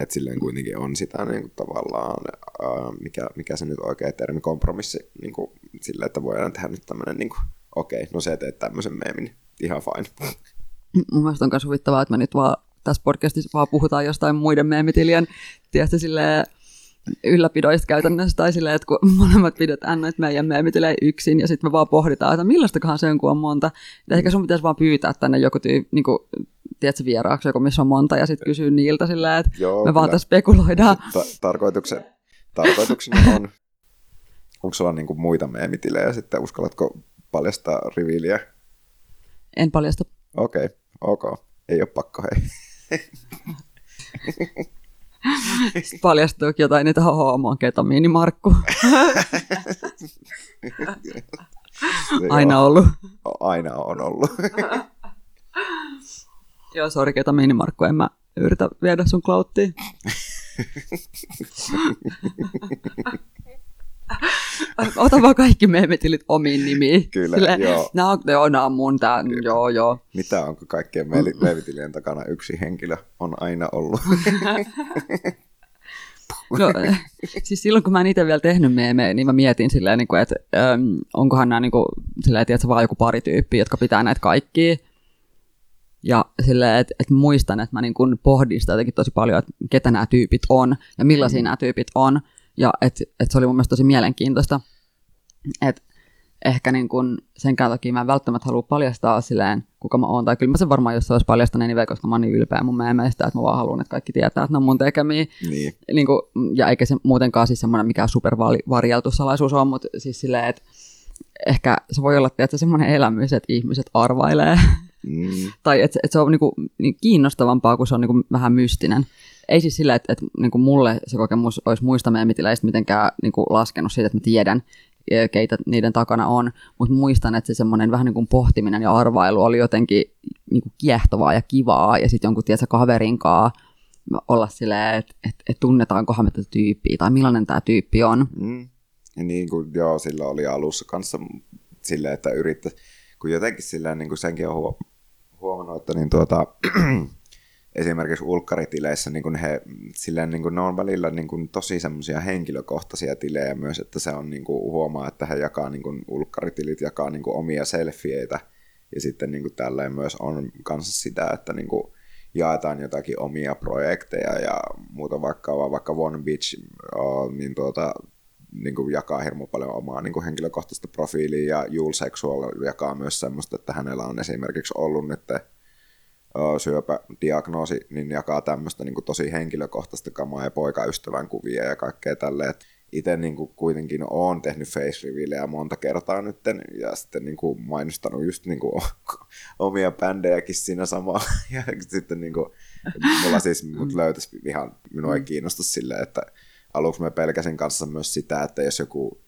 Että silleen kuitenkin on sitä niin kuin tavallaan, ää, mikä, mikä se nyt oikea termi, kompromissi, niin kuin, sille, että voidaan tehdä nyt tämmöinen, niin kuin, okei, no se teet tämmöisen meemin, ihan fine. Mun mielestä on myös huvittavaa, että me nyt vaan tässä podcastissa vaan puhutaan jostain muiden meemitilien, tiedätkö, silleen, ylläpidoista käytännössä, tai silleen, että kun molemmat pidetään noita meidän meemitilejä yksin, ja sitten me vaan pohditaan, että millaistakohan se on, kun on monta. Ja ehkä sun pitäisi vaan pyytää tänne joku tyy, niin kuin, tiedätkö, vieraaksi joku, missä on monta, ja sitten kysyä niiltä silleen, että Joo, me vaan tässä spekuloidaan. Ta- tarkoituksen, tarkoituksena on, onko sulla niin kuin muita meemitilejä sitten, uskallatko paljastaa riviiliä? En paljasta. Okei, okay, ok, ei ole pakko, hei. Sitten paljastuukin jotain niitä homo ketamiinimarkku. Aina Joo, ollut. Aina on ollut. Joo, sori ketamiinimarkku, en mä yritä viedä sun clouttiin. Ota vaan kaikki meemitilit omiin nimiin. Kyllä, Silleen, joo. Nää on, joo, nää on mun tää, joo, joo. Mitä onko kaikkien levitilien takana yksi henkilö on aina ollut? No, siis silloin kun mä en itse vielä tehnyt meemejä, niin mä mietin silleen, niin kuin, että äm, onkohan nämä niin kuin, silleen, tiedätkö, vaan joku pari tyyppiä, jotka pitää näitä kaikkia. Ja silleen, että, että muistan, että mä niin kuin pohdin sitä jotenkin tosi paljon, että ketä nämä tyypit on ja millaisia mm. nämä tyypit on. Ja että, että se oli mun mielestä tosi mielenkiintoista. Että ehkä niin kuin sen takia mä en välttämättä halua paljastaa silleen, kuka mä oon. Tai kyllä mä sen varmaan, jos se olisi paljastanut niin koska mä oon niin ylpeä mun meemeistä, että mä vaan haluan, että kaikki tietää, että ne on mun tekemiä niin, niin kuin, ja eikä se muutenkaan siis semmoinen mikään supervarjeltu salaisuus ole, mutta siis silleen, että ehkä se voi olla että semmoinen elämys, että ihmiset arvailee, mm, tai että, että se on niin kuin, niin kiinnostavampaa, kun se on niin kuin vähän mystinen. Ei siis sillä, että, että niin kuin mulle se kokemus olisi muista meemitileistä mitenkään niin kuin laskenut siitä, että mä tiedän, keitä niiden takana on, mutta muistan, että se semmoinen vähän niin kuin pohtiminen ja arvailu oli jotenkin niin kuin kiehtovaa ja kivaa, ja sitten jonkun, tiedätkö, kaverinkaa olla silleen, että et, et tunnetaankohan me tätä tyyppiä, tai millainen tämä tyyppi on. mm. Ja niin kuin, joo, sillä oli alussa kanssa silleen, että yrittäisi, kun jotenkin silleen, niin kuin senkin on huo- huomannut, että niin tuota, esimerkiksi ulkkaritileissä niin kuin he, silleen, niin kuin ne on välillä niin kuin tosi semmoisia henkilökohtaisia tilejä myös, että se on niin kuin, huomaa, että he jakaa niin kuin, ulkkaritilit jakaa niin kuin, omia selfieitä ja sitten niin kuin, myös on kanssa sitä, että niin kuin, jaetaan jotakin omia projekteja ja muuta vaikka, vaikka One Beach, uh, niin tuota, niin kuin jakaa hirmu paljon omaa niin kuin henkilökohtaista profiilia ja Jule Sexual jakaa myös semmoista, että hänellä on esimerkiksi ollut nyt syöpädiagnoosi, niin jakaa tämmöistä niin tosi henkilökohtaista kamaa ja poikaystävän kuvia ja kaikkea tälleen. Itse niin kuin kuitenkin olen tehnyt face revealejä monta kertaa nyt ja sitten niin kuin mainostanut just niin kuin omia bändejäkin siinä samalla. Ja sitten niin kuin, mulla siis mut löytäisi ihan, minua ei kiinnosta silleen, että aluksi mä pelkäsin kanssa myös sitä, että jos joku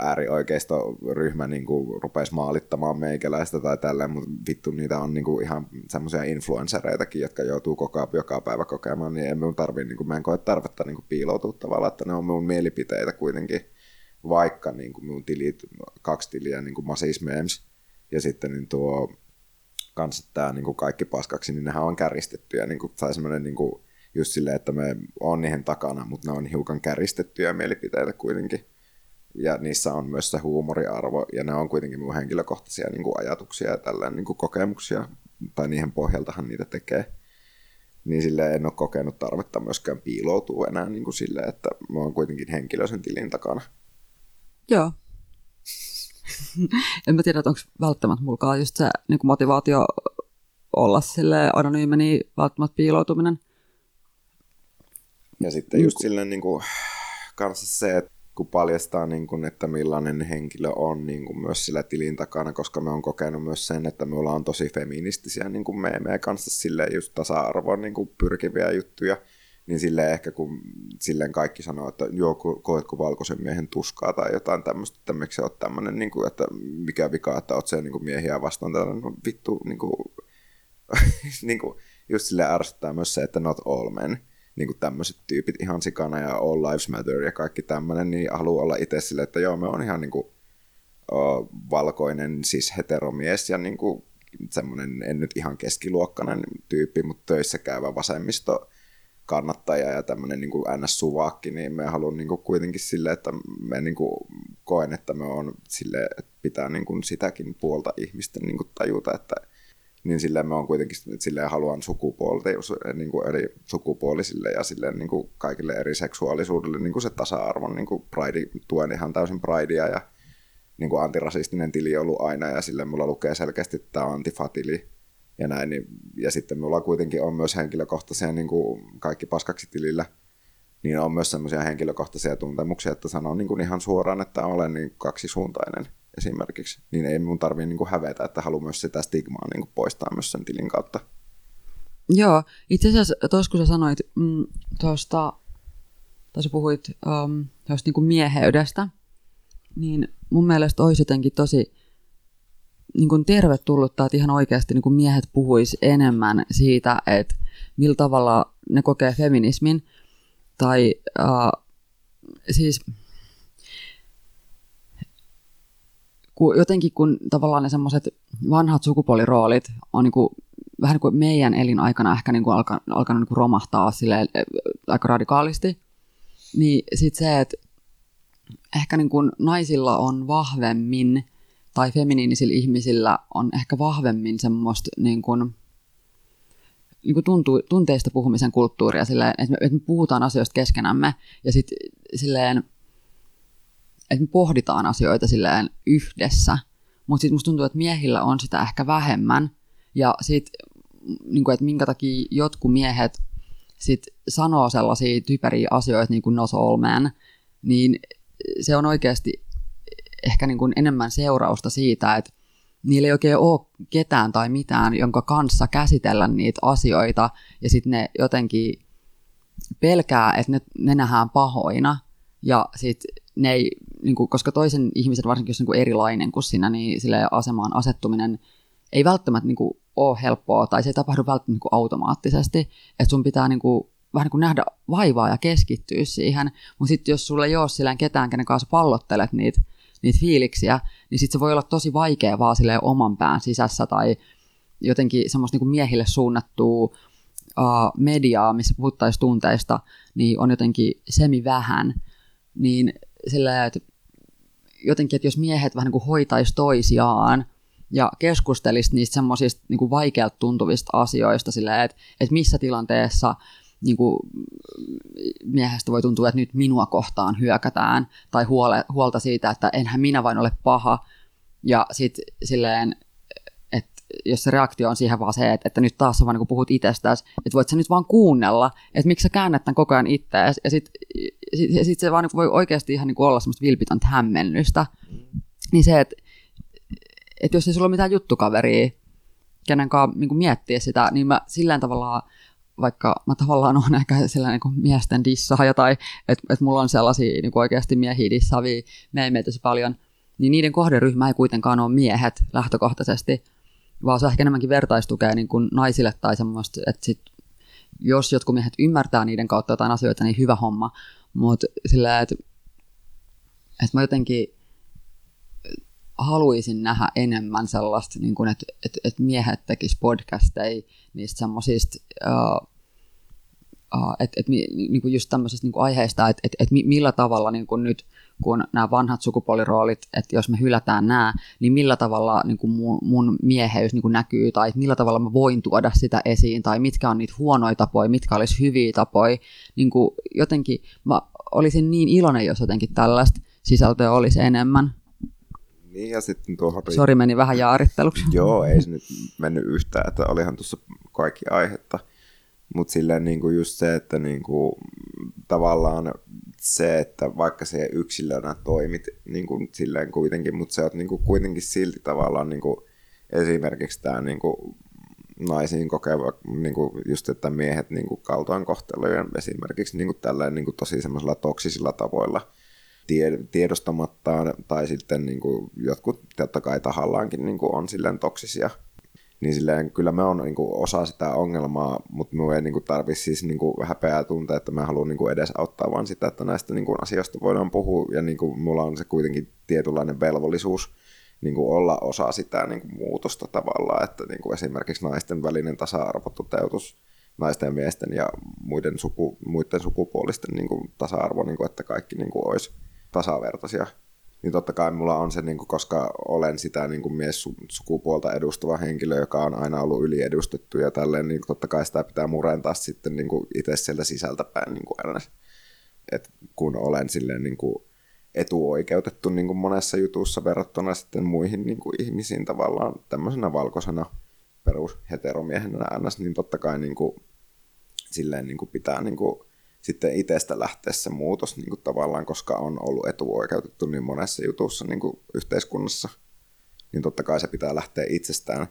äärioikeistoryhmä niin kuin rupesi maalittamaan meikäläistä tai tälleen, mutta vittu niitä on niin kuin ihan semmoisia influenssereitakin, jotka joutuu koko, joka päivä kokemaan, niin en minun tarvii, niin kuin, mä en koe tarvetta niin kuin piiloutua tavallaan, että ne on minun mielipiteitä kuitenkin, vaikka niin kuin minun tilit, kaksi tiliä, niin kuin Masis Memes, ja sitten niin tuo kanssa tämä niin kuin kaikki paskaksi, niin nehän on käristettyjä, niin kuin, tai semmoinen niin kuin, just silleen, että me on niihin takana, mutta ne on hiukan käristettyjä mielipiteitä kuitenkin ja niissä on myös se huumoriarvo, ja ne on kuitenkin mun henkilökohtaisia niin kuin ajatuksia ja tällainen niin kuin kokemuksia, tai niihin pohjaltahan niitä tekee. niin sille en ole kokenut tarvetta myöskään piiloutua enää niin kuin sille, että mä oon kuitenkin henkilö sen tilin takana. Joo. en mä tiedä, että onko välttämättä mulkaan just se niin kuin motivaatio olla sille anonyymi, niin välttämättä piiloutuminen. Ja sitten just silleen niin kuin, kanssa se, että kun paljastaa, niin kuin, että millainen henkilö on niin kuin myös sillä tilin takana, koska me on kokenut myös sen, että me ollaan tosi feministisiä niin kuin meidän kanssa silleen just tasa-arvoon niin pyrkiviä juttuja, niin silleen ehkä kun silleen kaikki sanoo, että joo, koetko valkoisen miehen tuskaa tai jotain tämmöistä, että miksi se on tämmöinen, niin kuin, että mikä vika, että oot se niin kuin miehiä vastaan, tällainen no, vittu, niin kuin, niin kuin, just sille ärsyttää myös se, että not all men, niin kuin tämmöiset tyypit ihan sikana ja All Lives Matter ja kaikki tämmöinen, niin haluaa olla itse silleen, että joo, me on ihan niin kuin, uh, valkoinen siis heteromies ja niin kuin, semmoinen, en nyt ihan keskiluokkainen tyyppi, mutta töissä käyvä vasemmisto kannattaja ja tämmöinen niin kuin NS-suvaakki, niin me haluan niin kuin kuitenkin sille, että me niin kuin koen, että me on sille, että pitää niin kuin sitäkin puolta ihmisten niin kuin tajuta, että niin silleen mä oon kuitenkin silleen haluan sukupuolta, niin kuin eri sukupuolisille ja silleen niin kuin kaikille eri seksuaalisuudelle niin kuin se tasa-arvon niin kuin pride, tuen ihan täysin pridea ja niin kuin antirasistinen tili on ollut aina ja sille mulla lukee selkeästi että tämä antifatili ja näin. Niin, ja sitten mulla kuitenkin on myös henkilökohtaisia niin kuin kaikki paskaksi tilillä, niin on myös semmoisia henkilökohtaisia tuntemuksia, että sanon niin kuin ihan suoraan, että olen niin kaksisuuntainen esimerkiksi, niin ei mun tarvii niin hävetä, että haluan myös sitä stigmaa niin kuin poistaa myös sen tilin kautta. Joo, itse asiassa tuossa kun sä sanoit mm, tuosta, tai sä puhuit um, tuosta niin mieheydestä, niin mun mielestä olisi jotenkin tosi niin kuin tervetullutta, että ihan oikeasti niin kuin miehet puhuis enemmän siitä, että millä tavalla ne kokee feminismin, tai uh, siis kun jotenkin kun tavallaan ne semmoiset vanhat sukupuoliroolit on niin kuin, vähän niin kuin meidän elinaikana ehkä niin kuin alka, alkanut niin kuin romahtaa sille aika radikaalisti, niin sitten se, että ehkä niin kuin naisilla on vahvemmin tai feminiinisillä ihmisillä on ehkä vahvemmin semmoista niin kuin, niin kuin tuntuu, tunteista puhumisen kulttuuria, silleen, että, me, että me puhutaan asioista keskenämme ja sitten silleen, että me pohditaan asioita silleen yhdessä, mutta sitten musta tuntuu, että miehillä on sitä ehkä vähemmän, ja sitten, niin että minkä takia jotkut miehet sit sanoo sellaisia typeriä asioita, niin kuin man, niin se on oikeasti ehkä niin kuin enemmän seurausta siitä, että niillä ei oikein ole ketään tai mitään, jonka kanssa käsitellä niitä asioita, ja sitten ne jotenkin pelkää, että ne, ne nähdään pahoina, ja sitten ne ei, niin kuin, koska toisen ihmisen, varsinkin jos niin kuin erilainen kuin sinä, niin sille asemaan asettuminen ei välttämättä niin kuin, ole helppoa, tai se ei tapahdu välttämättä niin kuin, automaattisesti, että sun pitää niin kuin, vähän niin kuin nähdä vaivaa ja keskittyä siihen, mutta sitten jos sulla ei ole ketään, kenen kanssa pallottelet niitä, niitä fiiliksiä, niin sitten se voi olla tosi vaikea vaan silleen oman pään sisässä, tai jotenkin semmoista niin miehille suunnattua uh, mediaa, missä puhuttaisiin tunteista, niin on jotenkin semi vähän, niin sillä että jotenkin, että jos miehet vähän niin kuin hoitaisi toisiaan ja keskustelisi niistä semmoisista niin vaikealta tuntuvista asioista sillä että, että missä tilanteessa niin kuin miehestä voi tuntua, että nyt minua kohtaan hyökätään, tai huole, huolta siitä, että enhän minä vain ole paha, ja sitten silleen, jos se reaktio on siihen vaan se, että, että nyt taas sä vaan niin puhut itsestäsi, että voit sä nyt vaan kuunnella, että miksi sä käännät tämän koko ajan itseäsi, ja sitten sit, sit se vaan niin voi oikeasti ihan niin kuin olla semmoista vilpitöntä hämmennystä. Niin se, että, että jos ei sulla ole mitään juttukaveria, kenen kanssa niin miettiä sitä, niin mä sillä tavalla vaikka mä tavallaan on ehkä sellainen niin miesten dissaaja tai että et mulla on sellaisia niin kuin oikeasti miehiä dissaavia meitä paljon, niin niiden kohderyhmä ei kuitenkaan ole miehet lähtökohtaisesti, vaan se on ehkä enemmänkin vertaistukea niin kuin naisille tai semmoista, että sit, jos jotkut miehet ymmärtää niiden kautta jotain asioita, niin hyvä homma, mutta sillä että, että mä jotenkin haluaisin nähdä enemmän sellaista, niin kuin, että, että, että miehet tekisivät podcasteja niistä semmoisista uh, uh, että et, niinku just tämmöisistä niinku aiheista, että et, et millä tavalla niinku nyt, kun nämä vanhat sukupuoliroolit, että jos me hylätään nämä, niin millä tavalla niinku mun, mun mieheys niinku näkyy, tai millä tavalla mä voin tuoda sitä esiin, tai mitkä on niitä huonoja tapoja, mitkä olisi hyviä tapoja. Niinku jotenkin mä olisin niin iloinen, jos jotenkin tällaista sisältöä olisi enemmän. Niin ja sitten tuohon... Sori, meni vähän jaaritteluksi. Joo, ei se nyt mennyt yhtään, että olihan tuossa kaikki aihetta. Mutta silleen niin kuin just se, että niin kuin, tavallaan se, että vaikka se yksilönä toimit niin kuin silleen kuitenkin, mutta se on niin kuin kuitenkin silti tavallaan niin kuin, esimerkiksi tämä niin kuin, naisiin kokeva, niin kuin just, että miehet niin kuin kaltoinkohtelujen esimerkiksi niin kuin tällainen niin kuin tosi semmoisilla toksisilla tavoilla tiedostamattaan, tai sitten niin kuin, jotkut totta kai tahallaankin niin kuin on silleen toksisia niin silleen, kyllä me on niin kuin, osa sitä ongelmaa, mutta me ei niin tarvitse siis niin kuin, häpeää tuntea, että me haluan niin kuin, edes auttaa vaan sitä, että näistä niin kuin, asioista voidaan puhua, ja niin kuin, mulla on se kuitenkin tietynlainen velvollisuus niin kuin, olla osa sitä niin kuin, muutosta tavallaan, että niin kuin, esimerkiksi naisten välinen tasa-arvo toteutus, naisten ja miesten ja muiden, suku, muiden sukupuolisten niin kuin, tasa-arvo, niin kuin, että kaikki niin kuin, olisi tasavertaisia niin totta kai mulla on se, niin kuin, koska olen sitä niin kuin mies-sukupuolta edustava henkilö, joka on aina ollut yliedustettu ja tälleen, niin totta kai sitä pitää murentaa sitten niin kuin itse sieltä sisältäpäin niin kuin aina. Et kun olen silleen niin kuin etuoikeutettu niin kuin monessa jutussa verrattuna sitten muihin niin kuin ihmisiin tavallaan tämmöisenä valkoisena perusheteromiehenä ns, niin totta kai niin kuin, silleen niin kuin pitää niin kuin sitten itsestä lähteä se muutos niin kuin tavallaan, koska on ollut etuoikeutettu niin monessa jutussa niin kuin yhteiskunnassa, niin totta kai se pitää lähteä itsestään.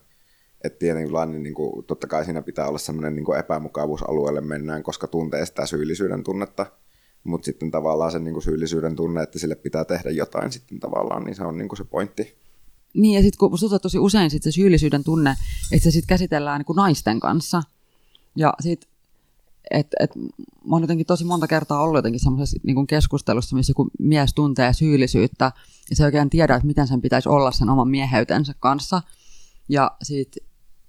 Että tietenkin niin kuin, totta kai siinä pitää olla sellainen niin epämukavuusalueelle mennään, koska tuntee sitä syyllisyyden tunnetta, mutta sitten tavallaan se niin kuin syyllisyyden tunne, että sille pitää tehdä jotain sitten tavallaan, niin se on niin kuin se pointti. Niin, ja sitten kun musta tosi usein sit se syyllisyyden tunne, että se sitten käsitellään niin kuin naisten kanssa. Ja sitten että et, mä oon jotenkin tosi monta kertaa ollut jotenkin semmoisessa niin keskustelussa, missä joku mies tuntee syyllisyyttä ja se oikein tiedä, että miten sen pitäisi olla sen oman mieheytensä kanssa. Ja sit,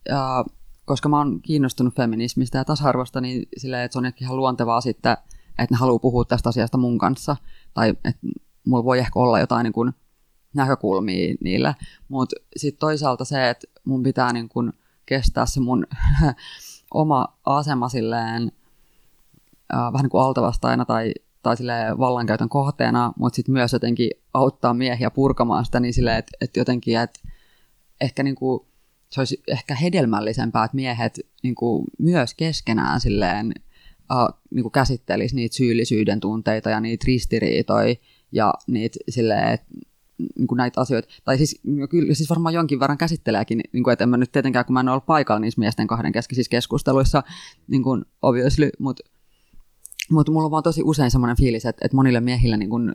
ja, koska mä oon kiinnostunut feminismistä ja tasa-arvosta, niin silleen, että se on ihan luontevaa sitten, että ne haluaa puhua tästä asiasta mun kanssa. Tai että mulla voi ehkä olla jotain niin kuin, näkökulmia niille. Mutta sitten toisaalta se, että mun pitää niin kuin, kestää se mun oma asema silleen äh, vähän niin kuin altavastaina tai, tai vallankäytön kohteena, mutta sitten myös jotenkin auttaa miehiä purkamaan sitä niin silleen, että, että jotenkin, että ehkä niin kuin, se olisi ehkä hedelmällisempää, että miehet niin kuin myös keskenään silleen, äh, niin kuin käsittelisi niitä syyllisyyden tunteita ja niitä ristiriitoja ja niitä silleen, että niin kuin näitä asioita, tai siis, no kyllä siis varmaan jonkin verran käsitteleekin, niin kuin, että en mä nyt tietenkään, kun mä en ole paikalla niissä miesten kahden keskisissä keskusteluissa, niin kuin obviously, mutta mutta mulla on vaan tosi usein semmoinen fiilis, että, että monille miehillä niin kun,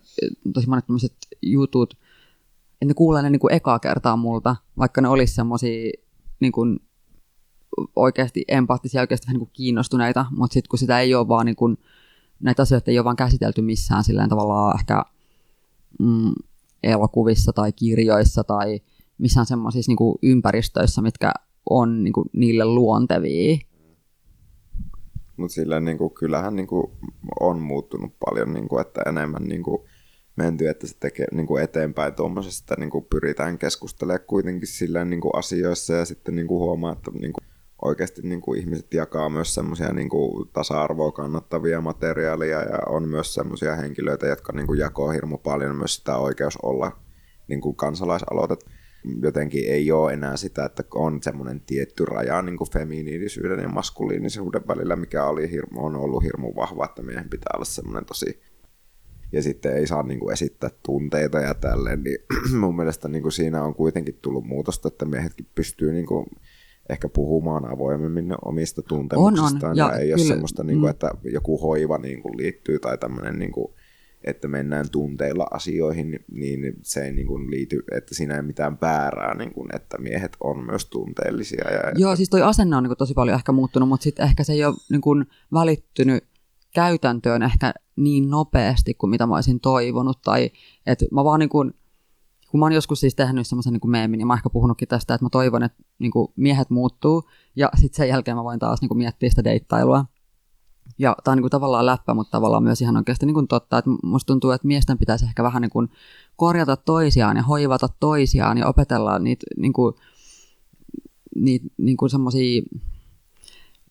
tosi monet tämmöiset jutut, että ne kuulee ne niin ekaa kertaa multa, vaikka ne olisi semmoisia niin kuin, oikeasti empaattisia, oikeasti vähän niin kiinnostuneita, mutta sitten kun sitä ei ole vaan niin kuin, näitä asioita ei ole vaan käsitelty missään silleen tavallaan ehkä mm, elokuvissa tai kirjoissa tai missään semmoisissa niin ympäristöissä, mitkä on niin kuin, niille luontevia, mutta sillä niin kuin, kyllähän niin kuin, on muuttunut paljon, niin kuin, että enemmän niin kuin, menty, että se tekee niin kuin eteenpäin tuommoisesta, niin kuin pyritään keskustelemaan kuitenkin sillä niin kuin asioissa ja sitten niin kuin huomaa, että niin kuin, oikeasti niin kuin ihmiset jakaa myös semmoisia niin tasa-arvoa kannattavia materiaaleja ja on myös semmoisia henkilöitä, jotka niin kuin jakoo hirmu paljon myös sitä oikeus olla niin kuin kansalaisaloitet jotenkin ei ole enää sitä, että on semmoinen tietty raja niin kuin feminiinisyyden ja maskuliinisuuden välillä, mikä oli hirmu, on ollut hirmu vahva, että miehen pitää olla semmoinen tosi ja sitten ei saa niin kuin esittää tunteita ja tälleen, niin mun mielestä niin kuin siinä on kuitenkin tullut muutosta, että miehetkin pystyy niin kuin ehkä puhumaan avoimemmin omista tuntemuksistaan on, on. ja, ja ei kyllä. ole semmoista, niin kuin, mm. että joku hoiva niin kuin liittyy tai tämmöinen niin kuin, että mennään tunteilla asioihin, niin se ei niin kuin liity, että siinä ei mitään väärää, niin kuin, että miehet on myös tunteellisia. Ja Joo, siis toi asenne on niin kuin tosi paljon ehkä muuttunut, mutta sitten ehkä se ei ole niin kuin välittynyt käytäntöön ehkä niin nopeasti kuin mitä mä olisin toivonut. Tai että mä vaan niin kuin, kun mä oon joskus siis tehnyt semmoisen niin meemin, ja mä oon ehkä puhunutkin tästä, että mä toivon, että niin kuin miehet muuttuu, ja sitten sen jälkeen mä voin taas niin kuin miettiä sitä deittailua. Ja tämä on niin kuin tavallaan läppä, mutta tavallaan myös ihan oikeasti niin kuin totta, että musta tuntuu, että miesten pitäisi ehkä vähän niin kuin korjata toisiaan ja hoivata toisiaan ja opetella niitä, niin kuin, niitä niin kuin semmoisia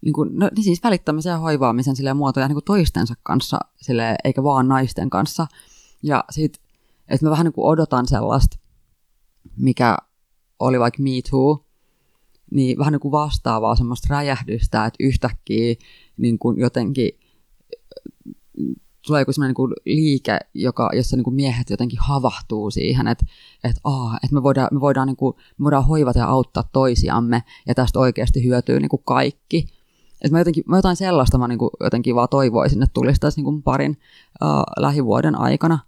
niin kuin, no, niin siis välittämisen ja hoivaamisen sille muotoja niin kuin toistensa kanssa, sille, eikä vaan naisten kanssa. Ja sitten, että mä vähän niin kuin odotan sellaista, mikä oli vaikka Me Too, niin vähän niin kuin vastaavaa semmoista räjähdystä, että yhtäkkiä niin kuin jotenkin tulee joku sellainen niin liike, joka, jossa niin kuin miehet jotenkin havahtuu siihen, että, että, aa, että me voidaan, me, voidaan, niin kuin, me voidaan hoivata ja auttaa toisiamme, ja tästä oikeasti hyötyy niin kuin kaikki. Et mä, jotenkin, mä jotain sellaista mä niin kuin jotenkin vaan toivoisin, että tulisi tässä niin kuin parin uh, lähivuoden aikana.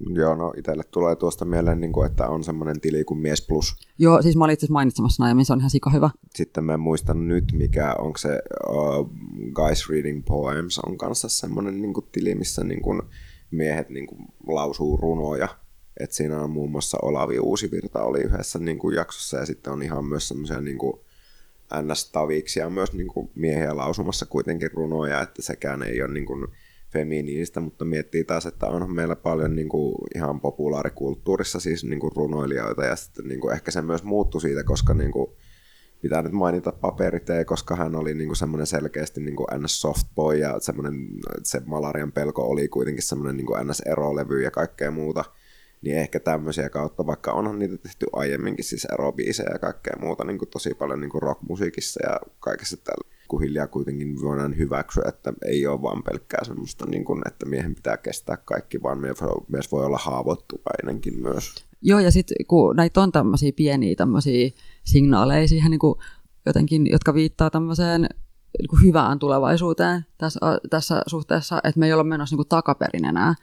Joo, no itselle tulee tuosta mieleen, niin kuin, että on semmoinen tili kuin Mies Plus. Joo, siis mä olin itse mainitsemassa näin, se on ihan sika hyvä. Sitten mä muistan nyt, mikä onko se uh, Guys Reading Poems on kanssa semmoinen niin kuin, tili, missä niin kuin, miehet niin kuin, lausuu runoja. Et siinä on muun muassa Olavi Uusivirta oli yhdessä niin kuin, jaksossa ja sitten on ihan myös semmoisia niin kuin, NS-taviksia myös niin kuin, miehiä lausumassa kuitenkin runoja, että sekään ei ole niin kuin, feminiinistä, mutta miettii taas, että onhan meillä paljon niin kuin, ihan populaarikulttuurissa siis niin kuin, runoilijoita ja sitten niin kuin, ehkä se myös muuttui siitä, koska niin kuin, pitää nyt mainita paperitee, koska hän oli niin kuin semmoinen selkeästi niin kuin NS Softboy ja semmoinen, se malarian pelko oli kuitenkin semmoinen niin kuin NS erolevy ja kaikkea muuta, niin ehkä tämmöisiä kautta, vaikka onhan niitä tehty aiemminkin siis erobiisejä ja kaikkea muuta niin kuin tosi paljon niin kuin rockmusiikissa ja kaikessa tällä kun hiljaa kuitenkin voidaan hyväksyä, että ei ole vaan pelkkää semmoista, niin kuin, että miehen pitää kestää kaikki, vaan mies voi olla haavoittuvainenkin myös. Joo, ja sitten kun näitä on tämmöisiä pieniä tämmöisiä signaaleja siihen niin kuin jotenkin, jotka viittaa tämmöiseen niin kuin hyvään tulevaisuuteen tässä, tässä suhteessa, että me ei olla menossa niin kuin takaperin enää,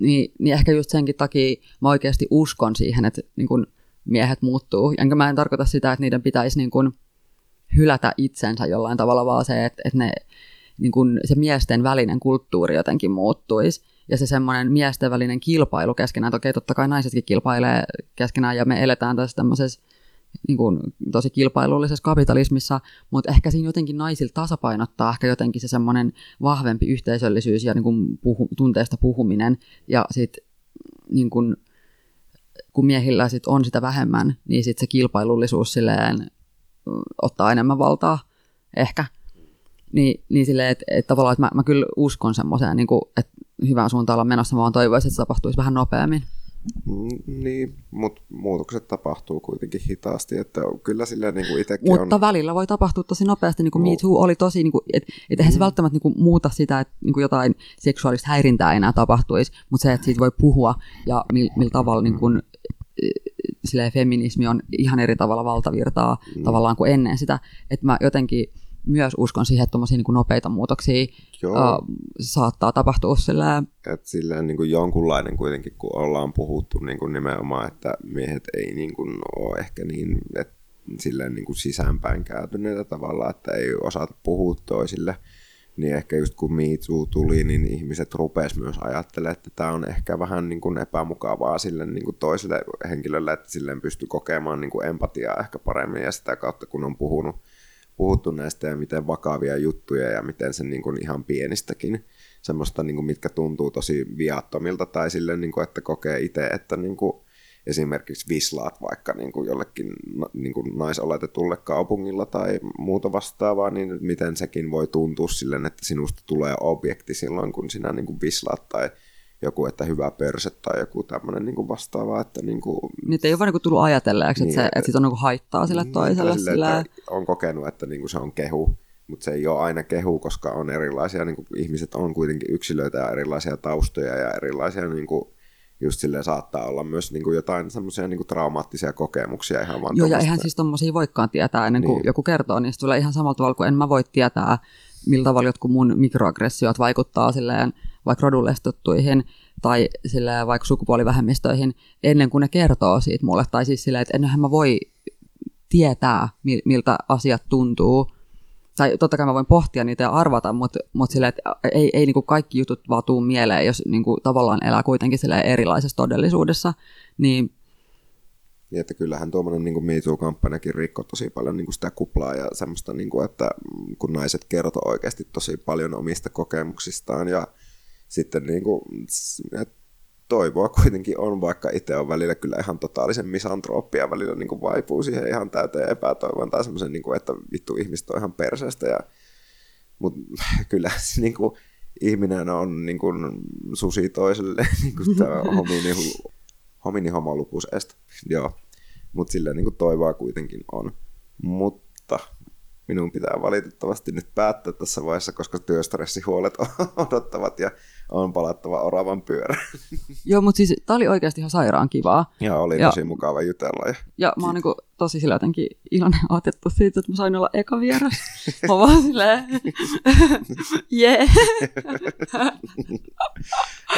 niin, niin ehkä just senkin takia mä oikeasti uskon siihen, että niin kuin miehet muuttuu. Enkä mä en tarkoita sitä, että niiden pitäisi niin kuin hylätä itsensä jollain tavalla, vaan se, että, että ne, niin kuin se miesten välinen kulttuuri jotenkin muuttuisi. Ja se semmoinen miesten välinen kilpailu keskenään, okei totta kai naisetkin kilpailee keskenään ja me eletään tässä tämmöisessä niin kuin, tosi kilpailullisessa kapitalismissa, mutta ehkä siinä jotenkin naisilla tasapainottaa ehkä jotenkin se semmoinen vahvempi yhteisöllisyys ja niin kuin puhu, tunteesta puhuminen ja sitten niin kuin, kun miehillä sit on sitä vähemmän, niin sitten se kilpailullisuus silleen ottaa enemmän valtaa ehkä. Niin, niin silleen, että, että tavallaan että mä, mä kyllä uskon semmoiseen, niin kuin, että hyvään suuntaan olla menossa, vaan toivoisin, että se tapahtuisi vähän nopeammin. Mm, niin, mutta muutokset tapahtuu kuitenkin hitaasti, että kyllä silleen niin kuin itsekin Mutta on... välillä voi tapahtua tosi nopeasti, niin kuin. Me Too oli tosi, niin kuin, et, et eihän mm. se välttämättä niin kuin, muuta sitä, että niin kuin jotain seksuaalista häirintää enää tapahtuisi, mutta se, että siitä voi puhua ja millä mil tavalla niin kuin, silleen, feminismi on ihan eri tavalla valtavirtaa mm. tavallaan kuin ennen sitä, että mä jotenkin myös uskon siihen, että niin kuin nopeita muutoksia Joo. Saattaa tapahtua silleen. Et silleen niin kuin jonkunlainen kuitenkin, kun ollaan puhuttu niin kuin nimenomaan, että miehet ei niin kuin ole ehkä niin, että silleen niin kuin sisäänpäin kääntyneitä tavalla, että ei osata puhua toisille – niin ehkä just kun Too tuli, niin ihmiset rupes myös ajattelemaan, että tämä on ehkä vähän niin kuin epämukavaa sille niin kuin toiselle henkilölle, että silleen pystyy kokemaan niin kuin empatiaa ehkä paremmin ja sitä kautta kun on puhunut, puhuttu näistä ja miten vakavia juttuja ja miten se niin kuin ihan pienistäkin semmoista, niin kuin mitkä tuntuu tosi viattomilta tai silleen, niin kuin, että kokee itse, että niin kuin, esimerkiksi vislaat vaikka niin kuin jollekin niin kuin naisoletetulle kaupungilla tai muuta vastaavaa, niin miten sekin voi tuntua silleen, että sinusta tulee objekti silloin, kun sinä niin kuin vislaat tai joku, että hyvä perse tai joku tämmöinen niin vastaava. Että niin kuin, Niitä ei ole vaan niin tullut ajatelleeksi, niin, että, se, että, että on niin haittaa sille niin, toiselle. Sille, sille... On kokenut, että niin kuin se on kehu, mutta se ei ole aina kehu, koska on erilaisia, niin kuin ihmiset on kuitenkin yksilöitä ja erilaisia taustoja ja erilaisia niin kuin, just silleen saattaa olla myös niin kuin jotain semmoisia niin traumaattisia kokemuksia ihan vaan Joo, ja eihän siis tommosia voikaan tietää ennen kuin niin. joku kertoo, niin se tulee ihan samalla tavalla kuin en mä voi tietää, millä tavalla jotkut mun mikroaggressiot vaikuttaa silleen vaikka rodullestuttuihin tai silleen vaikka sukupuolivähemmistöihin ennen kuin ne kertoo siitä mulle. Tai siis silleen, että ennenhän mä voi tietää, miltä asiat tuntuu tai totta kai mä voin pohtia niitä ja arvata, mutta, mutta sille, että ei, ei niin kuin kaikki jutut vaan tuu mieleen, jos niin kuin tavallaan elää kuitenkin sille erilaisessa todellisuudessa, niin Niin, että kyllähän tuommoinen niin MeToo-kampanjakin rikkoi tosi paljon niin kuin sitä kuplaa ja semmoista, niin kuin, että kun naiset kertoi oikeasti tosi paljon omista kokemuksistaan ja sitten niin kuin, toivoa kuitenkin on, vaikka itse on välillä kyllä ihan totaalisen misantrooppia, välillä niin kuin vaipuu siihen ihan täyteen epätoivon tai semmoisen, niin kuin, että vittu ihmiset on ihan perseestä. Ja, mutta kyllä niin kuin, ihminen on niin kuin, susi toiselle, niin kuin tämä homini, homini homolupus est. Joo, mutta sillä niin kuin toivoa kuitenkin on. Mutta minun pitää valitettavasti nyt päättää tässä vaiheessa, koska työstressihuolet odottavat ja on palattava oravan pyörä. Joo, mutta siis tämä oli oikeasti ihan sairaan kivaa. Ja oli ja, tosi mukava jutella. Ja, ja mä oon niin tosi sillä jotenkin iloinen otettu siitä, että mä sain olla eka vieras. mä vaan silleen, jee.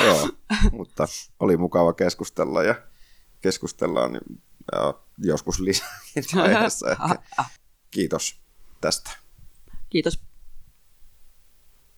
Joo, mutta oli mukava keskustella ja keskustellaan joskus lisää aiheessa. Kiitos tästä. Kiitos.